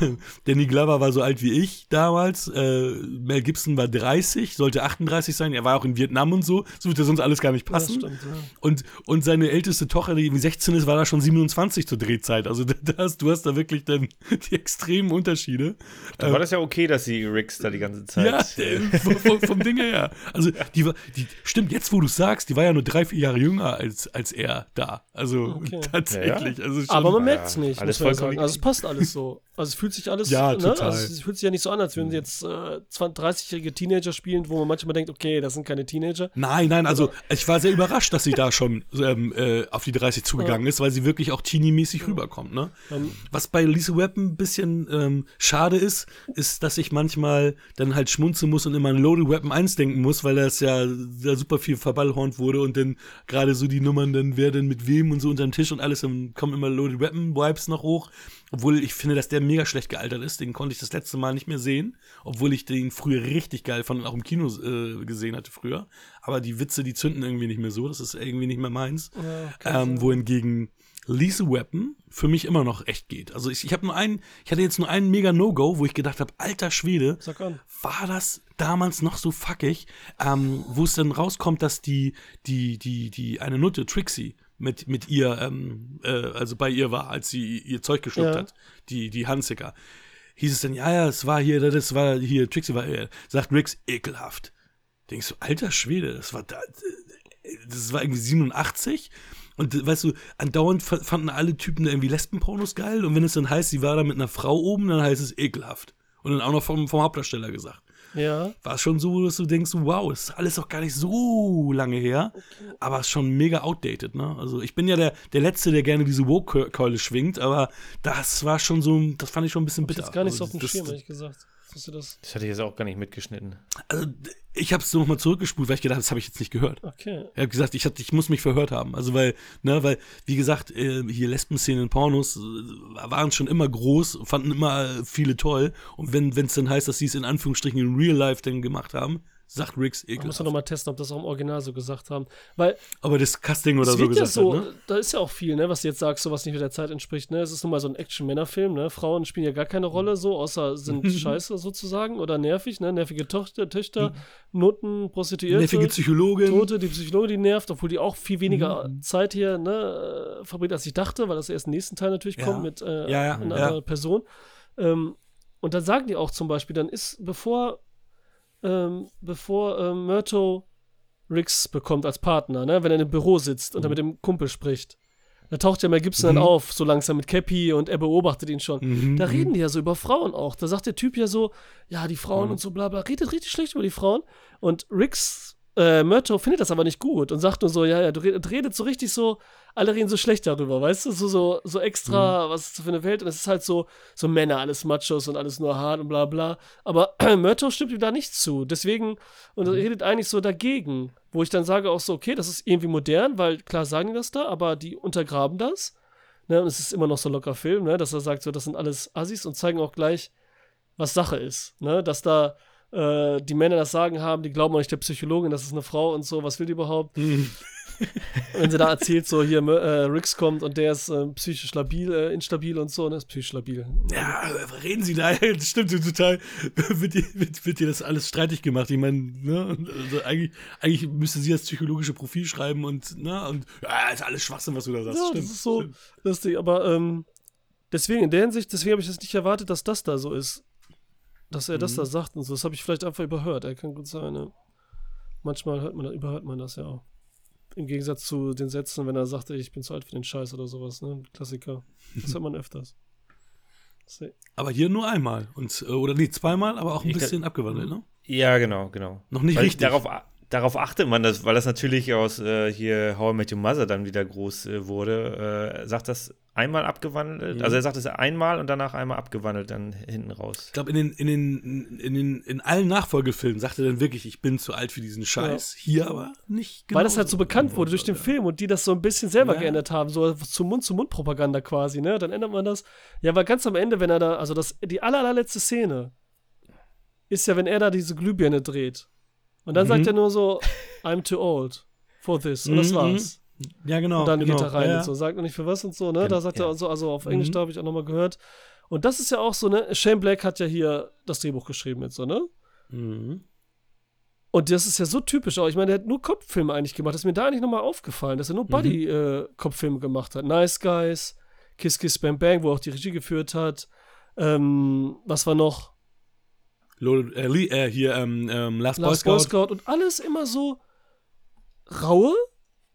S2: Danny Glover war so alt wie ich damals. Äh, Mel Gibson war 30, sollte 38 sein. Er war auch in Vietnam und so. Das würde sonst alles gar nicht passen. Ja, stimmt, ja. und, und seine älteste Tochter, die irgendwie 16 ist, war da schon 27 zur Drehzeit. Also das, du hast da wirklich dann die extremen Unterschiede.
S3: Da war das ja okay, dass sie Ricks da die ganze Zeit. Ja,
S2: äh, vom, vom Ding her. Also die war, die, stimmt, jetzt wo du sagst, die war ja nur drei, vier Jahre jünger als, als er da. Also okay. tatsächlich. Also
S4: schon, Aber man merkt es nicht. Alles vollkommen. Also es passt alles so. Also es fühlt sich alles,
S2: ja, ne? total.
S4: Also es fühlt sich ja nicht so an, als würden sie jetzt äh, 30-jährige Teenager spielen, wo man manchmal denkt, okay, das sind keine Teenager.
S2: Nein, nein, also ich war sehr überrascht, dass sie da schon ähm, äh, auf die 30 zugegangen ja. ist, weil sie wirklich auch teenie-mäßig ja. rüberkommt. Ne? Um, Was bei Lisa Webb ein bisschen ähm, schade ist, ist, dass ich manchmal dann halt schmunzeln muss und immer an Loaded Weapon 1 denken muss, weil das ja da super viel verballhornt wurde und dann gerade so die Nummern dann, wer denn mit wem und so unter den Tisch und alles, dann kommen immer Loaded Weapon Vibes noch hoch. Obwohl ich finde, dass der mega schlecht gealtert ist. Den konnte ich das letzte Mal nicht mehr sehen. Obwohl ich den früher richtig geil fand und auch im Kino äh, gesehen hatte früher. Aber die Witze, die zünden irgendwie nicht mehr so. Das ist irgendwie nicht mehr meins. Ja, ähm, wohingegen Lisa Weapon für mich immer noch echt geht. Also ich, ich habe nur einen, ich hatte jetzt nur einen mega No-Go, wo ich gedacht habe, alter Schwede, war das damals noch so fuckig, ähm, wo es dann rauskommt, dass die, die, die, die, eine Nutte, Trixie, mit, mit ihr, ähm, äh, also bei ihr war, als sie ihr Zeug geschluckt ja. hat, die, die Hansiker. Hieß es dann, ja, ja, es war hier, das war hier, Trixie war, äh, sagt Rix, ekelhaft. Denkst du, alter Schwede, das war da, das war irgendwie 87 und weißt du, andauernd fanden alle Typen irgendwie Lesbenpornos geil und wenn es dann heißt, sie war da mit einer Frau oben, dann heißt es ekelhaft. Und dann auch noch vom, vom Hauptdarsteller gesagt.
S4: Ja.
S2: War es schon so, dass du denkst, wow, ist alles auch gar nicht so lange her, okay. aber ist schon mega outdated, ne? Also ich bin ja der, der Letzte, der gerne diese Woke-Keule schwingt, aber das war schon so, das fand ich schon ein bisschen bitter. Das
S4: ist gar nicht
S2: also,
S4: so auf dem Schirm, ehrlich gesagt. Du das?
S3: Das hatte ich jetzt auch gar nicht mitgeschnitten.
S2: Also, ich habe es nochmal zurückgespult, weil ich gedacht, das habe ich jetzt nicht gehört.
S4: Okay.
S2: Ich habe gesagt, ich, hab, ich muss mich verhört haben. Also, weil, ne, weil, wie gesagt, äh, hier Lesben-Szenen in Pornos äh, waren schon immer groß, fanden immer viele toll. Und wenn es dann heißt, dass sie es in Anführungsstrichen in Real Life dann gemacht haben, sagt Riggs ekelhaft.
S4: Man muss ja nochmal testen, ob das auch im Original so gesagt haben. Weil,
S2: Aber das Casting oder so gesagt ja so, hat, ne?
S4: Da ist ja auch viel, ne, was du jetzt sagst, so was nicht mit der Zeit entspricht. Ne? Es ist nun mal so ein Action-Männer-Film. Ne? Frauen spielen ja gar keine Rolle so, außer sind scheiße sozusagen oder nervig. Ne? Nervige Tochter, Töchter, mhm. Noten, Prostituierte.
S2: Nervige Psychologin.
S4: Tote, die Psychologin, die nervt, obwohl die auch viel weniger mhm. Zeit hier ne, verbringt, als ich dachte, weil das erst im nächsten Teil natürlich ja. kommt mit äh,
S2: ja,
S4: einer. Person. Ähm, und dann sagen die auch zum Beispiel, dann ist, bevor ähm, bevor ähm, Myrto Riggs bekommt als Partner, ne? wenn er im Büro sitzt und mhm. er mit dem Kumpel spricht. Da taucht ja Mel Gibson mhm. dann auf, so langsam mit Cappy und er beobachtet ihn schon. Mhm. Da reden die ja so über Frauen auch. Da sagt der Typ ja so, ja, die Frauen mhm. und so bla bla, redet richtig schlecht über die Frauen. Und Riggs äh, Murto findet das aber nicht gut und sagt nur so, ja, ja, du redet so richtig so, alle reden so schlecht darüber, weißt du, so, so, so extra, mhm. was ist das für eine Welt? Und es ist halt so, so Männer, alles Machos und alles nur hart und bla bla, aber Murto stimmt ihm da nicht zu, deswegen, und mhm. redet eigentlich so dagegen, wo ich dann sage auch so, okay, das ist irgendwie modern, weil klar sagen die das da, aber die untergraben das, ne, und es ist immer noch so locker Film, ne, dass er sagt so, das sind alles Assis und zeigen auch gleich, was Sache ist, ne, dass da äh, die Männer das Sagen haben, die glauben auch nicht der Psychologin, das ist eine Frau und so, was will die überhaupt? Mhm. Wenn sie da erzählt, so hier äh, Rix kommt und der ist äh, psychisch labil, äh, instabil und so, ne, ist psychisch labil.
S2: Ja, reden sie da, das stimmt total. wird, dir, wird, wird dir das alles streitig gemacht? Ich meine, ne, also eigentlich, eigentlich müsste sie das psychologische Profil schreiben und, ne, und ja, ist alles Schwachsinn, was du da sagst. Ja,
S4: stimmt, das ist so stimmt. lustig, aber ähm, deswegen, in der Hinsicht, deswegen habe ich das nicht erwartet, dass das da so ist dass er mhm. das da sagt und so. Das habe ich vielleicht einfach überhört. Er kann gut sein. Ne? Manchmal hört man, überhört man das ja auch. Im Gegensatz zu den Sätzen, wenn er sagt, ich bin zu alt für den Scheiß oder sowas. Ne? Klassiker. Das hört man öfters.
S2: Aber hier nur einmal. Und, äh, oder nee, zweimal, aber auch ein ich bisschen kann, abgewandelt, ne?
S3: Ja, genau, genau.
S2: Noch nicht Weil richtig.
S3: Darauf, darauf achtet man, das, weil das natürlich aus äh, hier How I Met Your Mother dann wieder groß äh, wurde, äh, sagt das einmal abgewandelt. Mhm. Also er sagt es einmal und danach einmal abgewandelt dann hinten raus.
S2: Ich glaube, in den, in, den, in, den, in allen Nachfolgefilmen sagt er dann wirklich, ich bin zu alt für diesen Scheiß. Ja. Hier aber nicht
S4: genau. Weil das halt so bekannt wurde durch den Film und die das so ein bisschen selber ja. geändert haben, so zu Mund-zu-Mund-Propaganda quasi, ne? Dann ändert man das. Ja, weil ganz am Ende, wenn er da, also das, die aller, allerletzte Szene ist ja, wenn er da diese Glühbirne dreht. Und dann mhm. sagt er nur so, I'm too old for this. Und das mhm. war's.
S2: Ja, genau.
S4: Und dann
S2: genau.
S4: geht er rein ja, und so, sagt noch nicht für was und so, ne? Da sagt ja. er so, also auf Englisch, mhm. da habe ich auch nochmal gehört. Und das ist ja auch so, ne? Shane Black hat ja hier das Drehbuch geschrieben jetzt, so, ne? Mhm. Und das ist ja so typisch auch. Ich meine, der hat nur Kopffilme eigentlich gemacht. Das ist mir da eigentlich nochmal aufgefallen, dass er nur mhm. Buddy-Kopffilme äh, gemacht hat. Nice Guys, Kiss Kiss Bang Bang, wo er auch die Regie geführt hat. Ähm, was war noch?
S2: Lord, äh, äh, hier, ähm, ähm, Last,
S4: Last Boy, Scout. Boy Scout. Und alles immer so raue,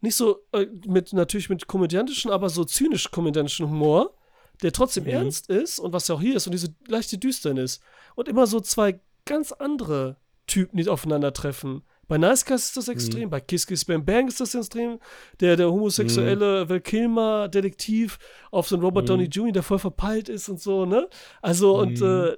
S4: nicht so äh, mit natürlich mit komödiantischen, aber so zynisch komödiantischen Humor, der trotzdem mhm. ernst ist und was ja auch hier ist und diese leichte Düsternis und immer so zwei ganz andere Typen, die aufeinandertreffen. Bei Nice Guys ist das mhm. extrem, mhm. bei Kiss Kiss Bang Bang ist das extrem. Der, der homosexuelle mhm. Val Kilmer Detektiv auf so einen Robert mhm. Downey Jr., der voll verpeilt ist und so, ne? Also und mhm. äh,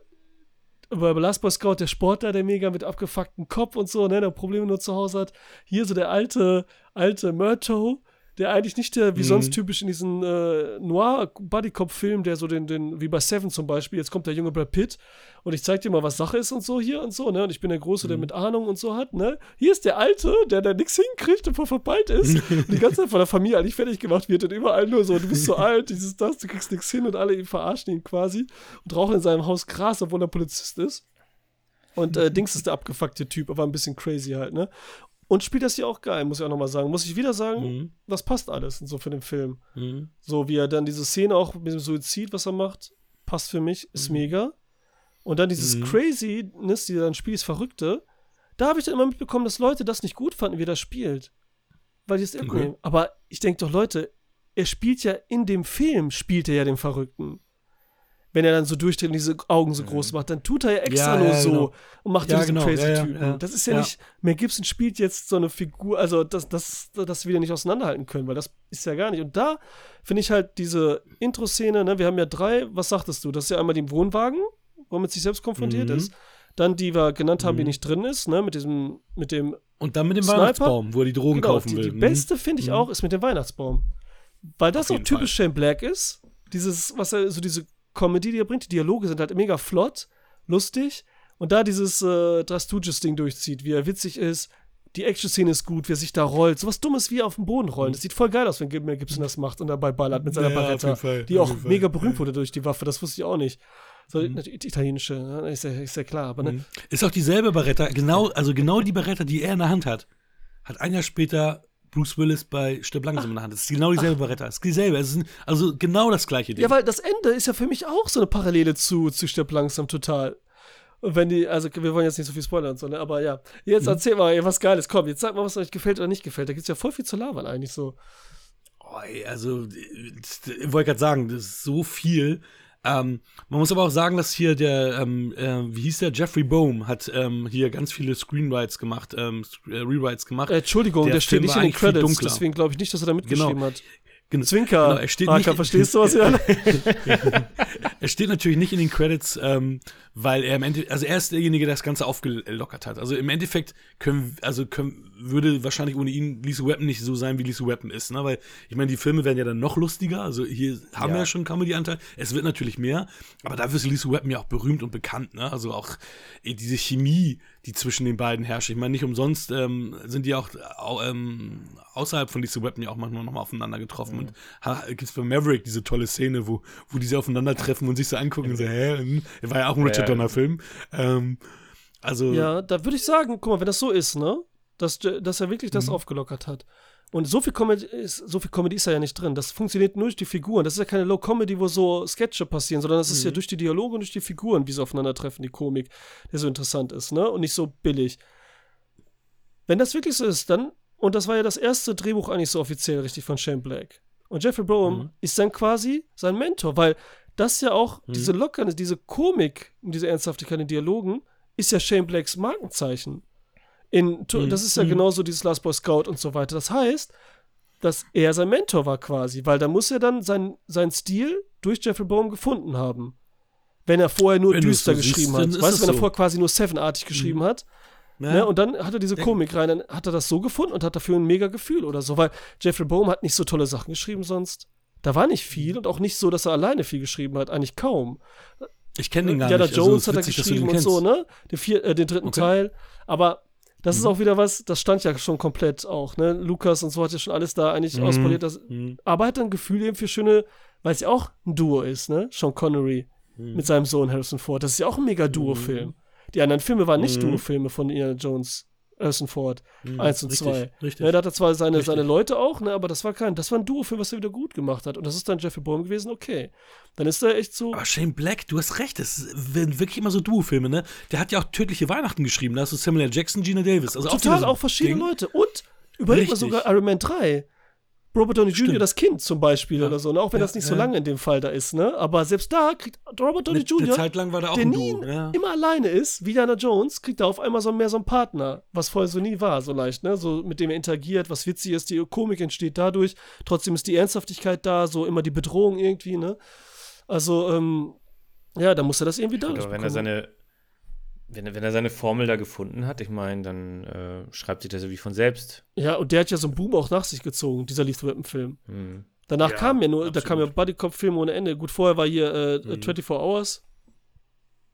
S4: bei Last Scout der Sportler, der mega mit abgefucktem Kopf und so, ne, der Probleme nur zu Hause hat. Hier so der alte, alte Murto, der eigentlich nicht der, wie mhm. sonst typisch in diesen äh, Noir-Bodycop-Film, der so den, den, wie bei Seven zum Beispiel, jetzt kommt der junge Brad Pitt und ich zeig dir mal, was Sache ist und so hier und so, ne? Und ich bin der Große, mhm. der mit Ahnung und so hat, ne? Hier ist der Alte, der da nichts hinkriegt und verpeilt ist und die ganze Zeit von der Familie eigentlich fertig gemacht wird und überall nur so, du bist so alt, dieses, das, du kriegst nichts hin und alle ihn verarschen ihn quasi und rauchen in seinem Haus Gras, obwohl er Polizist ist. Und äh, Dings ist der abgefuckte Typ, aber ein bisschen crazy halt, ne? Und spielt das hier auch geil, muss ich auch nochmal sagen. Muss ich wieder sagen, mhm. das passt alles so für den Film. Mhm. So wie er dann diese Szene auch mit dem Suizid, was er macht, passt für mich, ist mhm. mega. Und dann dieses mhm. Craziness, die dann spielt, ist Verrückte. Da habe ich dann immer mitbekommen, dass Leute das nicht gut fanden, wie er das spielt. Weil die es okay. Aber ich denke doch, Leute, er spielt ja in dem Film, spielt er ja den Verrückten wenn er dann so durchdreht und diese Augen so groß macht, dann tut er ja extra ja, nur ja, so genau. und macht ja, diesen genau. crazy Typen. Das ist ja, nicht, Mel Gibson spielt jetzt so eine Figur, also das, das, das wieder nicht auseinanderhalten können, weil das ist ja gar nicht. Und da finde ich halt diese Intro-Szene, ne, wir haben ja drei, was sagtest du? Das ist ja einmal die Wohnwagen, wo er mit sich selbst konfrontiert mhm. ist. Dann die wir genannt haben, mhm. die nicht drin ist, ne, mit diesem, mit dem
S2: Und dann mit dem Sniper. Weihnachtsbaum, wo er die Drogen genau, kaufen die, will.
S4: Die mhm. beste, finde ich mhm. auch, ist mit dem Weihnachtsbaum. Weil das auch typisch Fall. Shane Black ist. Dieses, was er, so diese Comedy, die er bringt. Die Dialoge sind halt mega flott, lustig. Und da dieses äh, Drastuges-Ding durchzieht, wie er witzig ist, die Action-Szene ist gut, wie er sich da rollt. So was Dummes wie auf dem Boden rollen. Das sieht voll geil aus, wenn Mel Gibson das macht und dabei ballert mit seiner ja, Barretta, Fall, die auch mega berühmt wurde durch die Waffe. Das wusste ich auch nicht. So, mhm. italienische, ne? ist, ja, ist ja klar. Aber, ne? Mhm.
S2: Ist auch dieselbe Barretta, genau, also genau die Barretta, die er in der Hand hat, hat ein Jahr später Bruce Willis bei Stirb langsam in der Hand. Es ist genau dieselbe Barretta. Es ist dieselbe. Es ist also genau das gleiche
S4: Ding. Ja, weil das Ende ist ja für mich auch so eine Parallele zu, zu Stirb langsam total. Und wenn die, also wir wollen jetzt nicht so viel spoilern und so, ne? Aber ja. Jetzt mhm. erzähl mal was Geiles. Komm, jetzt sag mal, was euch gefällt oder nicht gefällt. Da gibt es ja voll viel zu labern eigentlich so.
S2: Oh, ey, also, ich wollte gerade sagen, das ist so viel. Ähm, man muss aber auch sagen, dass hier der, ähm, äh, wie hieß der, Jeffrey Bohm hat ähm, hier ganz viele Screenwrites gemacht, ähm, äh, Rewrites gemacht.
S4: Äh, Entschuldigung, der, der steht nicht in den Credits, deswegen glaube ich nicht, dass er da mitgeschrieben genau. hat.
S2: Genau. Zwinker. Genau, er steht Marker, nicht,
S4: verstehst du was, ja?
S2: er steht natürlich nicht in den Credits, ähm, weil er im Endeffekt, also er ist derjenige, der das Ganze aufgelockert hat. Also im Endeffekt können, also können, würde wahrscheinlich ohne ihn Lisa Weapon nicht so sein, wie Lisa Weapon ist, ne? Weil, ich meine, die Filme werden ja dann noch lustiger. Also hier haben ja. wir ja schon Comedy-Anteil. Es wird natürlich mehr, aber dafür ist Lisa Weapon ja auch berühmt und bekannt, ne? Also auch ey, diese Chemie, die zwischen den beiden herrscht. Ich meine, nicht umsonst ähm, sind die auch ähm, außerhalb von Lisa Weapon ja auch manchmal nochmal aufeinander getroffen. Mhm. Und gibt es bei Maverick diese tolle Szene, wo, wo die sie aufeinandertreffen und sich so angucken und so, hä? Hm, war ja auch ein Richard Donner-Film. Ähm, also.
S4: Ja, da würde ich sagen, guck mal, wenn das so ist, ne? Dass, dass er wirklich das mhm. aufgelockert hat. Und so viel, Comedy ist, so viel Comedy ist da ja nicht drin. Das funktioniert nur durch die Figuren. Das ist ja keine Low-Comedy, wo so Sketche passieren, sondern das ist ja mhm. durch die Dialoge und durch die Figuren, wie sie aufeinandertreffen, die Komik, der so interessant ist, ne? Und nicht so billig. Wenn das wirklich so ist, dann, und das war ja das erste Drehbuch eigentlich so offiziell richtig von Shane Black. Und Jeffrey Bowen mhm. ist dann quasi sein Mentor, weil das ja auch, mhm. diese Lockerness, diese Komik und diese Ernsthaftigkeit in Dialogen, ist ja Shane Blacks Markenzeichen In, mhm. Das ist ja mhm. genauso dieses Last Boy Scout und so weiter. Das heißt, dass er sein Mentor war quasi, weil da muss er dann sein, sein Stil durch Jeffrey Bohm gefunden haben. Wenn er vorher nur wenn düster so geschrieben siehst, hat. Weißt du, wenn so. er vorher quasi nur Seven-artig geschrieben mhm. hat. Ja. Ne, und dann hat er diese Komik rein, dann hat er das so gefunden und hat dafür ein mega Gefühl oder so, weil Jeffrey Bohm hat nicht so tolle Sachen geschrieben sonst. Da war nicht viel und auch nicht so, dass er alleine viel geschrieben hat, eigentlich kaum.
S2: Ich kenne den gar
S4: Jada
S2: nicht.
S4: Also Jones also, hat er geschrieben und so, ne? Den, vier, äh, den dritten okay. Teil. Aber das mhm. ist auch wieder was, das stand ja schon komplett auch, ne? Lukas und so hat ja schon alles da eigentlich mhm. ausprobiert. Das, mhm. Aber hat dann ein Gefühl eben für schöne, weil es ja auch ein Duo ist, ne? Sean Connery mhm. mit seinem Sohn Harrison Ford. Das ist ja auch ein mega Duo-Film. Mhm. Die anderen Filme waren nicht mhm. Duo-Filme von Indiana Jones. Harrison Ford. Mhm, eins und richtig, zwei. Richtig. Ja, da hat er zwar seine, seine Leute auch, ne, aber das war kein, das war ein Duo-Film, was er wieder gut gemacht hat. Und das ist dann Jeffrey Bourne gewesen, okay. Dann ist er echt so.
S2: Aber Shane Black, du hast recht, das werden wirklich immer so Duo-Filme, ne? Der hat ja auch Tödliche Weihnachten geschrieben, da hast du Samuel L. Jackson, Gina Davis. Also
S4: Total, auch, auch verschiedene Ding. Leute. Und überleg mal sogar Iron Man 3. Robert Downey Jr. das Kind zum Beispiel ja. oder so, ne? auch wenn ja, das nicht ja. so lange in dem Fall da ist, ne? Aber selbst da kriegt Robert Downey Jr., eine
S2: Zeit lang war da auch der nie
S4: immer alleine ist, wie Diana Jones, kriegt er auf einmal so mehr so einen Partner, was vorher so nie war, so leicht, ne? So mit dem er interagiert, was witzig ist, die Komik entsteht dadurch, trotzdem ist die Ernsthaftigkeit da, so immer die Bedrohung irgendwie, ne? Also, ähm, ja, da muss er das irgendwie da.
S3: Wenn er seine wenn, wenn er seine Formel da gefunden hat, ich meine, dann äh, schreibt sich das ja wie von selbst.
S4: Ja, und der hat ja so einen Boom auch nach sich gezogen, dieser Lethal Weapon-Film. Hm. Danach ja, kam ja nur, absolut. da kam ja Bodycop-Film ohne Ende. Gut, vorher war hier äh, mhm. 24 Hours.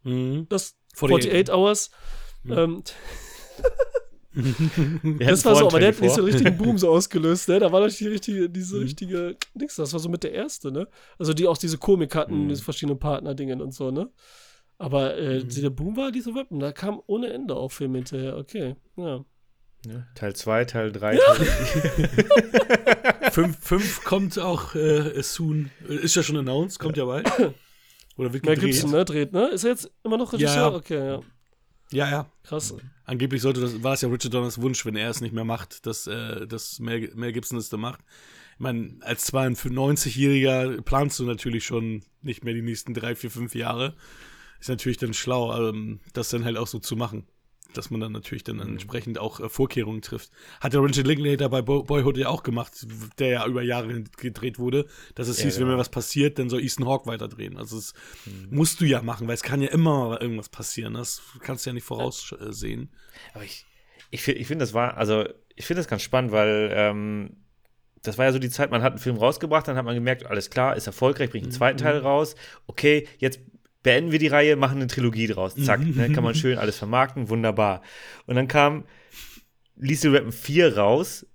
S4: Mhm. Das 48, 48 Hours. Mhm. Ähm, das war so, aber der hat nicht so einen richtigen Boom so ausgelöst, ne? Da war doch die richtige, diese mhm. richtige Dings, das war so mit der erste, ne? Also die auch diese Komik hatten, mhm. diese verschiedenen Partner-Dingen und so, ne? Aber äh, mhm. der Boom war diese Weapon, da kam ohne Ende auch Film hinterher. Okay, ja.
S3: ja Teil 2, Teil 3.
S2: 5 kommt auch äh, soon. Ist ja schon announced, kommt ja, ja bald.
S4: Oder wird Mel Gibson, ne? Dreht, ne? Ist er jetzt immer noch Regisseur? Ja. Okay, ja.
S2: Ja, ja.
S4: Krass.
S2: Angeblich sollte das, war es ja Richard Donners Wunsch, wenn er es nicht mehr macht, dass, äh, dass Mel, Mel Gibson es da macht. Ich meine, als 92-Jähriger planst du natürlich schon nicht mehr die nächsten drei, vier, fünf Jahre ist natürlich dann schlau, ähm, das dann halt auch so zu machen. Dass man dann natürlich dann mhm. entsprechend auch äh, Vorkehrungen trifft. Hat der Richard Linklater bei Bo Boyhood ja auch gemacht, der ja über Jahre gedreht wurde, dass es ja, hieß, ja. wenn mir was passiert, dann soll Ethan Hawke weiterdrehen. Also das mhm. musst du ja machen, weil es kann ja immer irgendwas passieren. Das kannst du ja nicht voraussehen.
S3: Aber ich, ich finde, ich find, das war, also ich finde das ganz spannend, weil ähm, das war ja so die Zeit, man hat einen Film rausgebracht, dann hat man gemerkt, alles klar, ist erfolgreich, bringt einen zweiten mhm. Teil raus. Okay, jetzt beenden wir die Reihe, machen eine Trilogie draus. Zack, mhm. ne, kann man schön alles vermarkten, wunderbar. Und dann kam Lethal Weapon 4 raus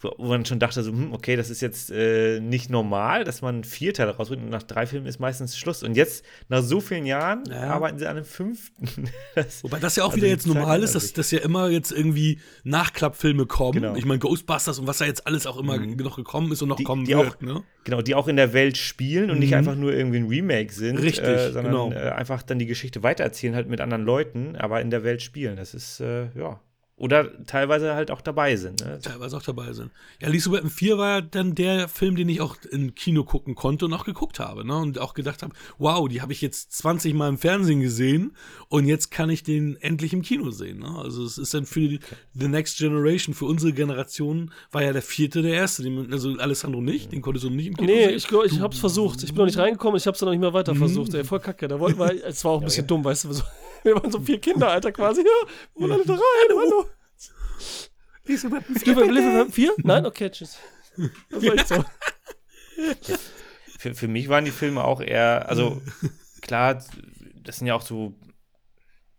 S3: wo man schon dachte, so, hm, okay, das ist jetzt äh, nicht normal, dass man vier Teile rausbringt und nach drei Filmen ist meistens Schluss. Und jetzt, nach so vielen Jahren, ja. arbeiten sie an einem fünften.
S2: das, Wobei das ja auch also wieder jetzt normal ist, dass, dass ja immer jetzt irgendwie Nachklappfilme kommen. Genau. Ich meine, Ghostbusters und was da jetzt alles auch immer mhm. noch gekommen ist und noch die, kommen
S3: die
S2: wird.
S3: Auch, ne? Genau, die auch in der Welt spielen und mhm. nicht einfach nur irgendwie ein Remake sind.
S2: Richtig,
S3: äh, sondern genau. äh, einfach dann die Geschichte weitererzählen, halt mit anderen Leuten, aber in der Welt spielen. Das ist, äh, ja, oder teilweise halt auch dabei sind. Ne?
S2: Teilweise auch dabei sind. Ja, Lisa Weapon 4 war ja dann der Film, den ich auch im Kino gucken konnte und auch geguckt habe. Ne? Und auch gedacht habe, wow, die habe ich jetzt 20 Mal im Fernsehen gesehen und jetzt kann ich den endlich im Kino sehen. Ne? Also es ist dann für die The Next Generation, für unsere Generation, war ja der vierte der erste. Den, also Alessandro nicht, den konntest du nicht im
S4: Kino nee, sehen. Nee, ich, glaub, ich habe es versucht. Ich bin noch nicht reingekommen, ich habe es dann noch nicht mehr weiter mhm. versucht. Ey, voll kacke. Da wollten wir, es war auch ein bisschen dumm, weißt du, so wir waren so vier Kinder, Alter, quasi. Ja, wollen alle da rein, hallo. Weapon 4. Weapon 4? Nein? Okay, tschüss. Das war echt so.
S3: Für, für mich waren die Filme auch eher, also klar, das sind ja auch so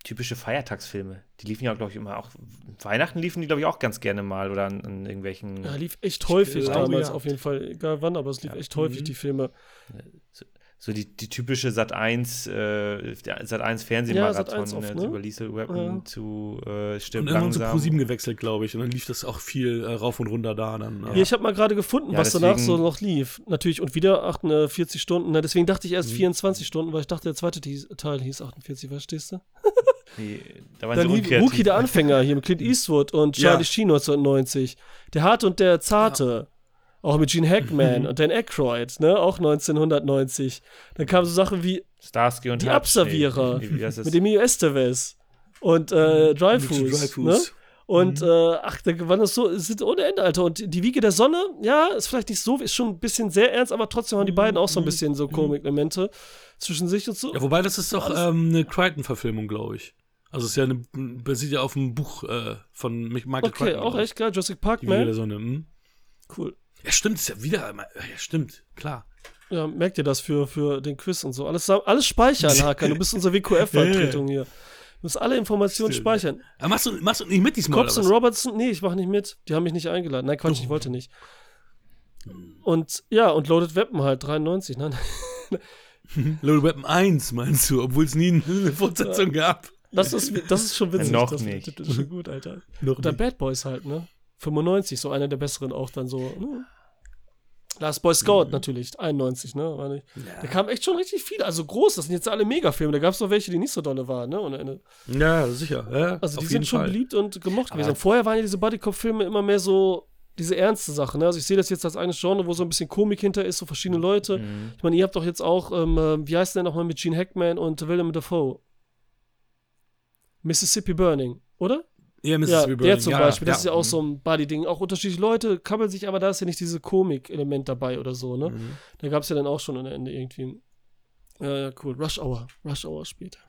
S3: typische Feiertagsfilme. Die liefen ja, glaube ich, immer auch. Weihnachten liefen die, glaube ich, auch ganz gerne mal oder an, an irgendwelchen.
S4: Ja, lief echt häufig damals ja. auf jeden Fall. Egal wann, aber es lief ja. echt häufig, mhm. die Filme
S3: so die, die typische Sat 1, äh, Sat 1 Fernsehmarathon ja, ne? ne? über Lethal Weapon ja. zu äh, Stimmt
S2: Und irgendwann zu Pro 7 gewechselt, glaube ich. Und dann lief das auch viel äh, rauf und runter da dann.
S4: Ja, ich habe mal gerade gefunden, ja, was deswegen, danach so noch lief. Natürlich und wieder 48 Stunden. Ne? Deswegen dachte ich erst mhm. 24 Stunden, weil ich dachte, der zweite Teil hieß 48, verstehst du? Nee, da waren Dann lief Rookie der Anfänger hier mit Clint Eastwood und Charlie Sheen 1990. Der Harte und der Zarte. Auch mit Gene Hackman mhm. und Dan Aykroyd, ne? Auch 1990. Dann kamen so Sachen wie
S3: Starsky und
S4: Die Abservierer mit Emilio Estevez und äh, Dreyfus, ne? Und mhm. äh, ach, da waren das so, es sind ohne Ende, Alter. Und die Wiege der Sonne, ja, ist vielleicht nicht so, ist schon ein bisschen sehr ernst, aber trotzdem haben die beiden auch so ein mhm. bisschen so mhm. Komik-Elemente zwischen sich und so.
S2: Ja, wobei das ist doch ähm, eine Crichton-Verfilmung, glaube ich. Also es ist ja eine, basiert ja auf einem Buch äh, von Michael
S4: okay, Crichton. Okay, auch echt klar, Jurassic Park, die man. Wiege der
S2: Sonne, hm?
S4: Cool.
S2: Ja, stimmt, ist ja wieder, ja, stimmt, klar.
S4: Ja, merkt ihr das für, für den Quiz und so. Alles, alles speichern, Hakan. Du bist unsere WQF-Vertretung hier. Du musst alle Informationen Stimmt. speichern.
S2: Aber machst du, machst du nicht mit diesmal?
S4: Cops und Robertson? Nee, ich mach nicht mit. Die haben mich nicht eingeladen. Nein, Quatsch, oh. ich wollte nicht. Und ja, und Loaded Weapon halt, 93, nein.
S2: Loaded Weapon 1 meinst du, obwohl es nie eine Fortsetzung gab.
S4: Das ist, das ist schon witzig.
S3: Noch
S4: das,
S3: nicht.
S4: Das ist schon gut, Alter. Noch und dann Bad Boys halt, ne? 95, so einer der besseren auch dann so. Ne? Last Boy Scout mhm. natürlich, 91, ne? Ja. Da kamen echt schon richtig viele, also groß, das sind jetzt alle Megafilme. Da gab es noch welche, die nicht so dolle waren, ne? Und eine,
S2: ja, sicher. Ja,
S4: also die sind schon Fall. beliebt und gemocht gewesen. Und vorher waren ja diese Bodycop-Filme immer mehr so diese ernste Sache, ne? Also ich sehe das jetzt als eines Genre, wo so ein bisschen Komik hinter ist, so verschiedene Leute. Mhm. Ich meine, ihr habt doch jetzt auch, ähm, äh, wie heißt der nochmal mit Gene Hackman und Willem Dafoe? Mississippi Burning, oder?
S2: Ja, Mississippi ja.
S4: Der zum ja, Beispiel, das ja. ist ja auch so ein Buddy-Ding. Auch unterschiedliche Leute kabbeln sich, aber da ist ja nicht dieses Komik-Element dabei oder so, ne? Mhm. Da gab es ja dann auch schon am Ende irgendwie. Ja, ja, cool. Rush Hour. Rush Hour später.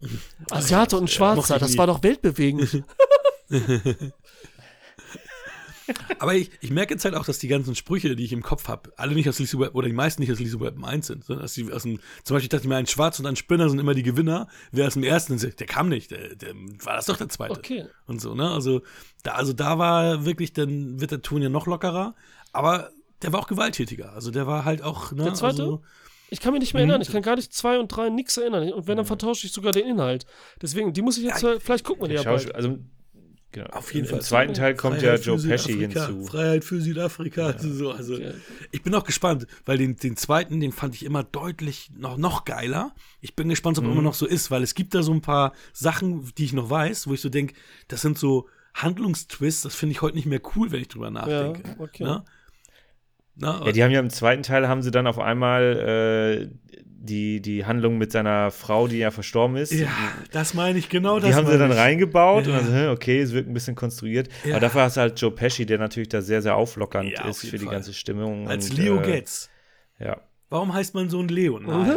S4: Asiate und Schwarzer, das war doch weltbewegend.
S2: Aber ich, ich merke jetzt halt auch, dass die ganzen Sprüche, die ich im Kopf habe, alle nicht aus Lethal Weapon, oder die meisten nicht aus Lethal Weapon 1 sind, sondern dass die aus dem, zum Beispiel dachte ich mir, ein Schwarz und ein Spinner sind immer die Gewinner. Wer aus dem ersten, der kam nicht, der, der war das doch der zweite.
S4: Okay.
S2: Und so, ne? Also da, also da war wirklich, dann wird der Ton ja noch lockerer, aber der war auch gewalttätiger. Also der war halt auch, ne?
S4: Der zweite? Also, ich kann mich nicht mehr erinnern. Ich kann gar nicht zwei und drei nix erinnern. Und wenn, dann vertausche ich sogar den Inhalt. Deswegen, die muss ich jetzt, ja, vielleicht gucken wir die ja bald.
S3: Also Genau. Auf jeden Im Fall. Im zweiten Teil kommt Freiheit ja Joe Pesci hinzu.
S2: Freiheit für Südafrika. Ja. So, also, ich bin auch gespannt, weil den, den zweiten, den fand ich immer deutlich noch, noch geiler. Ich bin gespannt, ob mhm. er immer noch so ist, weil es gibt da so ein paar Sachen, die ich noch weiß, wo ich so denke, das sind so Handlungstwists, das finde ich heute nicht mehr cool, wenn ich drüber nachdenke. Ja, okay. Na? Ne?
S3: Na, ja, die haben ja im zweiten Teil haben sie dann auf einmal äh, die, die Handlung mit seiner Frau, die ja verstorben ist.
S2: Ja, das meine ich, genau
S3: die
S2: das.
S3: Die haben sie dann reingebaut ja. und dann, okay, es wirkt ein bisschen konstruiert. Ja. Aber dafür hast du halt Joe Pesci, der natürlich da sehr, sehr auflockernd ja, ist für Fall. die ganze Stimmung.
S2: Als und, Leo äh, Getz.
S3: Ja.
S2: Warum heißt man so ein Leo? Nein.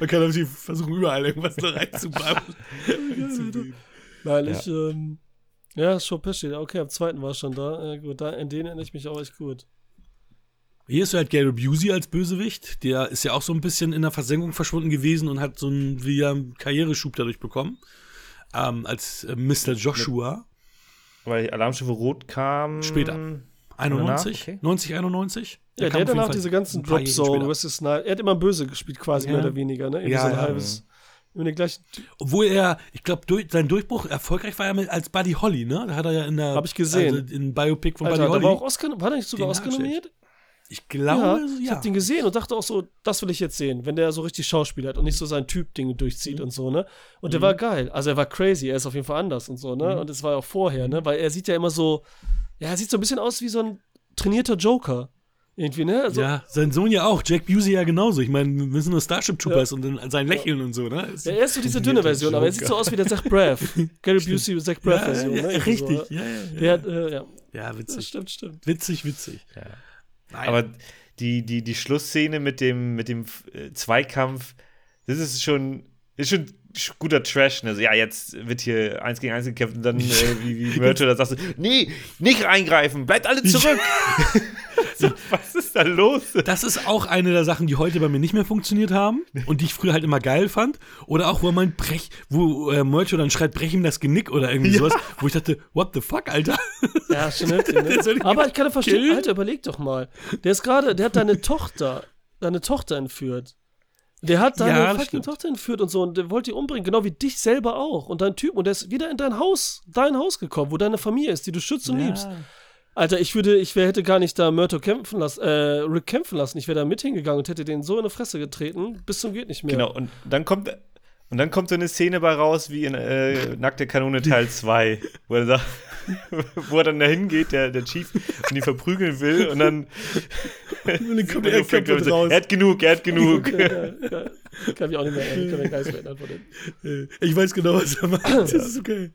S2: man kann natürlich versuchen, überall irgendwas da reinzubauen.
S4: Nein, ich, ähm, ja, Joe Pesci, okay, am zweiten war schon da. Gut, da, an den erinnere ich mich auch echt gut.
S2: Hier ist halt Gary Busey als Bösewicht. Der ist ja auch so ein bisschen in der Versenkung verschwunden gewesen und hat so einen, wie einen Karriereschub dadurch bekommen. Ähm, als äh, Mr. Joshua.
S3: Weil Alarmstufe Rot kam.
S2: Später. 91? Okay. 90, 91?
S4: Der ja, der hat danach diese ganzen Drop Zone, Wesley Snipes. Er hat immer böse gespielt, quasi ja. mehr oder weniger, ne? Irgendwie ja, so ein ja. halbes. Immer den gleichen
S2: Obwohl er, ich glaube, durch, sein Durchbruch erfolgreich war er mit, als Buddy Holly, ne? Da hat er ja in der.
S4: Hab ich gesehen. Also
S2: in Biopic von
S4: Alter,
S2: Buddy Holly.
S4: War, auch Oscar, war der nicht sogar Oscar nominiert?
S2: Ich glaube,
S4: ja. Ich ja. habe den gesehen und dachte auch so, das will ich jetzt sehen, wenn der so richtig Schauspiel hat und nicht so sein Typ-Ding durchzieht mhm. und so, ne? Und der mhm. war geil. Also er war crazy, er ist auf jeden Fall anders und so, ne? Mhm. Und es war auch vorher, ne? Weil er sieht ja immer so, ja, er sieht so ein bisschen aus wie so ein trainierter Joker. Irgendwie, ne?
S2: Also, ja, sein Sohn ja auch, Jack Busey ja genauso. Ich meine, wir sind nur Starship Troopers ja. und dann sein Lächeln ja. und so, ne?
S4: Ja, er ist so diese dünne Version, aber er sieht so aus wie der Zach Braff. Gary Busey, Zach Braff Version,
S2: ja,
S4: ne?
S2: Richtig, so. ja, ja. Der
S4: äh, ja.
S2: Ja, witzig.
S4: Das stimmt, stimmt.
S2: Witzig, witzig. Ja.
S3: Aber die, die, die Schlussszene mit dem, mit dem äh, Zweikampf, das ist schon, ist schon guter Trash. Ne? Also, ja, jetzt wird hier eins gegen eins gekämpft und dann, äh, wie, wie Murto, da sagst du, nee, nicht reingreifen, bleibt alle zurück. so, was ist da los?
S2: Das ist auch eine der Sachen, die heute bei mir nicht mehr funktioniert haben und die ich früher halt immer geil fand. Oder auch, wo man brech, wo äh, Murto dann schreit, brech ihm das Genick oder irgendwie ja. sowas, wo ich dachte, what the fuck, Alter?
S4: Ja, schon ne? Aber ich kann verstehen, Alter, überleg doch mal. Der ist gerade, der hat deine Tochter, deine Tochter entführt. Der hat deine ja, fucking Tochter entführt und so und der wollte die umbringen, genau wie dich selber auch und dein Typ und der ist wieder in dein Haus, dein Haus gekommen, wo deine Familie ist, die du schützt und ja. liebst. Alter, ich würde, ich wär, hätte gar nicht da Murto kämpfen lassen, äh, Rick kämpfen lassen. Ich wäre da mit hingegangen und hätte den so in die Fresse getreten, bis zum geht nicht mehr.
S3: Genau, und dann kommt, und dann kommt so eine Szene bei raus wie in äh, Nackte Kanone Teil 2, wo er sagt, wo er dann dahin geht, der, der Chief, und ihn verprügeln will und dann, und dann kommt er, raus. er hat genug, er hat genug.
S4: Ja, ja, ja. kann mich auch nicht mehr erinnern. Ich kann mich gar nicht mehr erinnern von
S2: dem. Ich weiß genau, was er meint. Das ist okay.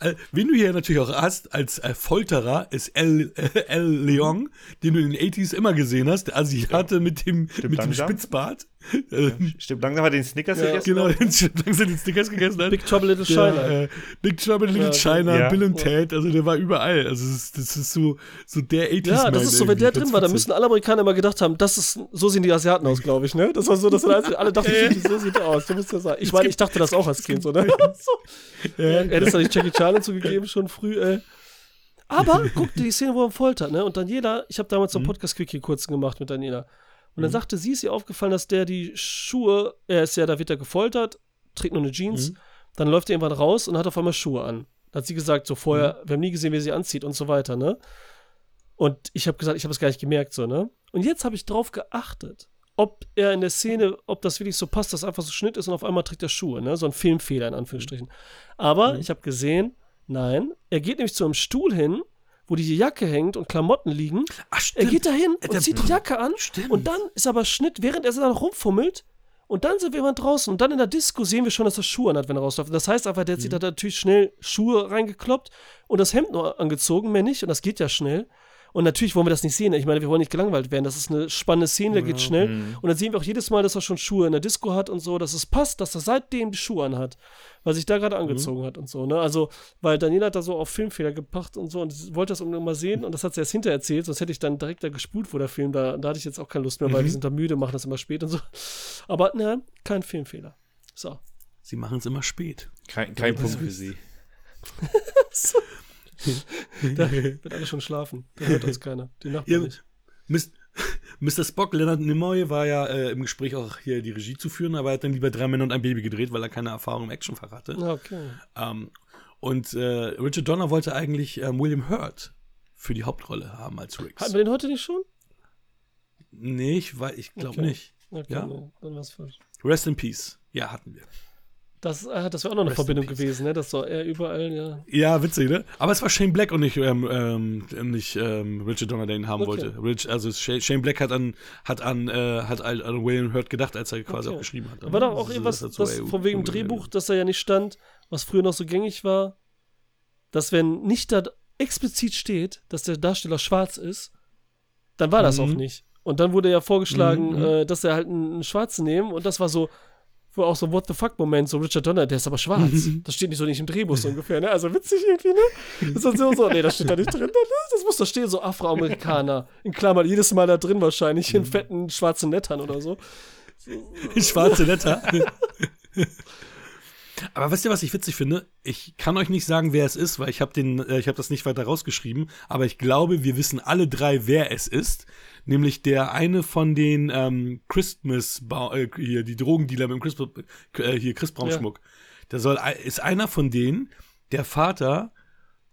S2: Äh, wen du hier natürlich auch hast als äh, Folterer ist El, äh, El Leon, den du in den 80s immer gesehen hast. Der Asiate ja. mit dem, mit dem Spitzbart.
S3: Ja, stimmt, langsam hat den Snickers
S2: ja. gegessen. Genau, den, langsam den Snickers gegessen hat.
S4: Big Trouble Little China.
S2: äh, Big Trouble Little China, ja. Bill und Ted, also der war überall. Also das ist, das ist so, so der 80s
S4: Ja, das ist so, wenn der drin war, da müssen alle Amerikaner immer gedacht haben, das ist, so sehen die Asiaten aus, glaube ich, ne? Das war so, dass alle dachten, so sieht er aus. Du musst ja sagen. Ich meine, ich dachte das auch als Kind, so, ne? so. Ja, er hätte es nicht Jackie Chan zugegeben, schon früh, ey. Aber guck dir die Szene, wo er foltert, ne? Und Daniela, ich habe damals so einen mhm. Podcast-Quickie kurz gemacht mit Daniela. Und dann mhm. sagte sie, ist ihr aufgefallen, dass der die Schuhe, er ist ja, da wird er gefoltert, trägt nur eine Jeans, mhm. dann läuft er irgendwann raus und hat auf einmal Schuhe an. Da hat sie gesagt, so vorher, mhm. wir haben nie gesehen, wie sie anzieht und so weiter, ne? Und ich habe gesagt, ich habe es gar nicht gemerkt, so, ne? Und jetzt habe ich drauf geachtet, ob er in der Szene, ob das wirklich so passt, dass einfach so Schnitt ist und auf einmal trägt er Schuhe, ne? So ein Filmfehler in Anführungsstrichen. Aber mhm. ich habe gesehen, nein, er geht nämlich zu einem Stuhl hin wo die Jacke hängt und Klamotten liegen. Ach, er geht dahin und zieht die Jacke an stimmt. und dann ist aber Schnitt, während er dann rumfummelt und dann sind wir immer draußen und dann in der Disco sehen wir schon, dass er Schuhe anhat, wenn er rausläuft. Das heißt einfach, der mhm. hat natürlich schnell Schuhe reingekloppt und das Hemd nur angezogen, mehr nicht und das geht ja schnell. Und natürlich wollen wir das nicht sehen. Ich meine, wir wollen nicht gelangweilt werden. Das ist eine spannende Szene, der geht schnell. Mhm. Und dann sehen wir auch jedes Mal, dass er schon Schuhe in der Disco hat und so, dass es passt, dass er seitdem die Schuhe anhat, weil sich da gerade angezogen mhm. hat und so. Ne? Also, weil Daniela hat da so auf Filmfehler gebracht und so und wollte das unbedingt mal sehen und das hat sie erst hinterher erzählt, sonst hätte ich dann direkt da gespult, wo der Film da, da hatte ich jetzt auch keine Lust mehr, weil mhm. die sind da müde, machen das immer spät und so. Aber ne, kein Filmfehler. So.
S2: Sie machen es immer spät.
S3: Kein, kein Punkt für sie.
S4: so. da wird alle schon schlafen. Da hört uns keiner. Die Nachbarn ja, nicht.
S2: Mr. Spock, Leonard Nimoy, war ja äh, im Gespräch auch hier die Regie zu führen, aber er hat dann lieber drei Männer und ein Baby gedreht, weil er keine Erfahrung im Actionfach hatte.
S4: Okay.
S2: Ähm, und äh, Richard Donner wollte eigentlich ähm, William Hurt für die Hauptrolle haben als Riggs.
S4: Hatten wir den heute nicht schon?
S2: Nee, ich, ich glaube okay. nicht. Okay, ja? Nee, dann war's falsch. Rest in Peace. Ja, hatten wir.
S4: Das, äh, das wäre auch noch eine Rest Verbindung gewesen, ne? Das war er überall, ja.
S2: Ja, witzig, ne? Aber es war Shane Black und nicht, ähm, ähm, nicht ähm, Richard Donner, der ihn haben okay. wollte. Rich, also Shane Black hat an, hat an, äh, hat an William Hurt gedacht, als er quasi okay. auch geschrieben hat.
S4: War doch auch irgendwas, so, was von wegen Drehbuch, dass er ja nicht stand, was früher noch so gängig war, dass wenn nicht da explizit steht, dass der Darsteller schwarz ist, dann war das mhm. auch nicht. Und dann wurde ja vorgeschlagen, mhm. äh, dass er halt einen, einen Schwarzen nehmen und das war so, wo auch so What the fuck-Moment, so Richard Donner, der ist aber schwarz. Mhm. das steht nicht so nicht im Drehbuch so ungefähr, ne? Also witzig irgendwie, ne? Das ist so, so, nee, das steht da nicht drin. Ne? Das muss da stehen, so Afroamerikaner. In Klammern, jedes Mal da drin wahrscheinlich, in mhm. fetten schwarzen Lettern oder so.
S2: Schwarze Letter. Aber wisst ihr, was ich witzig finde? Ich kann euch nicht sagen, wer es ist, weil ich habe den, äh, ich habe das nicht weiter rausgeschrieben. Aber ich glaube, wir wissen alle drei, wer es ist nämlich der eine von den ähm, Christmas, äh, hier, die Drogendealer mit dem Christmas, äh, hier Christbaumschmuck. Ja. Der soll, ist einer von denen, der Vater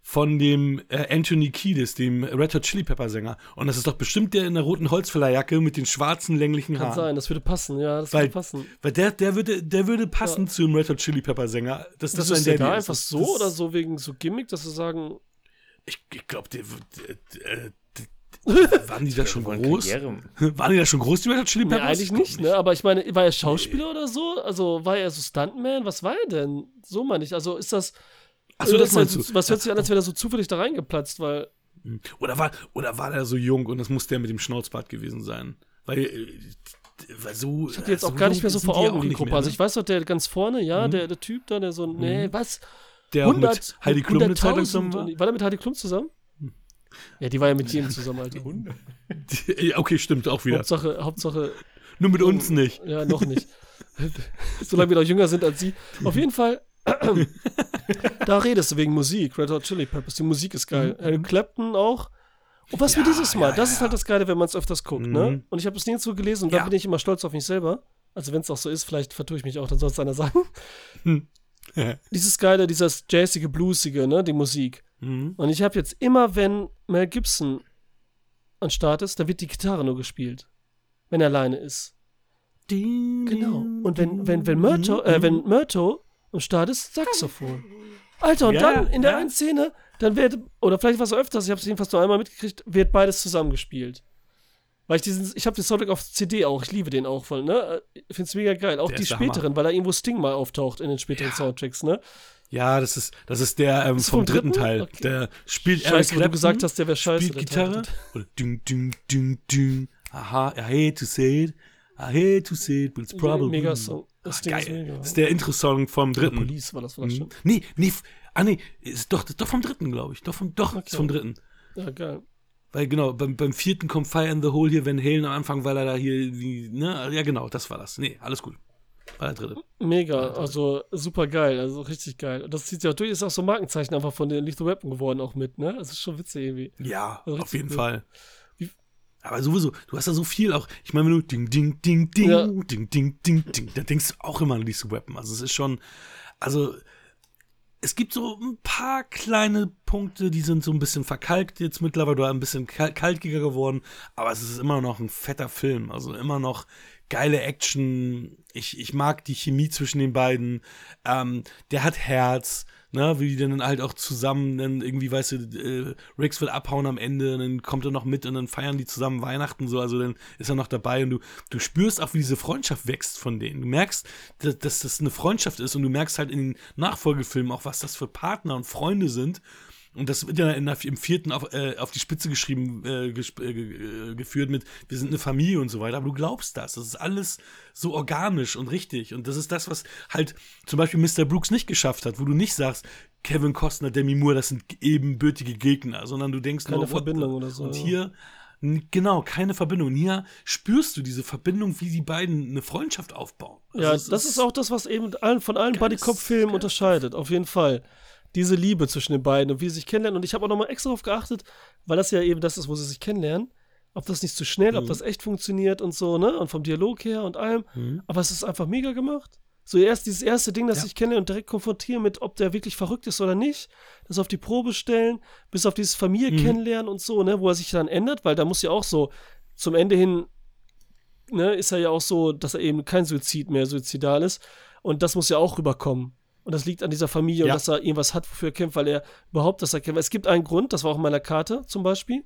S2: von dem äh, Anthony Kiedis, dem Red Hot Chili Pepper Sänger. Und das ist doch bestimmt der in der roten Holzfällerjacke mit den schwarzen länglichen Haaren.
S4: Kann sein, das würde passen, ja, das
S2: weil,
S4: würde passen.
S2: Weil der, der würde, der würde passen ja. zu dem Red Hot Chili Pepper Sänger. Das, das,
S4: das ist der da einfach so das, oder so wegen so Gimmick, dass sie sagen.
S2: Ich, ich glaube, der, der, der, waren die da schon groß? Waren die da schon groß, die Red Hot Chili Peppers?
S4: Nee, eigentlich nicht, ne? Aber ich meine, war er Schauspieler nee. oder so? Also war er so Stuntman? Was war er denn? So meine ich. Also ist das.
S2: Achso, das meinst
S4: du? Was hört sich an, als wäre er so zufällig da reingeplatzt, weil.
S2: Hm. Oder war, oder war er so jung und das muss der mit dem Schnauzbart gewesen sein? Weil. Äh, weil so,
S4: ich hatte jetzt auch gar nicht mehr so vor Augen, die Gruppe. Mehr, also ne? Also ich weiß doch, der ganz vorne, ja, mhm. der, der Typ da, der so, nee, mhm. was?
S2: Der 100, mit Heidi Klum eine Zeit lang zusammen
S4: war? War der mit Heidi Klum zusammen? Ja, die war ja mit jedem zusammen, Alter.
S2: ja, okay, stimmt, auch wieder.
S4: Hauptsache, Hauptsache.
S2: Nur mit uns nicht.
S4: Ja, noch nicht. Solange wir noch jünger sind als sie. Auf jeden Fall, da redest du wegen Musik, Red Hot Chili Peppers. Die Musik ist geil. Mhm. Eric Clapton auch. Und was ja, wir dieses Mal, ja, das ja. ist halt das Geile, wenn man es öfters guckt, ne? mhm. ne? Und ich habe es nirgendwo gelesen und da bin ich immer stolz auf mich selber. Also wenn es auch so ist, vielleicht vertue ich mich auch, dann soll es einer sagen. Dieses Geile, dieses jazzige, bluesige, ne? Die Musik. Mhm. Und ich habe jetzt immer, wenn Mel Gibson an Start ist, da wird die Gitarre nur gespielt. Wenn er alleine ist. Genau. Und wenn, wenn, wenn Myrto, äh, wenn Myrto am Start ist, Saxophon. Alter, und ja, dann in der ja. einen Szene, dann wird, oder vielleicht war es öfters, ich habe es jedenfalls nur einmal mitgekriegt, wird beides zusammengespielt. Weil ich diesen, ich habe den Soundtrack auf CD auch, ich liebe den auch voll, ne? Ich finde es mega geil. Auch der die späteren, weil da irgendwo Sting mal auftaucht in den späteren ja. Soundtracks, ne?
S2: Ja, das ist, das ist der ähm, ist vom, vom, dritten, Teil. Okay. Der spielt
S4: Scheiße, Eric Clapton, du gesagt hast, der wäre scheiße.
S2: Spielt Gitarre. Oder ding, ding, ding, ding. Aha, I hate to say it. I hate to say it, but it's probably.
S4: Mega Song.
S2: Das, Ach, geil. Ist mega. das ist der Intro-Song vom dritten. Ja,
S4: Police war das vielleicht
S2: mhm. schon. Nee, nee, ah nee, ist doch, doch vom dritten, glaube ich. Doch vom, doch, okay. ist vom dritten.
S4: Ja, geil.
S2: Weil genau, beim, beim vierten kommt Fire in the Hole hier, wenn Halen am Anfang, weil er da hier, wie, ne, ja genau, das war das. Nee, alles gut. War der dritte.
S4: Mega, also super geil, also richtig geil. Und das sieht ja durch, ist auch so ein Markenzeichen einfach von den Lethal Weapon geworden auch mit, ne? Das ist schon witzig irgendwie.
S2: Ja, also auf jeden gut. Fall. Aber sowieso, du hast da so viel auch, ich meine, wenn du ding, ding, ding, ding, ja. ding, ding, ding, ding, da denkst du auch immer an diese Weapon. Also es ist schon, also es gibt so ein paar kleine Punkte, die sind so ein bisschen verkalkt jetzt mittlerweile oder ein bisschen kalkiger geworden, aber es ist immer noch ein fetter Film. Also immer noch geile Action. Ich, ich mag die Chemie zwischen den beiden. Ähm, der hat Herz ne, wie die dann halt auch zusammen dann irgendwie, weißt du, äh, Riggs will abhauen am Ende, dann kommt er noch mit und dann feiern die zusammen Weihnachten so, also dann ist er noch dabei und du, du spürst auch, wie diese Freundschaft wächst von denen. Du merkst, dass, dass das eine Freundschaft ist und du merkst halt in den Nachfolgefilmen auch, was das für Partner und Freunde sind und das wird ja in der, im vierten auf, äh, auf die Spitze geschrieben, äh, gesp äh, geführt mit, wir sind eine Familie und so weiter. Aber du glaubst das. Das ist alles so organisch und richtig. Und das ist das, was halt zum Beispiel Mr. Brooks nicht geschafft hat, wo du nicht sagst, Kevin Costner, Demi Moore, das sind ebenbürtige Gegner, sondern du denkst
S4: Keine nur, Verbindung oder so.
S2: Und hier, genau, keine Verbindung. Und hier spürst du diese Verbindung, wie die beiden eine Freundschaft aufbauen.
S4: Also ja, das ist auch das, was eben von allen Buddy-Cop-Filmen unterscheidet, auf jeden Fall diese Liebe zwischen den beiden und wie sie sich kennenlernen. Und ich habe auch nochmal extra darauf geachtet, weil das ja eben das ist, wo sie sich kennenlernen. Ob das nicht zu schnell, mhm. ob das echt funktioniert und so, ne? Und vom Dialog her und allem. Mhm. Aber es ist einfach mega gemacht. So erst dieses erste Ding, das ja. ich kenne und direkt konfrontieren mit, ob der wirklich verrückt ist oder nicht, das auf die Probe stellen, bis auf dieses Familie mhm. kennenlernen und so, ne, wo er sich dann ändert, weil da muss ja auch so zum Ende hin, ne, ist er ja auch so, dass er eben kein Suizid mehr suizidal ist und das muss ja auch rüberkommen. Und das liegt an dieser Familie ja. und dass er irgendwas hat, wofür er kämpft, weil er überhaupt das erkennt. Es gibt einen Grund, das war auch in meiner Karte zum Beispiel,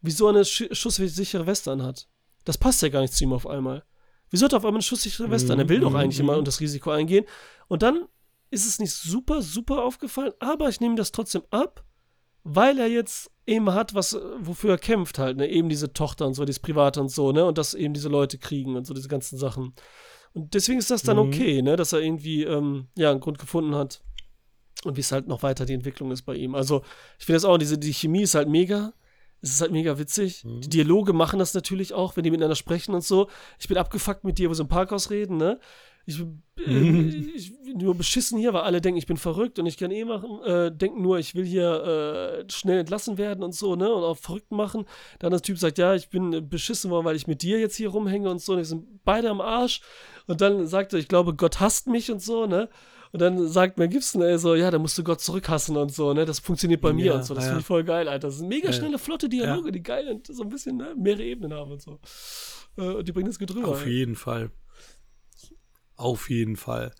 S4: wieso er eine sch schusssichere Weste anhat. Das passt ja gar nicht zu ihm auf einmal. Wieso hat er auf einmal eine schusssichere Weste an? Er will doch mhm, eigentlich immer und das Risiko eingehen. Und dann ist es nicht super, super aufgefallen, aber ich nehme das trotzdem ab, weil er jetzt eben hat, was, wofür er kämpft halt, ne? Eben diese Tochter und so, dieses Private und so, ne? Und dass eben diese Leute kriegen und so, diese ganzen Sachen. Und deswegen ist das dann mhm. okay, ne, dass er irgendwie ähm, ja, einen Grund gefunden hat. Und wie es halt noch weiter die Entwicklung ist bei ihm. Also, ich finde das auch, diese, die Chemie ist halt mega. Es ist halt mega witzig. Mhm. Die Dialoge machen das natürlich auch, wenn die miteinander sprechen und so. Ich bin abgefuckt mit dir, wo sie im Parkhaus reden, ne? Ich, äh, ich bin nur beschissen hier, weil alle denken, ich bin verrückt und ich kann eh machen, äh, denken nur, ich will hier äh, schnell entlassen werden und so, ne? Und auch verrückt machen. Dann der Typ sagt, ja, ich bin beschissen worden, weil ich mit dir jetzt hier rumhänge und so. Und sind beide am Arsch. Und dann sagt er, ich glaube, Gott hasst mich und so, ne? Und dann sagt Mel Gibson, ey, so, ja, da musst du Gott zurückhassen und so, ne? Das funktioniert bei mir ja, und so. Das ja. finde ich voll geil, Alter. Das sind mega schnelle, flotte Dialoge, ja. die geil und so ein bisschen, ne, mehrere Ebenen haben und so. Äh, und die bringen das gut rüber.
S2: Auf jeden Fall. Auf jeden Fall.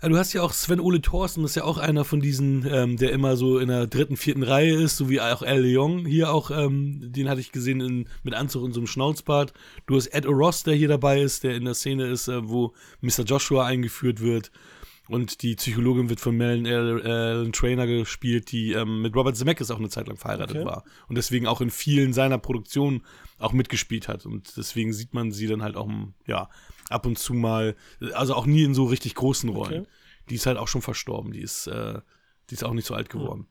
S2: Ja, du hast ja auch Sven Ole Thorsten, das ist ja auch einer von diesen, ähm, der immer so in der dritten, vierten Reihe ist, so wie auch Al Leong hier auch, ähm, den hatte ich gesehen in, mit Anzug und so einem Schnauzbart. Du hast Ed Ross, der hier dabei ist, der in der Szene ist, äh, wo Mr. Joshua eingeführt wird. Und die Psychologin wird von Mel Ellen Trainer gespielt, die ähm, mit Robert Zemeckis auch eine Zeit lang verheiratet okay. war. Und deswegen auch in vielen seiner Produktionen auch mitgespielt hat. Und deswegen sieht man sie dann halt auch, ja, ab und zu mal, also auch nie in so richtig großen Rollen. Okay. Die ist halt auch schon verstorben. Die ist, äh, die ist auch nicht so alt geworden. Mhm.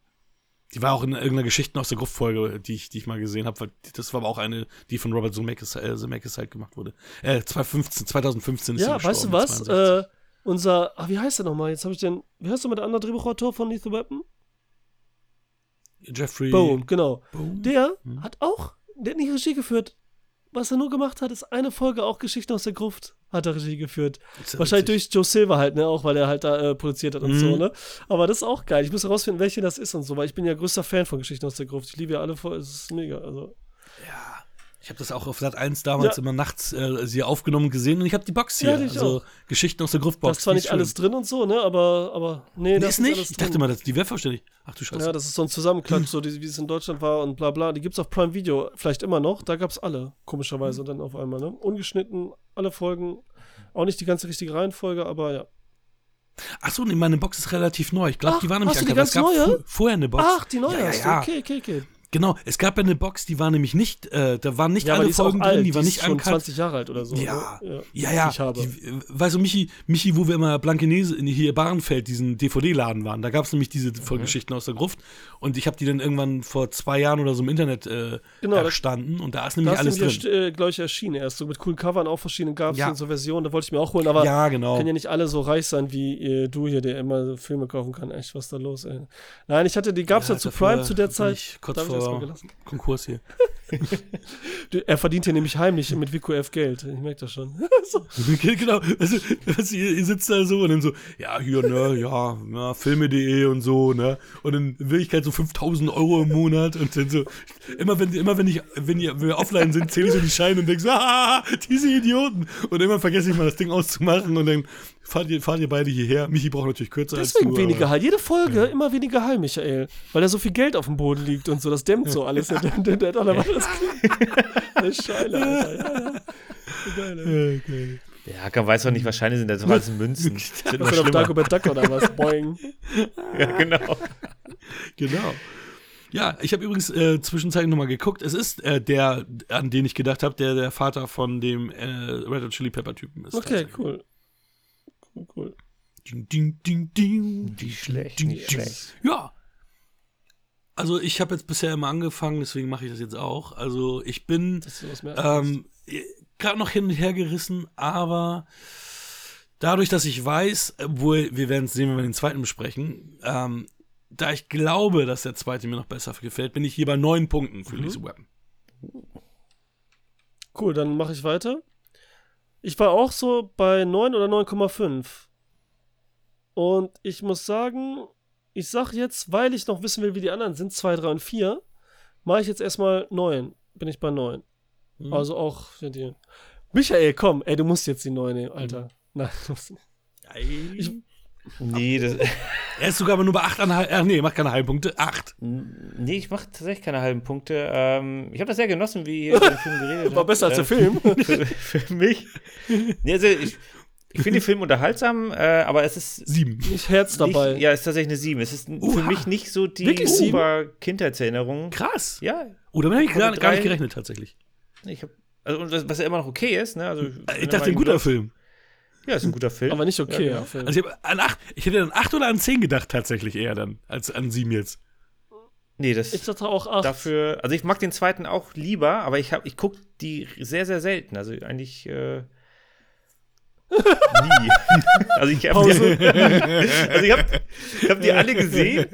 S2: Die war auch in irgendeiner Geschichte aus der Gruftfolge, die ich, die ich mal gesehen habe. Das war aber auch eine, die von Robert Zemeckis, äh, Zemeckis halt gemacht wurde. Äh, 2015, 2015 ist
S4: Ja, weißt du was? Äh, unser, ah, wie heißt der nochmal? Jetzt habe ich den, wie heißt du mit der anderen Drehbuchautor von Lethal Weapon?
S2: Jeffrey.
S4: Boom, genau. Boom? Der hm. hat auch, der hat nicht Regie geführt. Was er nur gemacht hat, ist eine Folge auch Geschichten aus der Gruft hat er Regie geführt. Wahrscheinlich durch Joe Silver halt, ne, auch weil er halt da äh, produziert hat und mhm. so, ne. Aber das ist auch geil. Ich muss herausfinden, welche das ist und so, weil ich bin ja größter Fan von Geschichten aus der Gruft. Ich liebe ja alle voll, es ist mega, also.
S2: Ja. Ich habe das auch auf Sat 1 damals ja. immer nachts äh, sie aufgenommen gesehen und ich habe die Box hier. Ja, also auch. Geschichten aus der Gruftbox.
S4: Das ist zwar nicht alles drin und so, ne? Aber, aber nee,
S2: nee
S4: das
S2: ist nicht. ich dachte mal, das, die wäre vollständig. Ach du Scheiße.
S4: Ja, das ist so ein Zusammenklatsch, so wie es in Deutschland war und bla bla. Die gibt's auf Prime Video, vielleicht immer noch. Da gab's alle, komischerweise, dann auf einmal, ne? Ungeschnitten, alle Folgen. Auch nicht die ganze richtige Reihenfolge, aber ja.
S2: Achso, nee, meine Box ist relativ neu. Ich glaube, die war nämlich
S4: hast du die ganz neue?
S2: vorher eine Box.
S4: Ach, die neue ja, ja, ja. Okay, okay, okay.
S2: Genau, es gab ja eine Box, die war nämlich nicht, äh, da waren nicht ja, alle Folgen drin, die, die war nicht
S4: schon 20 Jahre alt oder so.
S2: Ja, ne? ja, ja. ja. Die, weißt du, Michi, Michi, wo wir immer Blankenese in hier Bahrenfeld, diesen DVD-Laden waren, da gab es nämlich diese Vollgeschichten mhm. aus der Gruft und ich habe die dann irgendwann vor zwei Jahren oder so im Internet äh, genau, erstanden und da ist nämlich alles
S4: drin. Da äh, glaube ich, erschienen erst, so mit coolen Covern auch verschiedenen gab es ja. so Versionen, da wollte ich mir auch holen, aber
S2: ja, genau.
S4: können ja nicht alle so reich sein wie äh, du hier, der immer Filme kaufen kann. Echt, was da los, ey. Nein, ich hatte, die gab es ja, ja zu Prime zu der Zeit.
S2: Kurz vor Konkurs hier.
S4: er verdient hier nämlich heimlich mit WQF Geld. Ich merke das schon.
S2: genau. Also, also, ihr, sitzt da so und dann so, ja, hier, ne, ja, ja filme.de und so, ne. Und in Wirklichkeit so 5000 Euro im Monat und dann so, immer wenn, immer wenn ich, wenn, ihr, wenn wir offline sind, zähle ich so die Scheine und denke so, ah, diese Idioten. Und immer vergesse ich mal das Ding auszumachen und dann fahrt ihr, fahrt ihr beide hierher. Michi braucht natürlich kürzer
S4: Deswegen als du, weniger Heil. Jede Folge ja. immer weniger Heil, Michael. Weil da so viel Geld auf dem Boden liegt und so. Das dämmt so alles. Der, der, der, der, der, das
S3: ist Scheile, Alter. Ja, ja. Geil, okay. Ja, Hacker weiß doch nicht, wahrscheinlich sind das doch alles Münzen.
S4: Das wird auf Dagobert Duck oder was? Boing.
S3: ja, genau.
S2: Genau. Ja, ich habe übrigens äh, zwischenzeitlich nochmal geguckt. Es ist äh, der, an den ich gedacht habe, der der Vater von dem äh, Red Hot Chili Pepper Typen ist.
S4: Okay, cool. Cool.
S2: Ding, ding, ding, ding.
S3: Nicht schlecht, nicht schlecht.
S2: Ja. Also ich habe jetzt bisher immer angefangen, deswegen mache ich das jetzt auch. Also ich bin ähm, gerade noch hin und her gerissen, aber dadurch, dass ich weiß, obwohl wir werden es sehen, wenn wir den zweiten besprechen, ähm, da ich glaube, dass der zweite mir noch besser gefällt, bin ich hier bei neun Punkten für mhm. Lethal Weapon.
S4: Cool, dann mache ich weiter. Ich war auch so bei 9 oder 9,5. Und ich muss sagen, ich sag jetzt, weil ich noch wissen will, wie die anderen sind, 2, 3 und 4, mache ich jetzt erstmal 9. Bin ich bei 9. Mhm. Also auch für die. Michael, komm, ey, du musst jetzt die 9 nehmen, Alter. Mhm. Nein, du musst nicht.
S3: Ich, Nee, das.
S2: er ist sogar aber nur bei 8,5. Ach nee, macht keine halben Punkte. 8.
S3: Nee, ich mache tatsächlich keine halben Punkte. Ähm, ich habe das sehr genossen, wie ihr über den Film geredet habt.
S4: War besser als der äh, Film.
S3: für, für, mich. Nee, also ich, ich finde den Film unterhaltsam, äh, aber es ist.
S2: Sieben.
S4: Nicht Herz dabei.
S3: Nicht, ja, es ist tatsächlich eine Sieben. Es ist Uha. für mich nicht so die super Kindheitserinnerung.
S2: Krass.
S3: Ja.
S2: Oh, damit habe ich gar, gar, nicht gerechnet, tatsächlich.
S3: Ich hab, also, was ja immer noch okay ist, ne? Also,
S2: ich dachte, ein guter Film.
S3: Ja, ist ein guter Film.
S4: Aber nicht okay, ja.
S2: ja. Also ich, an acht, ich hätte an 8 oder an 10 gedacht, tatsächlich eher dann, als an 7 jetzt.
S3: Nee, das
S4: ich dachte auch 8.
S3: Dafür, also ich mag den zweiten auch lieber, aber ich, ich gucke die sehr, sehr selten. Also eigentlich äh, nie. also ich habe die, also ich hab, ich hab die alle gesehen,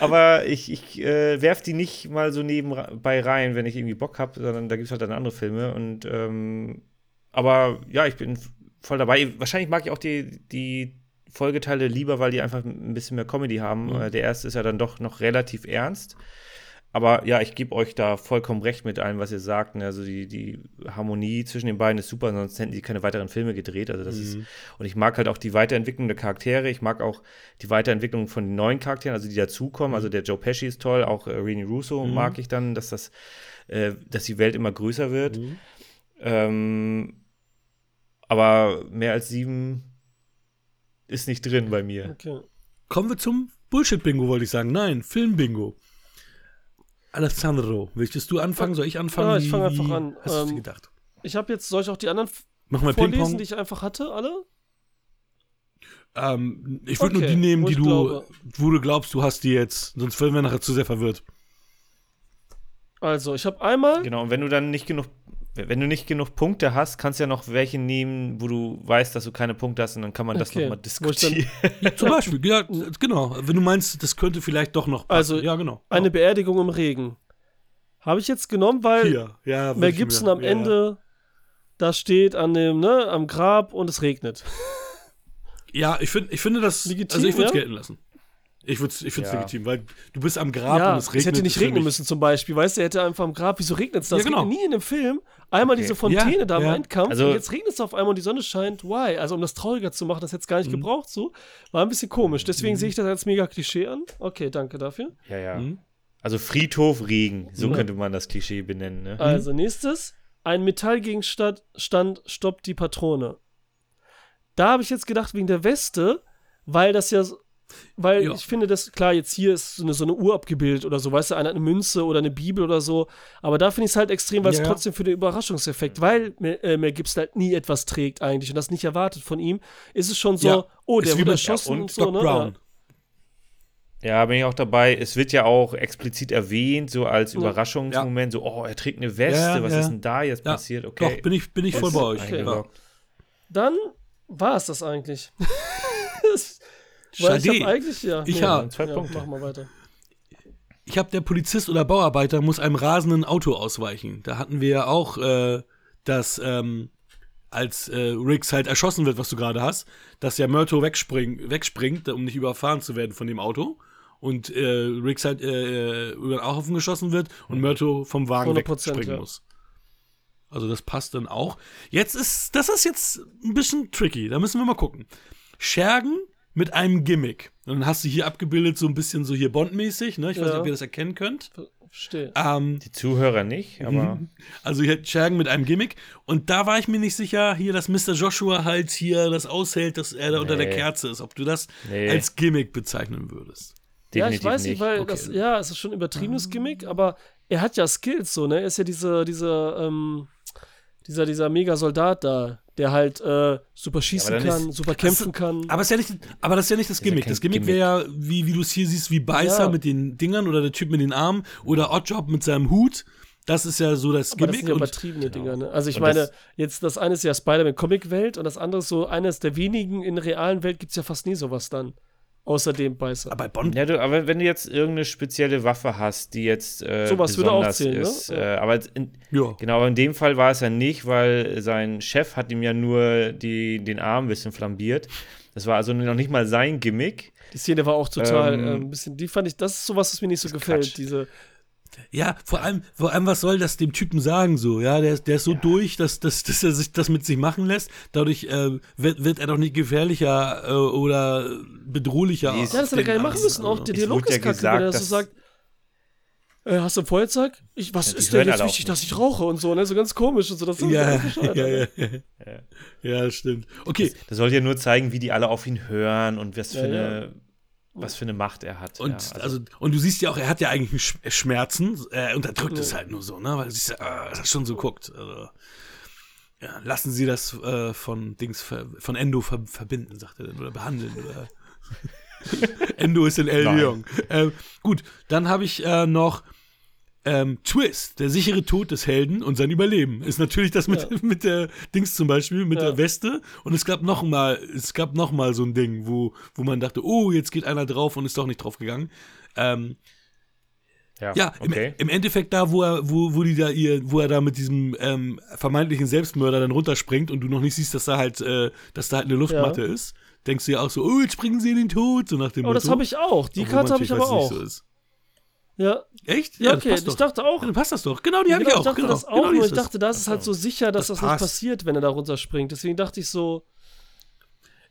S3: aber ich, ich äh, werf die nicht mal so nebenbei rein, wenn ich irgendwie Bock habe, sondern da gibt es halt dann andere Filme. Und ähm, aber ja, ich bin voll dabei. Wahrscheinlich mag ich auch die, die Folgeteile lieber, weil die einfach ein bisschen mehr Comedy haben. Mhm. Äh, der erste ist ja dann doch noch relativ ernst. Aber ja, ich gebe euch da vollkommen recht mit allem, was ihr sagt. Ne? Also die, die Harmonie zwischen den beiden ist super, sonst hätten die keine weiteren Filme gedreht. Also das mhm. ist, und ich mag halt auch die Weiterentwicklung der Charaktere. Ich mag auch die Weiterentwicklung von den neuen Charakteren, also die dazukommen. Mhm. Also der Joe Pesci ist toll, auch äh, Rene Russo mhm. mag ich dann, dass das, äh, dass die Welt immer größer wird. Mhm. Ähm, aber mehr als sieben ist nicht drin bei mir.
S2: Okay. Kommen wir zum Bullshit-Bingo, wollte ich sagen. Nein, Film-Bingo. Alessandro, willst du anfangen? Soll ich anfangen?
S4: Ja, ich fange einfach an.
S2: Hast ähm, du gedacht?
S4: Ich habe jetzt, soll ich auch die anderen
S2: Mach mal
S4: vorlesen, die ich einfach hatte, alle?
S2: Ähm, ich würde okay, nur die nehmen, die du, glaube. wo du glaubst, du hast die jetzt. Sonst werden wir nachher zu sehr verwirrt.
S4: Also, ich habe einmal.
S3: Genau, und wenn du dann nicht genug wenn du nicht genug Punkte hast, kannst du ja noch welche nehmen, wo du weißt, dass du keine Punkte hast und dann kann man das okay. nochmal diskutieren.
S2: Ja, zum Beispiel, ja, genau. Wenn du meinst, das könnte vielleicht doch noch
S4: passen. Also, ja, genau. Eine Beerdigung im Regen. Habe ich jetzt genommen, weil
S2: Hier. Ja,
S4: Mel Gibson am Ende da steht an dem, ne, am Grab und es regnet.
S2: Ja, ich, find, ich finde das,
S4: Legitim,
S2: also ich würde es gelten lassen. Ich würde es ich ja. legitim, weil du bist am Grab ja, und es regnet.
S4: Es hätte nicht regnen müssen zum Beispiel, weißt du, er hätte einfach am Grab, wieso regnet es da? Ja, genau. nie in dem Film. Einmal okay. diese Fontäne ja, da am ja. Endkampf also, und jetzt regnet es auf einmal und die Sonne scheint. Why? Also um das trauriger zu machen, das hätte es gar nicht mhm. gebraucht so. War ein bisschen komisch, deswegen mhm. sehe ich das als mega Klischee an. Okay, danke dafür.
S3: Ja, ja. Mhm. Also Friedhof, Regen, so könnte man das Klischee benennen. Ne?
S4: Also nächstes, ein Metallgegenstand stoppt die Patrone. Da habe ich jetzt gedacht, wegen der Weste, weil das ja weil ja. ich finde, das, klar, jetzt hier ist so eine, so eine Uhr abgebildet oder so, weißt du, einer hat eine Münze oder eine Bibel oder so. Aber da finde ich es halt extrem, weil es ja, trotzdem für den Überraschungseffekt, weil äh, Mel Gibson halt nie etwas trägt eigentlich und das nicht erwartet von ihm, ist es schon so, ja. oh, der wurde erschossen und, und, so, Doc ne? Brown.
S3: Ja, bin ich auch dabei. Es wird ja auch explizit erwähnt, so als Überraschungsmoment, so, oh, er trägt eine Weste, was ist denn da jetzt passiert? Okay.
S2: Doch, bin ich, bin ich voll bei euch. Okay.
S4: Dann war es das eigentlich.
S2: Weil ich habe eigentlich, ja. Ich
S4: nee,
S2: habe
S4: zwei Punkte. Mach mal weiter.
S2: Ich habe der Polizist oder Bauarbeiter muss einem rasenden Auto ausweichen. Da hatten wir ja auch, äh, dass ähm, als äh, Riggs halt erschossen wird, was du gerade hast, dass ja Murto wegspring, wegspringt, um nicht überfahren zu werden von dem Auto. Und äh, Riggs halt äh, über den Haufen geschossen wird und Murto vom Wagen wegspringen ja. muss. Also das passt dann auch. Jetzt ist, das ist jetzt ein bisschen tricky. Da müssen wir mal gucken. Schergen mit einem Gimmick. Und dann hast du hier abgebildet so ein bisschen so hier Bond-mäßig, ne? Ich weiß nicht, ob ihr das erkennen könnt.
S4: Verstehe.
S3: Ähm, die Zuhörer nicht, aber.
S2: Also hier Schergen mit einem Gimmick. Und da war ich mir nicht sicher, hier, dass Mr. Joshua halt hier das aushält, dass er da nee. unter der Kerze ist. Ob du das nee. als Gimmick bezeichnen würdest.
S4: Definitiv ja, ich weiß nicht, weil okay. das, ja, es ist schon ein übertriebenes Gimmick, aber er hat ja Skills so, ne? Er ist ja diese, diese, ähm, dieser, dieser Mega-Soldat da, der halt äh, super schießen ja, kann, ist, super kämpfen
S2: das,
S4: kann.
S2: Aber, ist ja nicht, aber das ist ja nicht das Gimmick. Ja das Gimmick wäre ja, wie, wie du es hier siehst, wie Beißer ja. mit den Dingern oder der Typ mit den Armen oder Oddjob mit seinem Hut. Das ist ja so das
S4: aber Gimmick. Das sind ja übertriebene genau. Dinger, ne? Also ich und meine, das, jetzt das eine ist ja Spider-Man Comic-Welt und das andere ist so eines der wenigen in der realen Welt gibt es ja fast nie sowas dann. Außerdem Beißer.
S3: Aber Bond. Ja, du, aber wenn du jetzt irgendeine spezielle Waffe hast, die jetzt äh, so was würde auch zählen, ist, ne? äh, aber in, ja. genau, in dem Fall war es ja nicht, weil sein Chef hat ihm ja nur die, den Arm ein bisschen flambiert. Das war also noch nicht mal sein Gimmick.
S4: Die Szene war auch total ähm, äh, ein bisschen, die fand ich, das ist sowas, was mir nicht so gefällt, Quatsch. diese
S2: ja, vor allem, vor allem, was soll das dem Typen sagen so? Ja, der, der ist so ja. durch, dass, dass, dass er sich das mit sich machen lässt. Dadurch äh, wird, wird er doch nicht gefährlicher äh, oder bedrohlicher.
S4: Ja, das hätte er gar nicht machen müssen. Auch der Dialog ist kacke, wenn er so sagt, äh, hast du ein Feuerzeug? Ich, was ja, ist denn jetzt wichtig, dass ich rauche und so, ne? So ganz komisch und so. Das ist ja, ja, ja,
S2: ja, ja. ja, stimmt. Okay.
S3: Das, das soll ja nur zeigen, wie die alle auf ihn hören und was für eine was für eine Macht er hat.
S2: Und, ja, also, also, und du siehst ja auch, er hat ja eigentlich Schmerzen. Er unterdrückt ja. es halt nur so, ne? Weil siehst, äh, das schon so guckt. Also, ja, lassen Sie das äh, von Dings von Endo ver verbinden, sagt er dann, oder behandeln. Oder Endo ist in El Leon. Äh, gut, dann habe ich äh, noch ähm, Twist, der sichere Tod des Helden und sein Überleben. Ist natürlich das mit, ja. mit der Dings zum Beispiel, mit ja. der Weste. Und es gab noch mal, es gab noch mal so ein Ding, wo, wo man dachte, oh, jetzt geht einer drauf und ist doch nicht drauf gegangen. Ähm, ja, ja okay. im, im, Endeffekt da, wo er, wo, wo die da ihr, wo er da mit diesem ähm, vermeintlichen Selbstmörder dann runterspringt und du noch nicht siehst, dass da halt, äh, dass da halt eine Luftmatte ja. ist, denkst du ja auch so, oh, jetzt springen sie in den Tod, so nach dem
S4: oh, Motto. Oh, das habe ich auch. Die Karte habe ich aber auch. So ja.
S2: Echt?
S4: Ja, okay. Ich dachte auch.
S2: Ja, dann passt das doch. Genau, die ja, habe genau, ich auch.
S4: Ich dachte
S2: genau.
S4: das auch, genau, nur ich dachte, das ist halt so sicher, dass das, das nicht passiert, wenn er da runterspringt. Deswegen dachte ich so.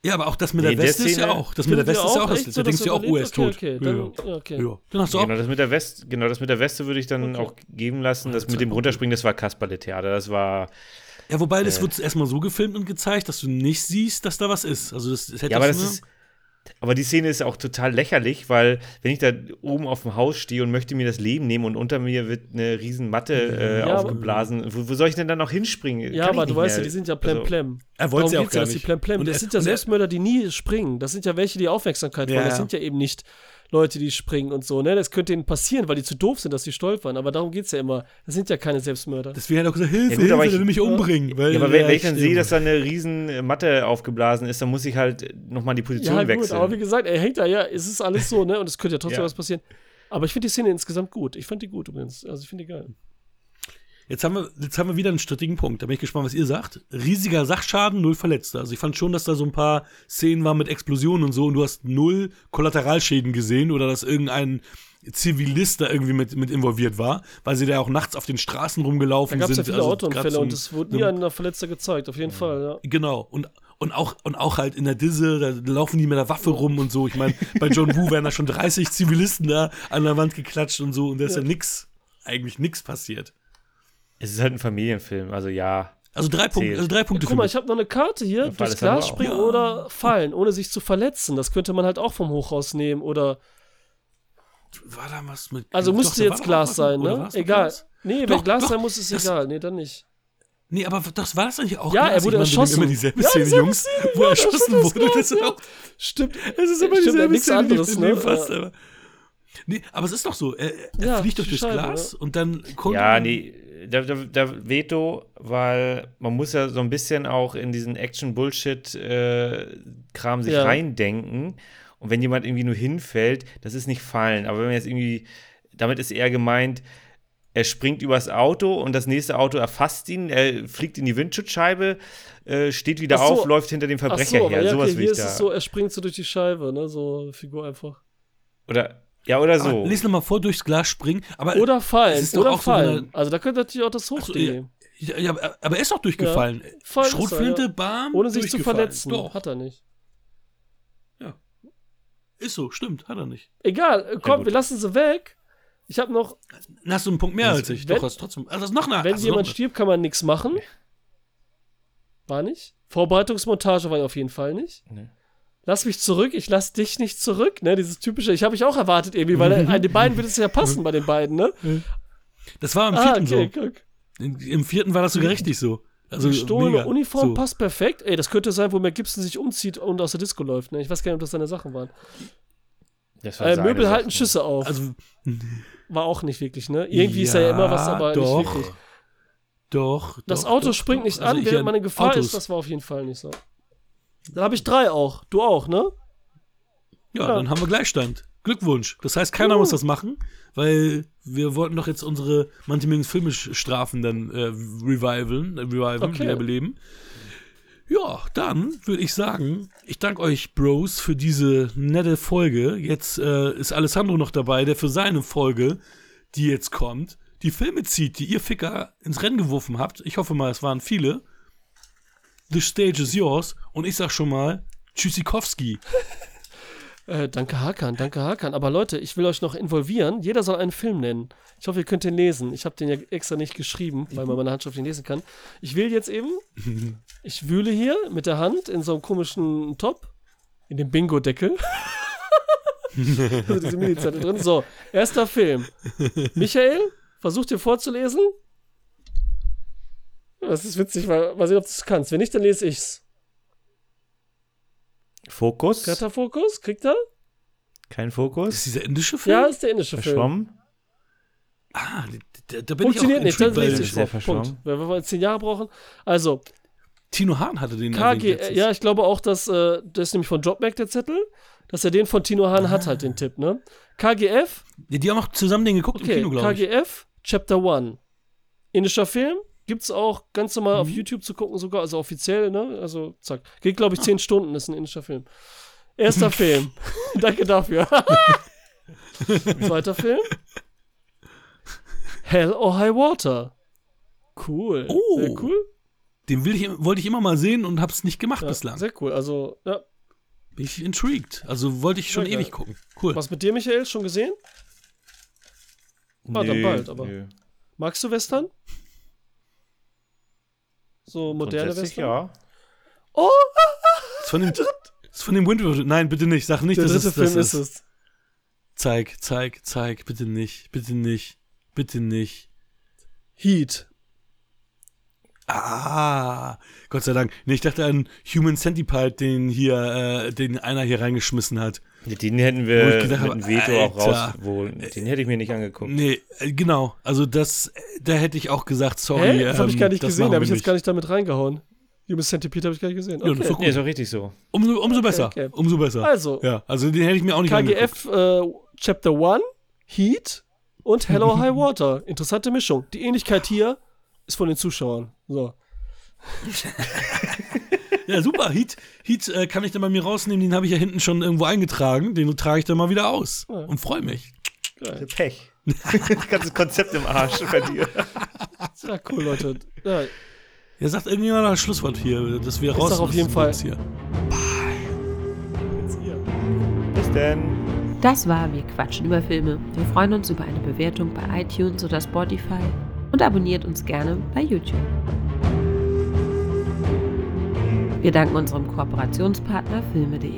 S2: Ja, aber auch das mit der Weste ist ja auch. Das mit der Weste ist ja auch. Das, da denkst du ja auch, oh, er ist tot. Okay, dann,
S3: ja, okay. Ja. Dann hast du auch. Genau, das mit der Weste, genau, das mit der Weste würde ich dann auch geben lassen. Das mit dem Runterspringen, das war Kasperle-Theater. Das war.
S2: Ja, wobei, das äh, wird erstmal so gefilmt und gezeigt, dass du nicht siehst, dass da was ist. Also, das, das hätte
S3: ja, aber das ist aber die Szene ist auch total lächerlich, weil wenn ich da oben auf dem Haus stehe und möchte mir das Leben nehmen und unter mir wird eine riesen Matte äh, ja, aufgeblasen, wo, wo, soll ich denn dann noch hinspringen?
S4: Ja, Kann aber du weißt ja, die sind ja plemplem. Also,
S2: er wollte ja auch gar nicht.
S4: Plem -plem. Und das sind ja Selbstmörder, die nie springen. Das sind ja welche, die Aufmerksamkeit wollen. Das sind ja eben nicht Leute, die springen und so, ne? Das könnte ihnen passieren, weil die zu doof sind, dass sie stolpern. Aber darum geht es ja immer. Das sind ja keine Selbstmörder.
S2: Deswegen hat er auch gesagt, Hilfe, ja, gut, Hilfe, ich, will mich umbringen. Weil,
S3: ja, aber wenn, wenn ich dann sehe, dass da eine riesen Matte aufgeblasen ist, dann muss ich halt nochmal die Position ja, gut, wechseln.
S4: aber wie gesagt, er hängt da, ja, es ist alles so, ne? Und es könnte ja trotzdem ja. was passieren. Aber ich finde die Szene insgesamt gut. Ich fand die gut übrigens. Also ich finde die geil.
S2: Jetzt haben, wir, jetzt haben wir wieder einen strittigen Punkt. Da bin ich gespannt, was ihr sagt. Riesiger Sachschaden, null Verletzte. Also ich fand schon, dass da so ein paar Szenen waren mit Explosionen und so und du hast null Kollateralschäden gesehen oder dass irgendein Zivilist da irgendwie mit, mit involviert war, weil sie da auch nachts auf den Straßen rumgelaufen sind.
S4: Da gab es ja viele also Autounfälle und es wurde nie ein Verletzter gezeigt, auf jeden ja. Fall, ja.
S2: Genau. Und und auch, und auch halt in der Disse, da laufen die mit der Waffe rum und so. Ich meine, bei John Woo werden da schon 30 Zivilisten da an der Wand geklatscht und so und da ist ja, ja nix, eigentlich nichts passiert.
S3: Es ist halt ein Familienfilm, also ja.
S2: Also drei, Punkte, also drei Punkte.
S4: Ja, guck mal, ich habe noch eine Karte hier. Durchs Glas springen ja. oder fallen, ohne sich zu verletzen. Das könnte man halt auch vom Hochhaus nehmen oder.
S2: War da was mit.
S4: Also müsste jetzt Glas sein, ne? Egal. Glas? Nee, wenn doch, Glas doch, sein muss, ist egal. Nee, dann nicht.
S2: Nee, aber das war das eigentlich auch
S4: Ja, er wurde ich erschossen.
S2: Immer dieselbe ja, Szene, Jungs, Szene, wo er erschossen wurde. Das ist auch,
S4: stimmt.
S2: Es ist immer dieselbe
S4: nichts
S2: Szene,
S4: anderes, ne?
S2: Fast, aber. Nee, aber es ist doch so. Er, er ja, fliegt durch das Glas ja. und dann
S3: kommt. Ja, nee, der, der, der, Veto, weil man muss ja so ein bisschen auch in diesen Action-Bullshit-Kram äh, sich ja. reindenken. Und wenn jemand irgendwie nur hinfällt, das ist nicht fallen. Aber wenn man jetzt irgendwie, damit ist eher gemeint, er springt übers Auto und das nächste Auto erfasst ihn, er fliegt in die Windschutzscheibe, äh, steht wieder so, auf, läuft hinter dem Verbrecher so, her. Ja, Sowas okay,
S4: hier
S3: ist
S4: da. es so, er springt so durch die Scheibe, ne? So Figur einfach.
S3: Oder ja, oder so.
S2: Aber, lies nochmal vor, durchs Glas springen. Aber
S4: oder fallen. Oder fallen. So also da könnte natürlich auch das Hochding
S2: gehen. Ja, ja, aber er ist doch durchgefallen. Ja, Schrotflinte, er, ja. bam.
S4: Ohne sich zu verletzen. Doch. Hat er nicht.
S2: Ja. Ist so, stimmt, hat er nicht.
S4: Egal, komm, ja, wir lassen sie weg. Ich habe noch.
S2: Dann hast du einen Punkt mehr als ich. Wenn, doch, hast trotzdem. Also noch eine,
S4: wenn
S2: also
S4: jemand stirbt, kann man nichts machen. War nicht. Vorbereitungsmontage war auf jeden Fall nicht. Nee lass mich zurück, ich lass dich nicht zurück, ne? Dieses typische, ich habe ich auch erwartet irgendwie, weil an den beiden würde es ja passen bei den beiden, ne?
S2: Das war im ah, vierten ah, okay, so. Guck. Im vierten war das sogar richtig so. Also
S4: gestohlene mega. Uniform so. passt perfekt. Ey, das könnte sein, wo Mel Gibson sich umzieht und aus der Disco läuft. Ne? Ich weiß gar nicht, ob das seine Sachen waren. Äh, Möbel halten Schüsse auf. Also, war auch nicht wirklich, ne? Irgendwie ja, ist ja immer was, aber
S2: doch,
S4: nicht wirklich.
S2: Doch.
S4: Das
S2: doch,
S4: Auto
S2: doch,
S4: springt nicht also an, während man in Gefahr Autos. ist. Das war auf jeden Fall nicht so. Dann habe ich drei auch. Du auch, ne?
S2: Ja, ja, dann haben wir Gleichstand. Glückwunsch. Das heißt, keiner uh. muss das machen, weil wir wollten doch jetzt unsere manche mögen filmisch Strafen dann äh, revivalen, äh, revivalen, okay. wiederbeleben. Ja, dann würde ich sagen, ich danke euch, Bros, für diese nette Folge. Jetzt äh, ist Alessandro noch dabei, der für seine Folge, die jetzt kommt, die Filme zieht, die ihr Ficker ins Rennen geworfen habt. Ich hoffe mal, es waren viele. The stage is yours. Und ich sag schon mal, Tschüssikowski.
S4: Äh, danke Hakan, danke Hakan. Aber Leute, ich will euch noch involvieren. Jeder soll einen Film nennen. Ich hoffe, ihr könnt den lesen. Ich habe den ja extra nicht geschrieben, weil man meine Handschrift nicht lesen kann. Ich will jetzt eben, ich wühle hier mit der Hand in so einem komischen Top, in dem Bingo-Deckel. also diese Mini-Zettel drin. So, erster Film. Michael, versucht dir vorzulesen. Das ist witzig, weil, mal sehen, ob du es kannst. Wenn nicht, dann lese ich's.
S3: Fokus?
S4: Kriegt Fokus? Kriegt er?
S3: Kein Fokus?
S2: Ist dieser indische Film?
S4: Ja, ist der indische
S3: Verschwommen?
S4: Film.
S2: Ah, da, da bin
S4: Funktioniert
S2: ich auch
S4: nicht, das lese ich sehr Punkt. Wenn wir zehn Jahre brauchen. Also.
S2: Tino Hahn hatte den
S4: KG, Ja, ich glaube auch, dass äh, das ist nämlich von Jobmac der Zettel, dass er den von Tino Hahn ah. hat halt den Tipp, ne? KGF.
S2: Ja, die haben auch zusammen den geguckt
S4: okay, im
S2: Kino, glaube
S4: ich. KGF, Chapter 1. Indischer Film, Gibt es auch ganz normal mhm. auf YouTube zu gucken, sogar, also offiziell, ne? Also, zack. Geht, glaube ich, zehn ah. Stunden, ist ein indischer Film. Erster Film. Danke dafür. Zweiter Film. Hell or High Water. Cool.
S2: Oh.
S4: Sehr cool.
S2: Den will ich, wollte ich immer mal sehen und hab's nicht gemacht
S4: ja,
S2: bislang.
S4: Sehr cool. Also, ja.
S2: Bin ich intrigued. Also wollte ich schon ewig gucken. Cool.
S4: Was mit dir, Michael, schon gesehen? War ah, dann bald, aber. Nö. Magst du Western? So moderne Western?
S3: ja.
S4: Oh!
S2: ist von dem, ist von dem Windward. Nein, bitte nicht. Sag nicht,
S4: Der
S2: dass
S4: dritte
S2: es,
S4: Film ist es.
S2: Zeig, zeig, zeig. Bitte nicht. Bitte nicht. Bitte nicht.
S4: Heat.
S2: Ah, Gott sei Dank. Nee, ich dachte an Human Centipede, den hier, äh, den einer hier reingeschmissen hat.
S3: Den hätten wir gedacht, mit dem Veto Alter, auch rausgeholt. Den hätte ich mir nicht angeguckt.
S2: Nee, äh, genau. Also das, da hätte ich auch gesagt, sorry.
S4: Hä? Das habe ich gar nicht ähm, gesehen, da habe ich jetzt gar nicht damit reingehauen. Human Centipede habe ich gar nicht gesehen. Okay.
S3: Ja, ist, nee, ist auch richtig so.
S2: Umso, umso okay, besser. Okay. Umso besser.
S4: Also.
S2: Ja, also den hätte ich mir auch nicht
S4: KGF äh, Chapter 1, Heat und Hello High Water. Interessante Mischung. Die Ähnlichkeit hier, ist von den Zuschauern. So.
S2: ja, super. Heat, Heat äh, kann ich dann bei mir rausnehmen. Den habe ich ja hinten schon irgendwo eingetragen. Den trage ich dann mal wieder aus ja. und freue mich.
S3: Geil. Pech. das ganze Konzept im Arsch bei dir.
S4: Ja, cool, Leute. Ja.
S2: Ja, sagt irgendjemand das Schlusswort hier, dass wir raus
S4: doch auf jeden Fall. Hier.
S3: Bis denn.
S1: Das war Wir quatschen über Filme. Wir freuen uns über eine Bewertung bei iTunes oder Spotify und abonniert uns gerne bei YouTube. Wir danken unserem Kooperationspartner filme.de.